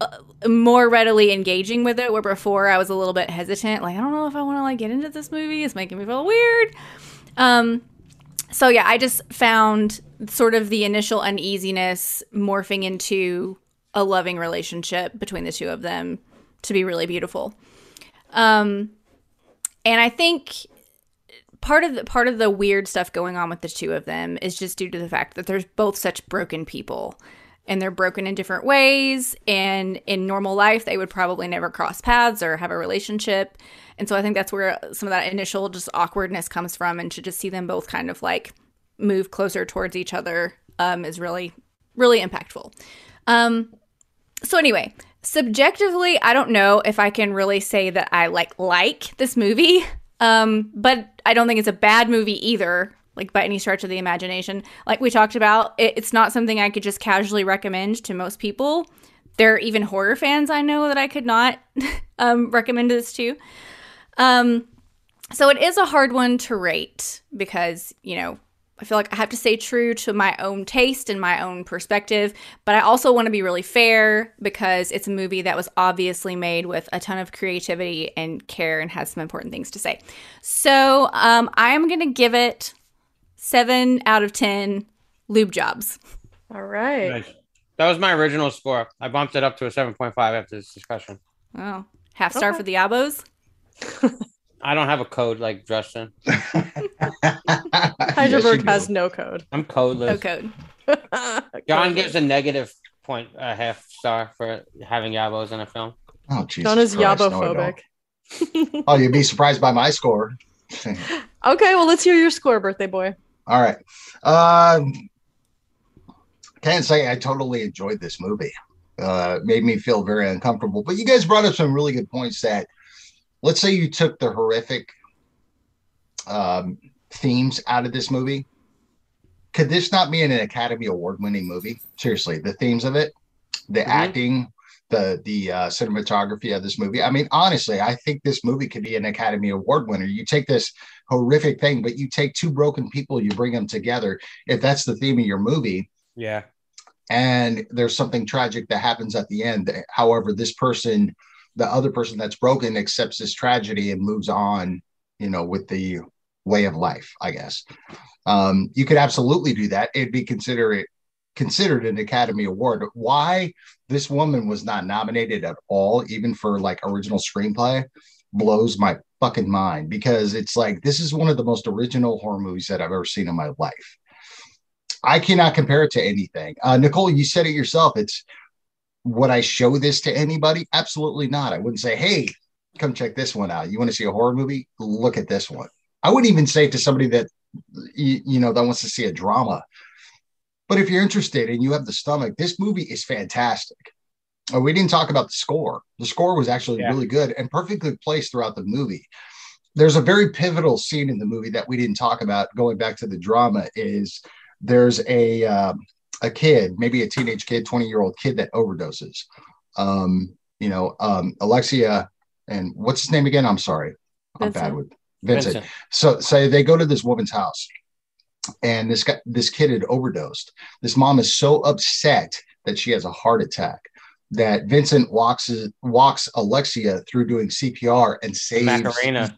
uh, more readily engaging with it where before I was a little bit hesitant like I don't know if I want to like get into this movie. It's making me feel weird. Um so yeah I just found sort of the initial uneasiness morphing into a loving relationship between the two of them to be really beautiful. Um and I think part of the part of the weird stuff going on with the two of them is just due to the fact that they're both such broken people and they're broken in different ways. And in normal life, they would probably never cross paths or have a relationship. And so I think that's where some of that initial just awkwardness comes from. And to just see them both kind of like move closer towards each other um, is really, really impactful. Um, so anyway, subjectively, I don't know if I can really say that I like like this movie. Um, but I don't think it's a bad movie either like by any stretch of the imagination. Like we talked about, it, it's not something I could just casually recommend to most people. There are even horror fans I know that I could not *laughs* um, recommend this to. Um, so it is a hard one to rate because, you know, I feel like I have to stay true to my own taste and my own perspective, but I also want to be really fair because it's a movie that was obviously made with a ton of creativity and care and has some important things to say. So um, I am going to give it seven out of ten lube jobs. All right. Nice. That was my original score. I bumped it up to a 7.5 after this discussion. Oh, half star Okay. for the abos. *laughs* I don't have a code like Justin. *laughs* Heidelberg has no code. I'm codeless. No code. *laughs* John gives a negative point a half star for having Yabos in a film. Oh, Jesus John is Christ, no, I don't. yabophobic. oh, you'd be surprised by my score. Okay, well, let's hear your score, birthday boy. All right. Um, can't say I totally enjoyed this movie. Uh, made me feel very uncomfortable. But you guys brought up some really good points. That let's say you took the horrific um, themes out of this movie. Could this not be an Academy Award winning movie? Seriously, the themes of it, the Mhm. acting, the the uh, cinematography of this movie. I mean, honestly, I think this movie could be an Academy Award winner. You take this horrific thing, but you take two broken people, you bring them together. If that's the theme of your movie, Yeah. and there's something tragic that happens at the end. However, this person, the other person that's broken, accepts this tragedy and moves on, you know, with the way of life, I guess. Um, you could absolutely do that. It'd be considered considered an Academy Award. Why this woman was not nominated at all, even for like original screenplay, blows my fucking mind because it's like this is one of the most original horror movies that I've ever seen in my life. I cannot compare it to anything. Uh, Nichole, you said it yourself. It's would I show this to anybody? Absolutely not. I wouldn't say, hey, come check this one out. You want to see a horror movie? Look at this one. I wouldn't even say it to somebody that you, you know that wants to see a drama. But if you're interested and you have the stomach, this movie is fantastic. Oh, we didn't talk about the score. The score was actually Yeah. really good and perfectly placed throughout the movie. There's a very pivotal scene in the movie that we didn't talk about. Going back to the drama, is there's a um, a kid, maybe a teenage kid, 20 year old kid that overdoses. Um, you know, um, Alexia and what's his name again? I'm sorry, I'm bad with Vincent. Vincent. So, so they go to this woman's house, and this guy, this kid had overdosed. This mom is so upset that she has a heart attack that Vincent walks walks Alexia through doing CPR and saves Macarena.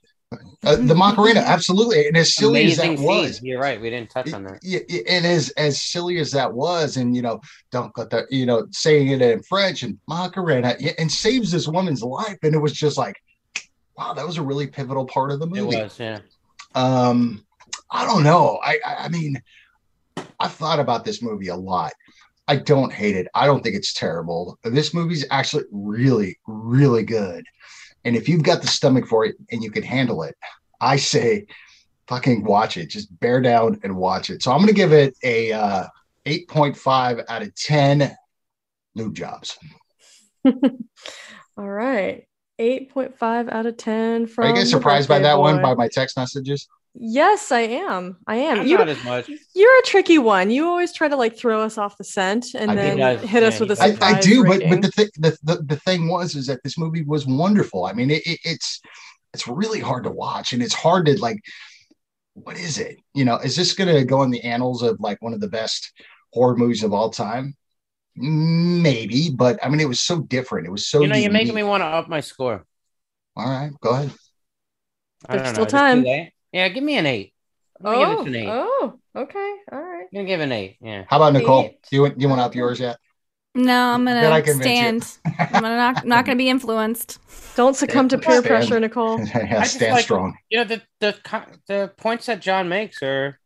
uh, the Macarena. Absolutely, and as silly Amazing as that was, scene. You're right. We didn't touch on that. yeah, yeah, and as as silly as that was, and you know, don't let that, you know, saying it in French and Macarena, and saves this woman's life, and it was just like, wow, that was a really pivotal part of the It movie. was, yeah. Um, I don't know. I, I I mean, I've thought about this movie a lot. I don't hate it. I don't think it's terrible. This movie's actually really, really good. And if you've got the stomach for it and you can handle it, I say fucking watch it. Just bear down and watch it. So I'm gonna give it a uh 8.5 out of 10 noob jobs. *laughs* All right. 8.5 out of 10 from Are you guys surprised by that one by my text messages? Yes, I am. I am. I'm You, not as much. you're a tricky one. You always try to like throw us off the scent and I then do. hit us with a he I, surprise I do, but rating. but the, thing the, the the thing was is that this movie was wonderful. I mean, it, it, it's it's really hard to watch, and it's hard to like. What is it? You know, is this going to go in the annals of like one of the best horror movies of all time? Maybe, but I mean, it was so different. It was so. You know, you're making me want to up my score. All right, go ahead. There's still know. Is it too time. Late? Yeah, give me an eight. I'm give it an eight. oh, okay. All right. I'm gonna give an eight. Yeah. How about Nichole? Eight. Do you want you want up yours yet? No, I'm gonna convince stand. *laughs* I'm gonna not not gonna be influenced. Don't succumb to peer Stand. pressure, Nichole. *laughs* yeah, stand like- strong. You know the the the points that John makes are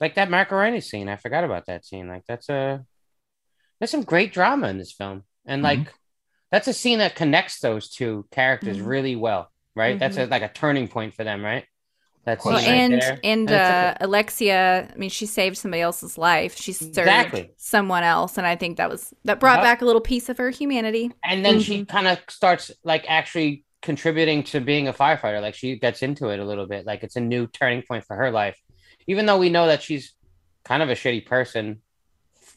like that macaroni scene. I forgot about that scene. Like that's a there's some great drama in this film, and Mm-hmm. like that's a scene that connects those two characters Mhm. really well. Right. That's a, like a turning point for them. Right. That's Well, Well, right and there. and uh, a- Alexia, I mean, she saved somebody else's life. She served Exactly. someone else, and I think that was that brought Yep. back a little piece of her humanity. and then she kind of starts like actually contributing to being a firefighter like she gets into it a little bit like it's a new turning point for her life even though we know that she's kind of a shitty person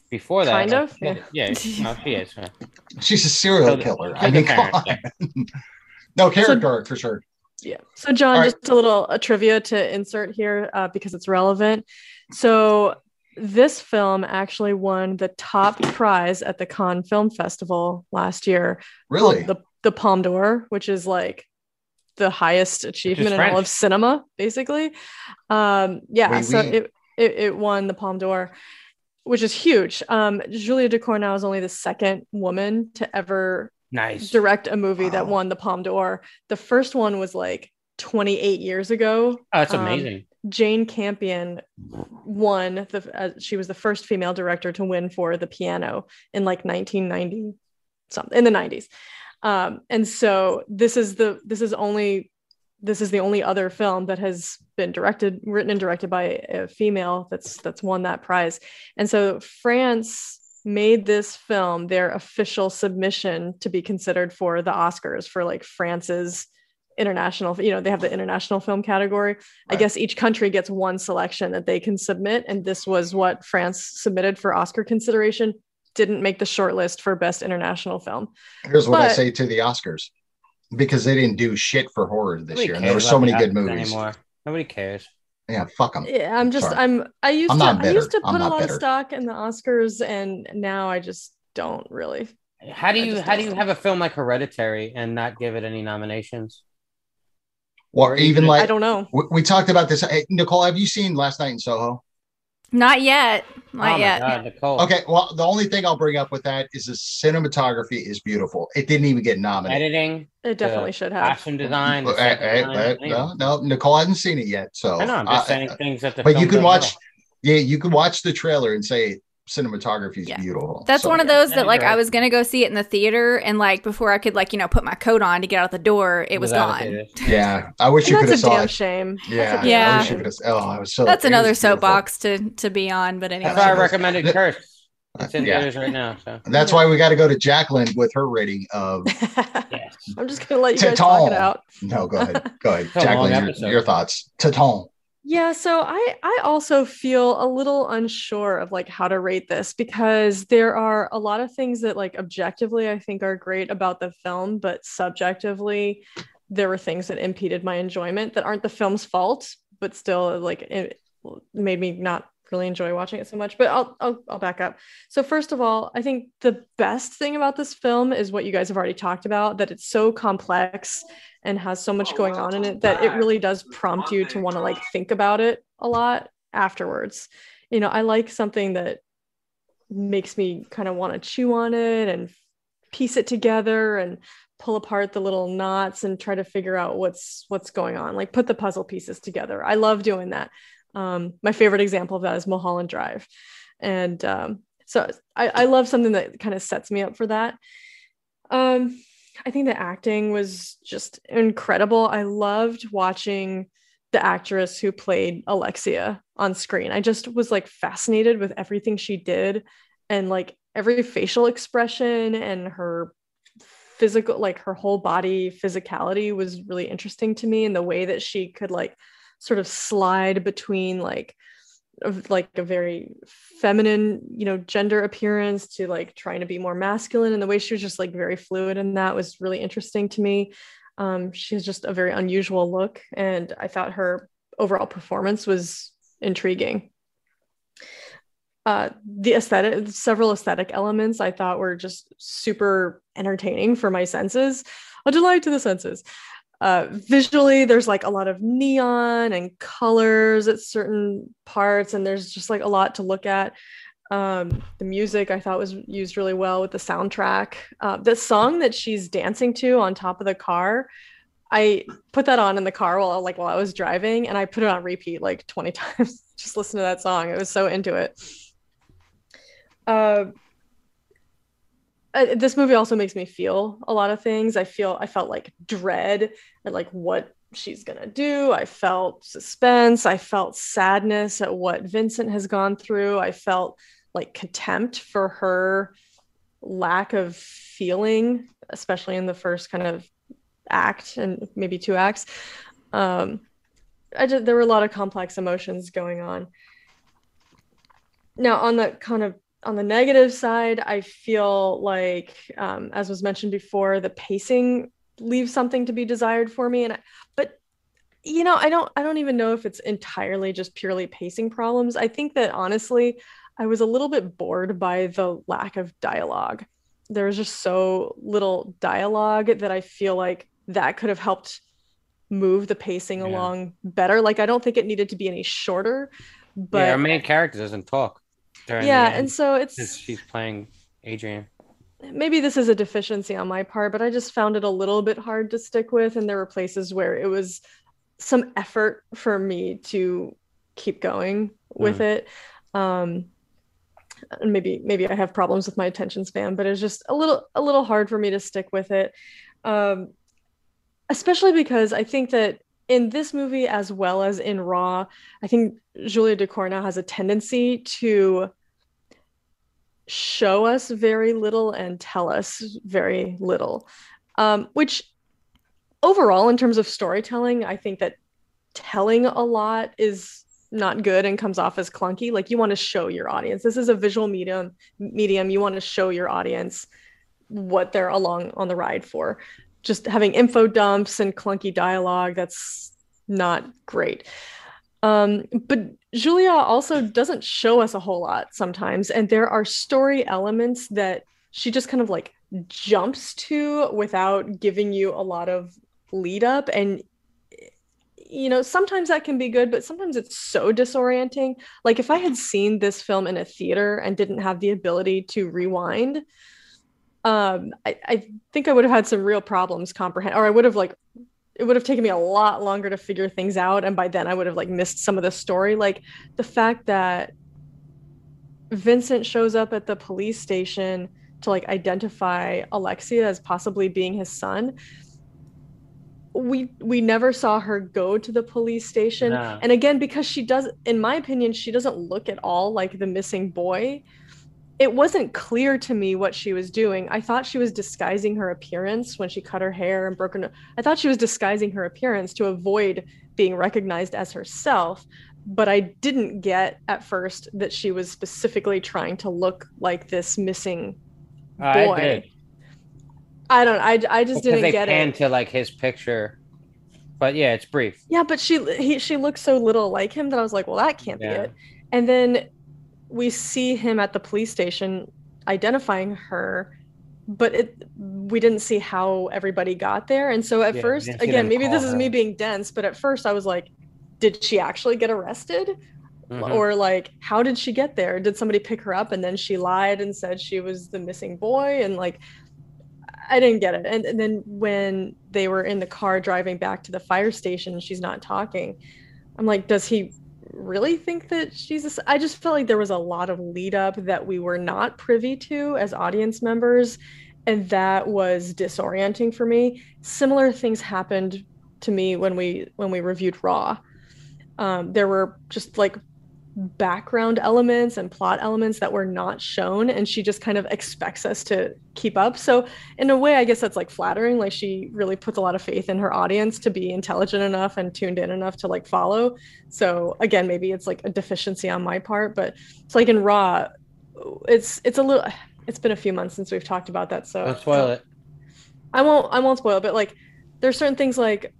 before that Kind like, of, yeah, yeah *laughs* no, she is. She's a serial Kill killer. kill I the mean, *laughs* come parents, on. yeah. no character arc for sure. Yeah. So, John, All right. just a little a trivia to insert here uh, because it's relevant. So, this film actually won the top prize at the Cannes Film Festival last year. Really? The the Palme d'Or, which is like the highest achievement in all of cinema, basically. Um, yeah. Oui, so oui. it, it it won the Palme d'Or, which is huge. Um, Julia Ducournau is only the second woman to ever nice direct a movie that won the Palme d'Or. The first one was like 28 years ago. oh it's Um, amazing Jane Campion won the uh, she was the first female director to win for the piano in like 1990 something in the 90s. Um, and so this is the this is only this is the only other film that has been directed written and directed by a female that's that's won that prize. And so France made this film their official submission to be considered for the Oscars for like France's international you know they have the international film category. I guess each country gets one selection that they can submit and this was what france submitted for oscar consideration. Didn't make the short list for best international film. Here's what I say to the Oscars because they didn't do shit for horror this year. And there were so many good movies. anymore. Nobody cares Yeah, fuck them. yeah i'm just Sorry. i'm i used I'm to not i used to put a lot bitter. of stock in the oscars and now i just don't really how do you how do you have a film like hereditary and not give it any nominations Or even like i don't know we, we talked about this. Hey, Nichole, have you seen Last Night in Soho? Not yet, not oh yet. god nichole Okay, well, the only thing I'll bring up with that is the cinematography is beautiful. It didn't even get nominated. editing it definitely should have costume design the Uh, set uh, design, uh, anything. no, no, Nichole hasn't seen it yet. So I know. I'm just uh, saying things that the. but you can watch, well. yeah, you can watch the trailer and say cinematography is Yeah. beautiful. That's So, one of those Yeah, that like you're I was gonna go see it in the theater, and like before I could like you know put my coat on to get out the door, it was Without gone. *laughs* Yeah, I wish you could have that's a damn it. shame That's a Yeah, damn Yeah. I wish you shame. could have. Oh, I was so. That's another soapbox to to be on, but anyway. That's why I recommended Curse. It's in Yeah. theaters right now. So That's why we got to go to Jacqueline with her rating of. *laughs* yes. i'm just gonna let you guys talk it out No, go ahead. Go ahead, It's a long Jacqueline. Your, episode. your thoughts. Titane. Yeah, so I I also feel a little unsure of like how to rate this because there are a lot of things that like objectively I think are great about the film, but subjectively there were things that impeded my enjoyment that aren't the film's fault, but still like it made me not really enjoy watching it so much. But I'll I'll, I'll back up. So first of all, I think the best thing about this film is what you guys have already talked about that it's so complex and has so much going on in it that it really does prompt you to want to like think about it a lot afterwards. You know, I like something that makes me kind of want to chew on it and piece it together and pull apart the little knots and try to figure out what's what's going on like put the puzzle pieces together i love doing that um, my favorite example of that is mulholland drive. And um, so I, I love something that kind of sets me up for that. Um, i think the acting was just incredible. I loved watching the actress who played alexia on screen. I just was like fascinated with everything she did and like every facial expression and her physical like her whole body physicality was really interesting to me and the way that she could like sort of slide between like like a very feminine you know gender appearance to like trying to be more masculine. And the way she was just like very fluid and that was really interesting to me. Um, she has just a very unusual look and i thought her overall performance was intriguing. Uh, the aesthetic several aesthetic elements i thought were just super entertaining for my senses. A delight to the senses uh, visually there's like a lot of neon and colors at certain parts and there's just like a lot to look at. Um, the music i thought was used really well with the soundtrack. Uh, the song that she's dancing to on top of the car i put that on in the car while like while i was driving and i put it on repeat like 20 *laughs* times just listen to that song. I was so into it. Uh, uh, this movie also makes me feel a lot of things. I feel I felt like dread and like what she's gonna do. I felt suspense. I felt sadness at what Vincent has gone through. I felt like contempt for her lack of feeling, especially in the first kind of act and maybe two acts. Um, I just, there were a lot of complex emotions going on. Now, on the kind of on the negative side, I feel like, um, as was mentioned before, the pacing leaves something to be desired for me. And I, but you know, I don't I don't even know if it's entirely just purely pacing problems. I think that honestly, I was a little bit bored by the lack of dialogue. There was just so little dialogue that I feel like that could have helped move the pacing yeah. along better. Like I don't think it needed to be any shorter. But yeah, our main character doesn't talk yeah and so it's she's playing adrien. Maybe this is a deficiency on my part but i just found it a little bit hard to stick with and there were places where it was some effort for me to keep going with mm. it. Um and maybe maybe i have problems with my attention span but it's just a little a little hard for me to stick with it. Um especially because i think that in this movie as well as in raw i think julia ducournau has a tendency to show us very little and tell us very little um, which overall in terms of storytelling i think that telling a lot is not good and comes off as clunky. Like you want to show your audience. This is a visual medium medium. You want to show your audience what they're along on the ride for just having info dumps and clunky dialogue that's not great um, but Julia also doesn't show us a whole lot sometimes, and there are story elements that she just kind of like jumps to without giving you a lot of lead up. And you know, sometimes that can be good, but sometimes it's so disorienting. Like if I had seen this film in a theater and didn't have the ability to rewind, um, I, I think I would have had some real problems comprehend, or I would have like it would have taken me a lot longer to figure things out and by then i would have like missed some of the story. Like the fact that vincent shows up at the police station to like identify alexia as possibly being his son. We we never saw her go to the police station. Nah. and again because she does in my opinion she doesn't look at all like the missing boy it wasn't clear to me what she was doing. I thought she was disguising her appearance when she cut her hair and broke her. I thought she was disguising her appearance to avoid being recognized as herself. But I didn't get at first that she was specifically trying to look like this missing boy. I, did. I don't. I, I just because didn't get it. to like his picture, but yeah, it's brief. Yeah, but she he, she looks so little like him that I was like, well, that can't yeah. be it. And then we see him at the police station identifying her but it we didn't see how everybody got there. And so at yeah, first again maybe this her. is me being dense but at first i was like did she actually get arrested? Mm-hmm. or like how did she get there? Did somebody pick her up and then she lied and said she was the missing boy? And like i didn't get it. And, and then when they were in the car driving back to the fire station she's not talking. I'm like does he really think that she's a, I just felt like there was a lot of lead up that we were not privy to as audience members and that was disorienting for me. Similar things happened to me when we when we reviewed raw. Um, there were just like background elements and plot elements that were not shown and she just kind of expects us to keep up so in a way i guess that's like flattering like she really puts a lot of faith in her audience to be intelligent enough and tuned in enough to like follow so again maybe it's like a deficiency on my part but it's like in raw it's it's a little it's been a few months since we've talked about that so Don't spoil it. I won't I won't spoil, it, but like there's certain things like,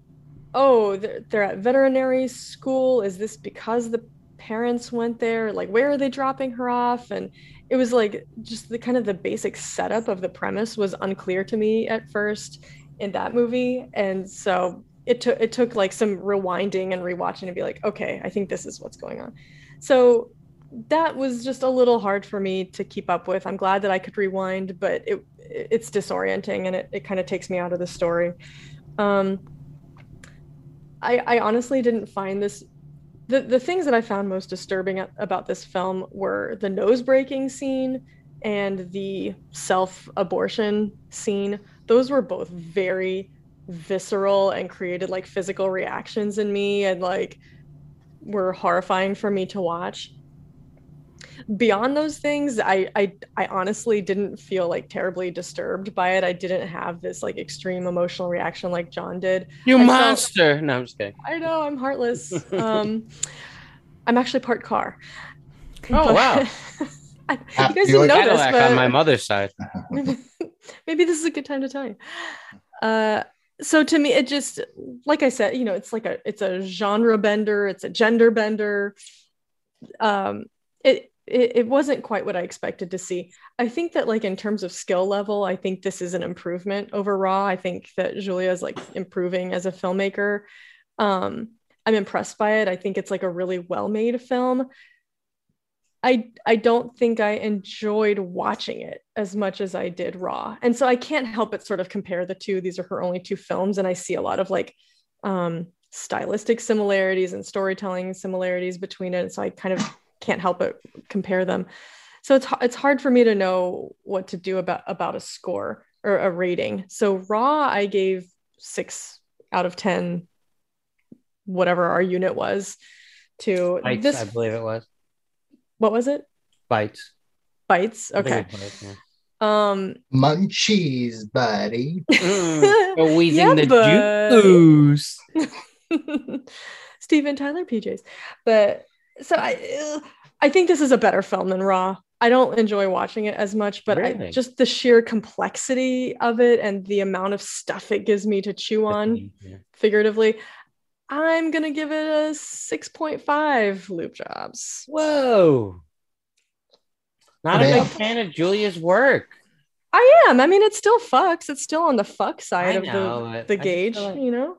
oh, they're, they're at veterinary school. Is this because the parents went there? Like, where are they dropping her off? And it was like just the kind of the basic setup of the premise was unclear to me at first in that movie, and so it took it took like some rewinding and rewatching to be like, okay, I think this is what's going on. So that was just a little hard for me to keep up with. I'm glad that I could rewind, but it it's disorienting and it, it kind of takes me out of the story. Um, I, I honestly didn't find this. The, the things that I found most disturbing about this film were the nose breaking scene and the self abortion scene. Those were both very visceral and created like physical reactions in me and like were horrifying for me to watch beyond those things I, I i honestly didn't feel like terribly disturbed by it i didn't have this like extreme emotional reaction like john did You I felt- monster! no, I'm just kidding. i know i'm heartless *laughs* um i'm actually part car Oh, wow. *laughs* I, you Ah, guys didn't know this Cadillac but on my mother's side. maybe, *laughs* maybe this is a good time to tell you uh so to me it just like i said you know it's like a it's a genre bender it's a gender bender um it it, it wasn't quite what i expected to see i think that like in terms of skill level i think this is an improvement over raw i think that julia is like improving as a filmmaker um i'm impressed by it i think it's like a really well made film I I don't think I enjoyed watching it as much as I did Raw. And so I can't help but sort of compare the two. These are her only two films and I see a lot of like um stylistic similarities and storytelling similarities between it. So I kind of can't help but compare them. So it's it's hard for me to know what to do about about a score or a rating. So Raw I gave 6 out of 10 whatever our unit was to Bites, this I believe it was. what was it? Bites. Bites. Okay. Bites, yeah. Um Munchies, buddy. Mm, *laughs* go wheezing Yeah, the but- juice. *laughs* Steven Tyler PJs. But so I uh, I think this is a better film than Raw. I don't enjoy watching it as much, but I, just the sheer complexity of it and the amount of stuff it gives me to chew on Yeah. figuratively. I'm gonna give it a 6.5 loop jobs. Whoa. Not a big fan of Julia's work. I am. I mean, it still fucks. It's still on the fuck side I of the, the gauge, like- you know?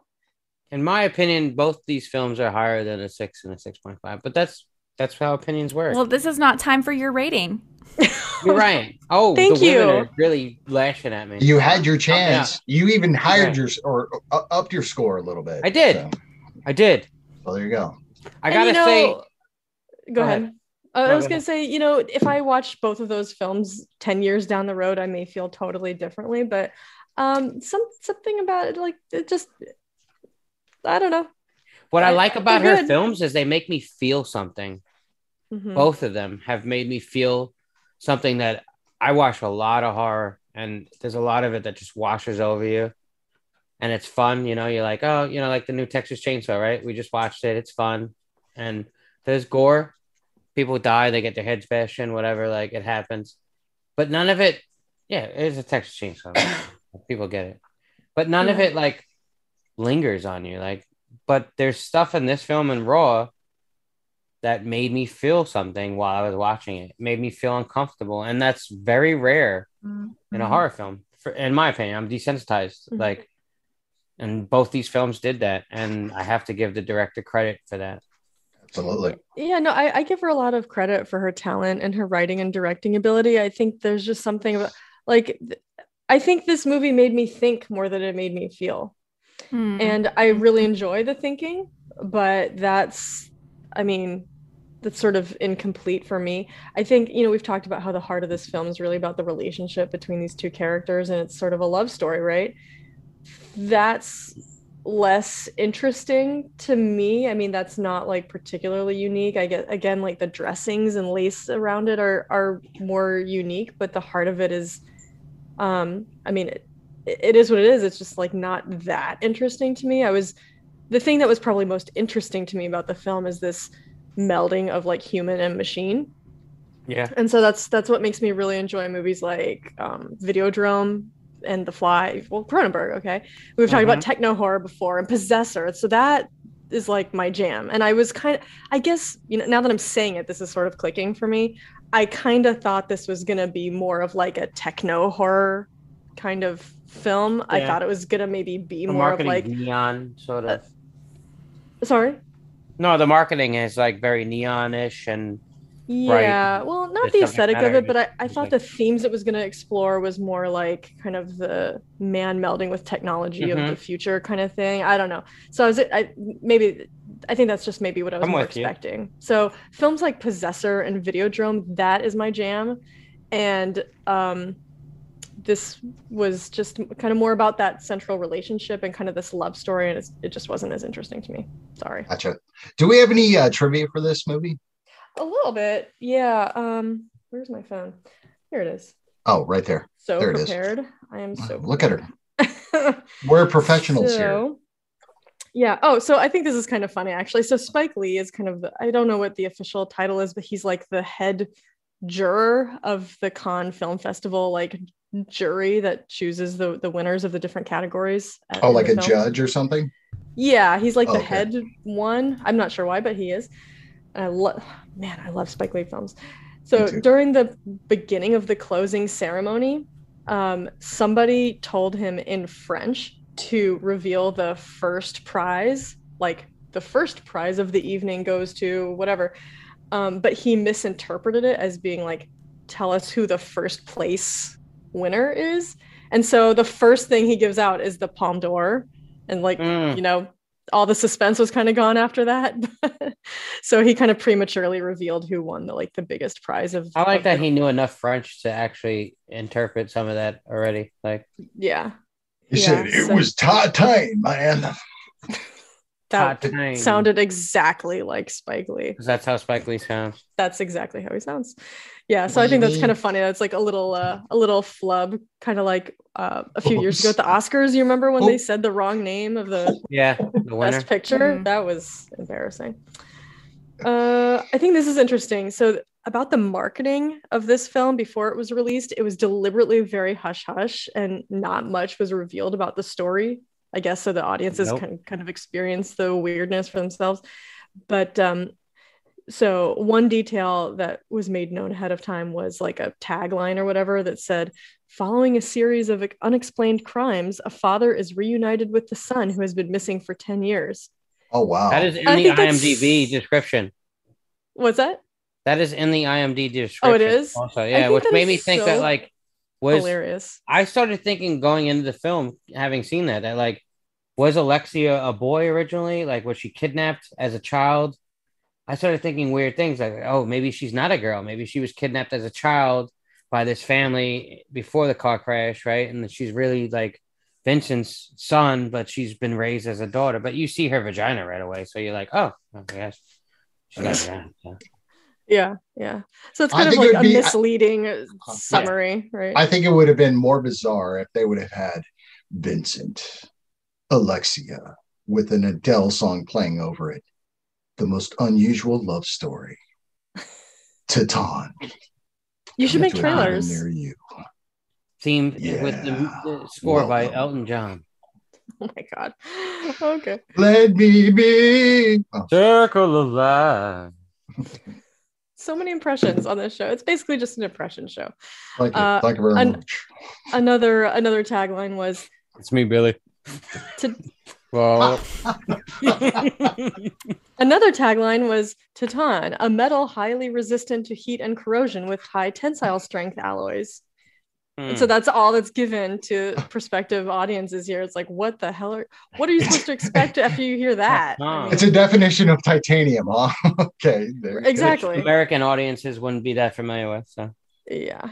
In my opinion, both these films are higher than a six and a six point five. But that's that's how opinions work. Well, this is not time for your rating. *laughs* You're right. Oh, Thank the women you. are really lashing at me. You had your chance. You even hired Right. your or uh, upped your score a little bit. I did. So, I did. well, there you go. I And, gotta you know- say, go, Go ahead. ahead. Uh, No, I was go gonna say, you know, if I watch both of those films ten years down the road, I may feel totally differently. But um, some something about it, like it just, I don't know. what I I- like about they're her good. films is they make me feel something. Mhm. Both of them have made me feel something that I watch a lot of horror, and there's a lot of it that just washes over you, and it's fun. You know, you're like, oh, you know, like the new Texas Chainsaw, right? We just watched it. It's fun, and there's gore. People die, they get their heads bashed in, whatever. Like it happens, but none of it. Yeah, it is a Texas Chainsaw. *coughs* People get it, but none of it like lingers on you. Like, but there's stuff in this film and Raw that made me feel something while I was watching it. It made me feel uncomfortable, and that's very rare in a horror film. For, in my opinion, I'm desensitized. Mhm. Like, and both these films did that, and I have to give the director credit for that. Absolutely. Yeah, no, I, I give her a lot of credit for her talent and her writing and directing ability. I think there's just something about like th- I think this movie made me think more than it made me feel. Hmm. And I really enjoy the thinking, but that's I mean, that's sort of incomplete for me. I think, you know, we've talked about how the heart of this film is really about the relationship between these two characters and it's sort of a love story, right? That's less interesting to me. I mean, that's not like particularly unique. I get again like the dressings and lace around it are are more unique, but the heart of it is um I mean it, it is what it is. It's just like not that interesting to me. I was the thing that was probably most interesting to me about the film is this melding of like human and machine. Yeah. And so that's that's what makes me really enjoy movies like um, Videodrome and The Fly. Well, Cronenberg. Okay, we've talked about techno horror before and Possessor. So that is like my jam. And I was kind of, I guess, you know, now that I'm saying it, this is sort of clicking for me. I kind of thought this was gonna be more of like a techno horror kind of film. I thought it was gonna maybe be The more of like, neon sort of. Sorry. no, the marketing is like very neonish and Yeah, well, not The the aesthetic of it, but I, I thought the themes it was going to explore was more like kind of the man melding with technology of Mhm. the future kind of thing. I don't know. So I was I maybe I think that's just maybe what I was more you. expecting. So films like Possessor and Videodrome, that is my jam, and um, this was just kind of more about that central relationship and kind of this love story, and it's, it just wasn't as interesting to me. Sorry. Gotcha. Do we have any uh, trivia for this movie? A little bit, yeah. Um, where's my phone? Here it is. Oh, right there. So There it is. prepared. I am so. Look at her. We're professionals here. Yeah. Oh, so I think this is kind of funny actually. So Spike Lee is kind of the, I don't know what the official title is, but he's like the head juror of the Cannes Film Festival, like jury that chooses the the winners of the different categories. at- Oh, like a films. judge or something? Yeah, he's like the Okay. head one. I'm not sure why, but he is. And I love, man, I love Spike Lee films. So during the beginning of the closing ceremony, um, somebody told him in French to reveal the first prize, like the first prize of the evening goes to whatever. Um, but he misinterpreted it as being like, tell us who the first place winner is. And so the first thing he gives out is the Palme d'Or. And like, Mm. you know, all the suspense was kind of gone after that. *laughs* so he kind of prematurely revealed who won the like the biggest prize of I like of that the- he knew enough French to actually interpret some of that already. Like, yeah. He Yeah, said it so- was time, man. *laughs* That Titane. sounded exactly like Spike Lee. 'cause that's how Spike Lee sounds. That's exactly how he sounds. Yeah, so What I think you that's kind of funny. That's like a little uh, a little flub, kind of like uh, a few years ago at the *laughs* Oscars. You remember when Oh. they said the wrong name of the Yeah, the winner. best picture? Mhm. That was embarrassing. Uh, I think this is interesting. So about the marketing of this film before it was released, it was deliberately very hush hush, and not much was revealed about the story. I guess so the audiences Nope. can kind of experience the weirdness for themselves. But um, so one detail that was made known ahead of time was like a tagline or whatever that said, "Following a series of unexplained crimes, a father is reunited with the son who has been missing for ten years." Oh wow. That is in I the think that's- IMDb description. What's that? That is in the IMDb description. Oh, it is? Also, yeah, which made me think that like was Hilarious. I started thinking going into the film, having seen that, that like was Alexia a boy originally? Like was she kidnapped as a child? I started thinking weird things like, oh, maybe she's not a girl. Maybe she was kidnapped as a child by this family before the car crash, right? And that she's really like Vincent's son, but she's been raised as a daughter. But you see her vagina right away, so you're like, oh, okay, yes, she's got vagina. yeah. Yeah, yeah. So it's I kind of like a be- misleading uh, summary, right? I think it would have been more bizarre if they would have had Vincent, Alexia, with an Adele song playing over it. The most unusual love story. *laughs* Titan. you should make coming to an island trailers. near you. Theme with the, the score by Elton John. *laughs* Oh my god. *laughs* Okay. Let me be. Oh, Circle of life. So many impressions on this show. It's basically just an impression show. thank you. Uh, thank you very an- much. Another another tagline was It's me, Billy. to *laughs* Well, *laughs* Another tagline was Titan, a metal highly resistant to heat and corrosion with high tensile strength alloys. And so hmm. that's all that's given to prospective audiences here. It's like, what the hell are what are you supposed to *laughs* expect after you hear that? I mean, It's a definition of titanium, huh? *laughs* okay. there you exactly. American audiences wouldn't be that familiar with. So Yeah.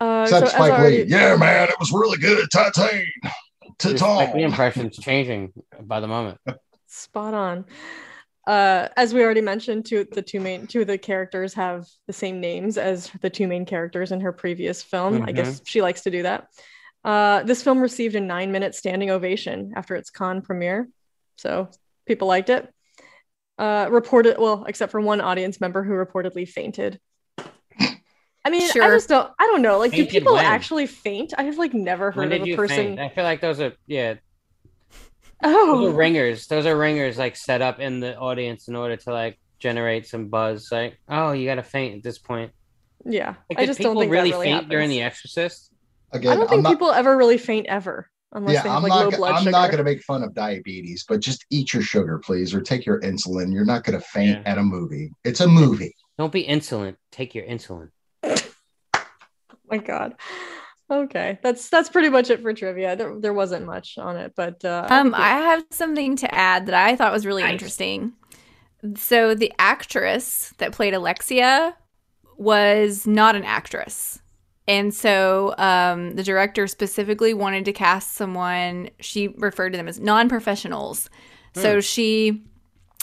Uh, Except so as Spike already, Lee. Yeah, man, it was really good. Titan. Your Ta-ta. Spike Lee impression's changing by the moment. Spot on. Uh, as we already mentioned, two the two main two of the characters have the same names as the two main characters in her previous film. I guess she likes to do that. Uh, this film received a nine minute standing ovation after its Cannes premiere, so people liked it. Uh, reported well, except for one audience member who reportedly fainted. I mean, I just don't. I don't know. Like, do people when? actually faint? I have like never When heard of a person. faint? I feel like those are yeah, Oh, those are oh. ringers. Those are ringers like set up in the audience in order to like generate some buzz. Like, oh, you got to faint at this point. yeah. Like, I just don't think really that really faint during. The Exorcist? Again, I don't I'm think not, people ever really faint ever, unless yeah, they have I'm like not. low blood I'm sugar. not going to make fun of diabetes, but just eat your sugar, please, or take your insulin. You're not going to faint Yeah. at a movie. It's a movie. Don't be insolent. Take your insulin. *laughs* oh my god. Okay, that's that's pretty much it for trivia. There, there wasn't much on it, but uh, Um, I have something to add that I thought was really Nice. interesting. So the actress that played Alexia was not an actress. And so um, the director specifically wanted to cast someone, she referred to them as non professionals. So she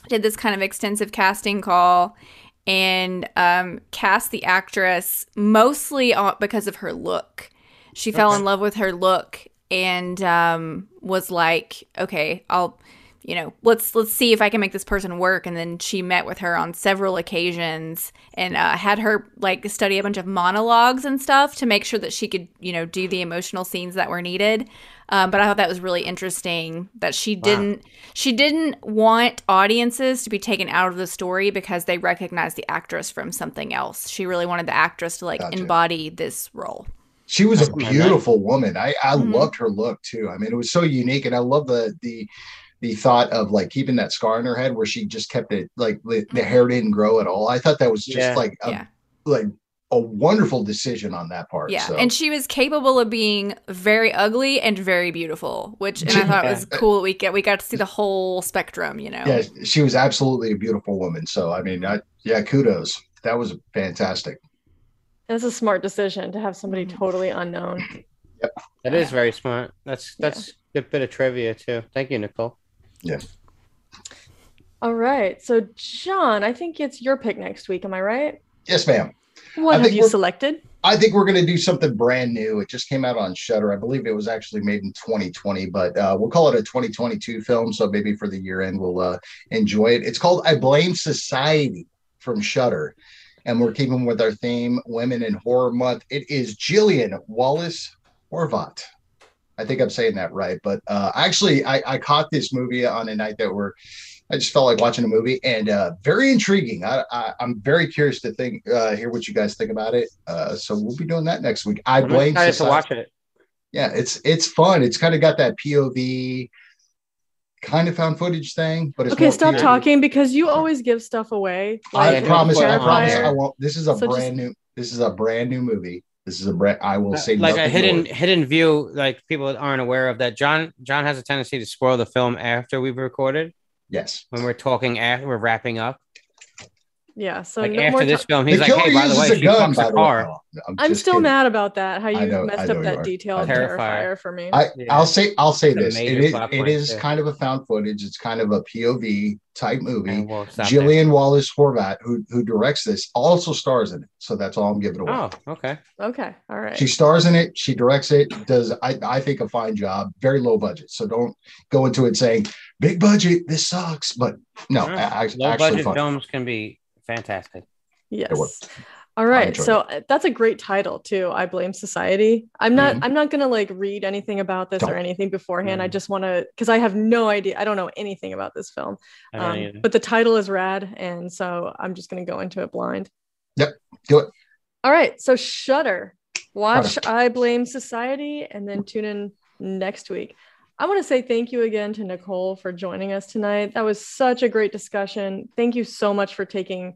did this kind of extensive casting call and um, cast the actress mostly on, because of her look. She fell Okay. in love with her look and um, was like, okay, I'll you know let's let's see if i can make this person work. And then she met with her on several occasions and uh, had her like study a bunch of monologues and stuff to make sure that she could you know do the emotional scenes that were needed. Um, but i thought that was really interesting that she didn't she didn't want audiences to be taken out of the story because they recognized the actress from something else. She really wanted the actress to like Gotcha. embody this role She was a That's my beautiful woman. I I Mhm. loved her look too. I mean, it was so unique, and I love the the the thought of like keeping that scar in her head where she just kept it like the, the hair didn't grow at all. I thought that was just Yeah. like a, Yeah. like a wonderful decision on that part. Yeah, so. and she was capable of being very ugly and very beautiful, which and I thought was *laughs* cool. that We get we got to see the whole spectrum, you know. yeah, she was absolutely a beautiful woman. So I mean, I, yeah, kudos. That was fantastic. That's a smart decision to have somebody Mhm. totally unknown. Yep. That is very smart. That's that's a good bit of trivia too. Thank you, Nichole. Yes. All right, so John, I think it's your pick next week. Am I right? Yes, ma'am. What I have think you we're- selected? I think we're going to do something brand new. It just came out on Shudder. I believe it was actually made in 2020, but uh, we'll call it a 2022 film. So maybe for the year end, we'll uh, enjoy it. It's called "I Blame Society" from Shudder, and we're keeping with our theme, Women in Horror Month. It is Gillian Wallace Horvat. I think I'm saying that right, but uh, actually, I, I caught this movie on a night that we're. I just felt like watching a movie and uh, very intriguing. I, I, I'm very curious to think, uh, hear what you guys think about it. Uh, so we'll be doing that next week. I I'm blame to watch it. Yeah, it's it's fun. It's kind of got that POV kind of found footage thing, but it's Okay, more stop POV. talking because you always give stuff away. I Yeah, promise. I promise. I won't. This is a So just- brand new. This is a brand new movie. This is a brand. I will uh, say like a hidden more. hidden view like people aren't aware of that john john has a tendency to spoil the film after we've recorded Yes. when we're talking after we're wrapping up Yeah, so like no after more this ti- film The he's like hey by the way a she gun. fucks By a the car I'm, I'm still kidding. mad about that. How you know- messed up you that are. detailed Terrifier. terrifier for me. I, Yeah. I'll say I'll say It's this. major It is it point, is too. kind of a found footage. It's kind of a POV type movie. And we'll stop there. Gillian Wallace Horvat, who who directs this, also stars in it. So that's all I'm giving away. oh okay Okay, all right. She stars in it. She directs it. Does I, I think a fine job. Very low budget. So don't go into it saying big budget. This sucks. But no, Yeah. a- a- low actually budget fun. films can be fantastic Yes. All right. So uh, that's a great title too. I blame society. I'm not Mhm. I'm not going to like read anything about this or Don't. anything beforehand. I Mhm. just want to cuz I have no idea. I don't know anything about this film. Um, but the title is rad and so I'm just going to go into it blind. Yep, do it. All right. So Shudder. Watch I blame society and then tune in next week. I want to say thank you again to Nichole for joining us tonight. That was such a great discussion. Thank you so much for taking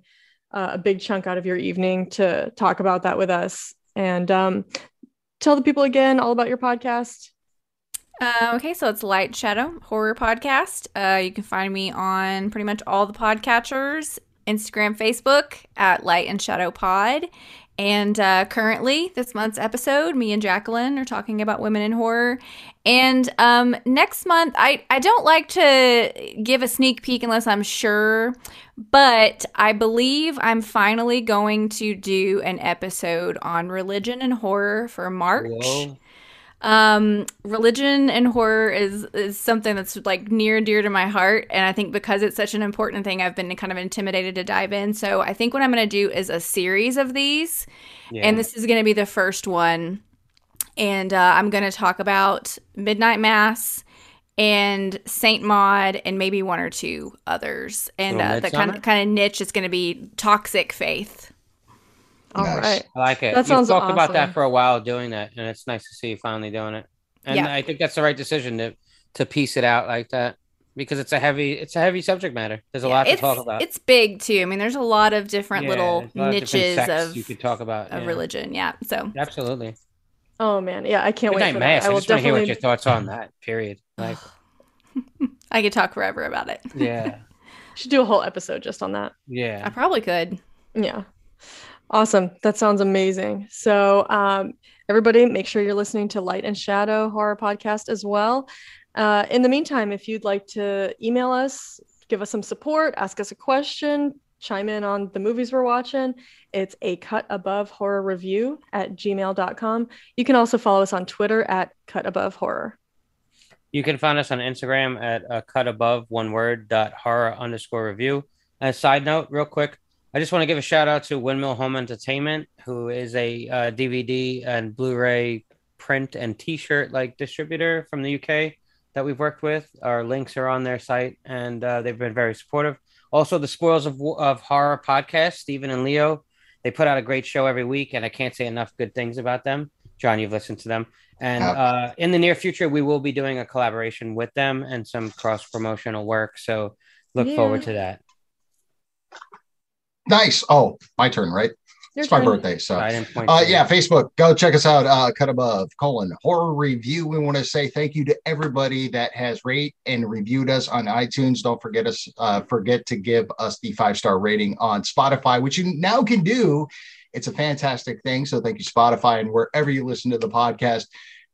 uh, a big chunk out of your evening to talk about that with us. And um, tell the people again all about your podcast. Uh, okay, so it's Light Shadow Horror Podcast. Uh, you can find me on pretty much all the podcatchers Instagram, Facebook at Light and Shadow Pod. And uh, currently, this month's episode, me and Jacqueline are talking about women in horror. And um, next month, I, I don't like to give a sneak peek unless I'm sure, but I believe I'm finally going to do an episode on religion and horror for March. Whoa. Um, religion and horror is is something that's like near and dear to my heart, and I think because it's such an important thing, I've been kind of intimidated to dive in. So I think what I'm going to do is a series of these, Yeah. and this is going to be the first one, and uh, I'm going to talk about Midnight Mass and Saint Maud and maybe one or two others, and uh, the kind of kind of niche is going to be toxic faith. All Nice. right. I like it. That sounds You've talked about that for a while doing that, and it's nice to see you finally doing it. And Yeah. I think that's the right decision to to piece it out like that because it's a heavy it's a heavy subject matter. There's a Yeah, lot to talk about. It's big too. I mean, there's a lot of different Yeah, little lot of niches sects of you could talk about of yeah. religion. Yeah. So Absolutely. Oh man, yeah, I can't Good wait night, for Mass. that. I I will just want to hear what your thoughts on that. Period. *sighs* Like, I could talk forever about it. yeah, *laughs* should do a whole episode just on that. Yeah. I probably could. Yeah. Awesome. That sounds amazing. So, um, everybody, make sure you're listening to Light and Shadow Horror Podcast as well. Uh, in the meantime, if you'd like to email us, give us some support, ask us a question, chime in on the movies we're watching, it's a cut above horror review at gmail.com. You can also follow us on Twitter at cut above horror. You can find us on Instagram at uh, cut above one word dot horror underscore review. And a side note, real quick, I just want to give a shout out to Windmill Home Entertainment, who is a uh, DVD and Blu-ray print and T-shirt like distributor from the UK that we've worked with. Our links are on their site, and uh, they've been very supportive. Also, the Spoils of of Horror podcast, Stephen and Leo, they put out a great show every week, and I can't say enough good things about them. John, you've listened to them. And uh, in the near future, we will be doing a collaboration with them and some cross promotional work. So look Yeah. forward to that. Nice. Oh, my turn, right? Your it's my birthday, so I didn't point Uh, yeah. Facebook. Go check us out. Uh, cut above colon horror review. We want to say thank you to everybody that has rate and reviewed us on iTunes. Don't forget us. Uh, forget to give us the five star rating on Spotify, which you now can do. It's a fantastic thing. So thank you, Spotify, and wherever you listen to the podcast.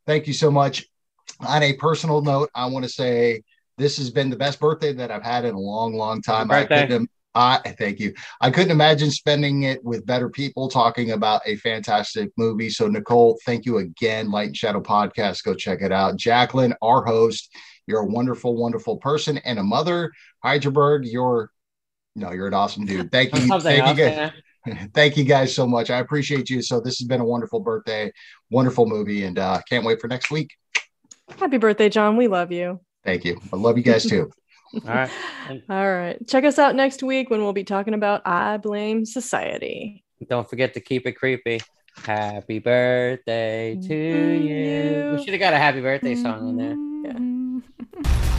Thank you so much. On a personal note, I want to say this has been the best birthday that I've had in a long, long time. Happy birthday. I couldn't. I thank you. I couldn't imagine spending it with better people talking about a fantastic movie. So, Nichole, thank you again. Light and Shadow Podcast, go check it out. Jacqueline, our host, you're a wonderful, wonderful person and a mother. Heidelberg, you're no, you're an awesome dude. Thank you. Thank you else, guys. *laughs* Thank you guys so much. I appreciate you. So, this has been a wonderful birthday, wonderful movie, and uh, can't wait for next week. Happy birthday, John. We love you. Thank you. I love you guys too. *laughs* All right. *laughs* All right. Check us out next week when we'll be talking about I Blame Society. Don't forget to keep it creepy. Happy birthday to you. you. We should have got a happy birthday song in there. Yeah. *laughs*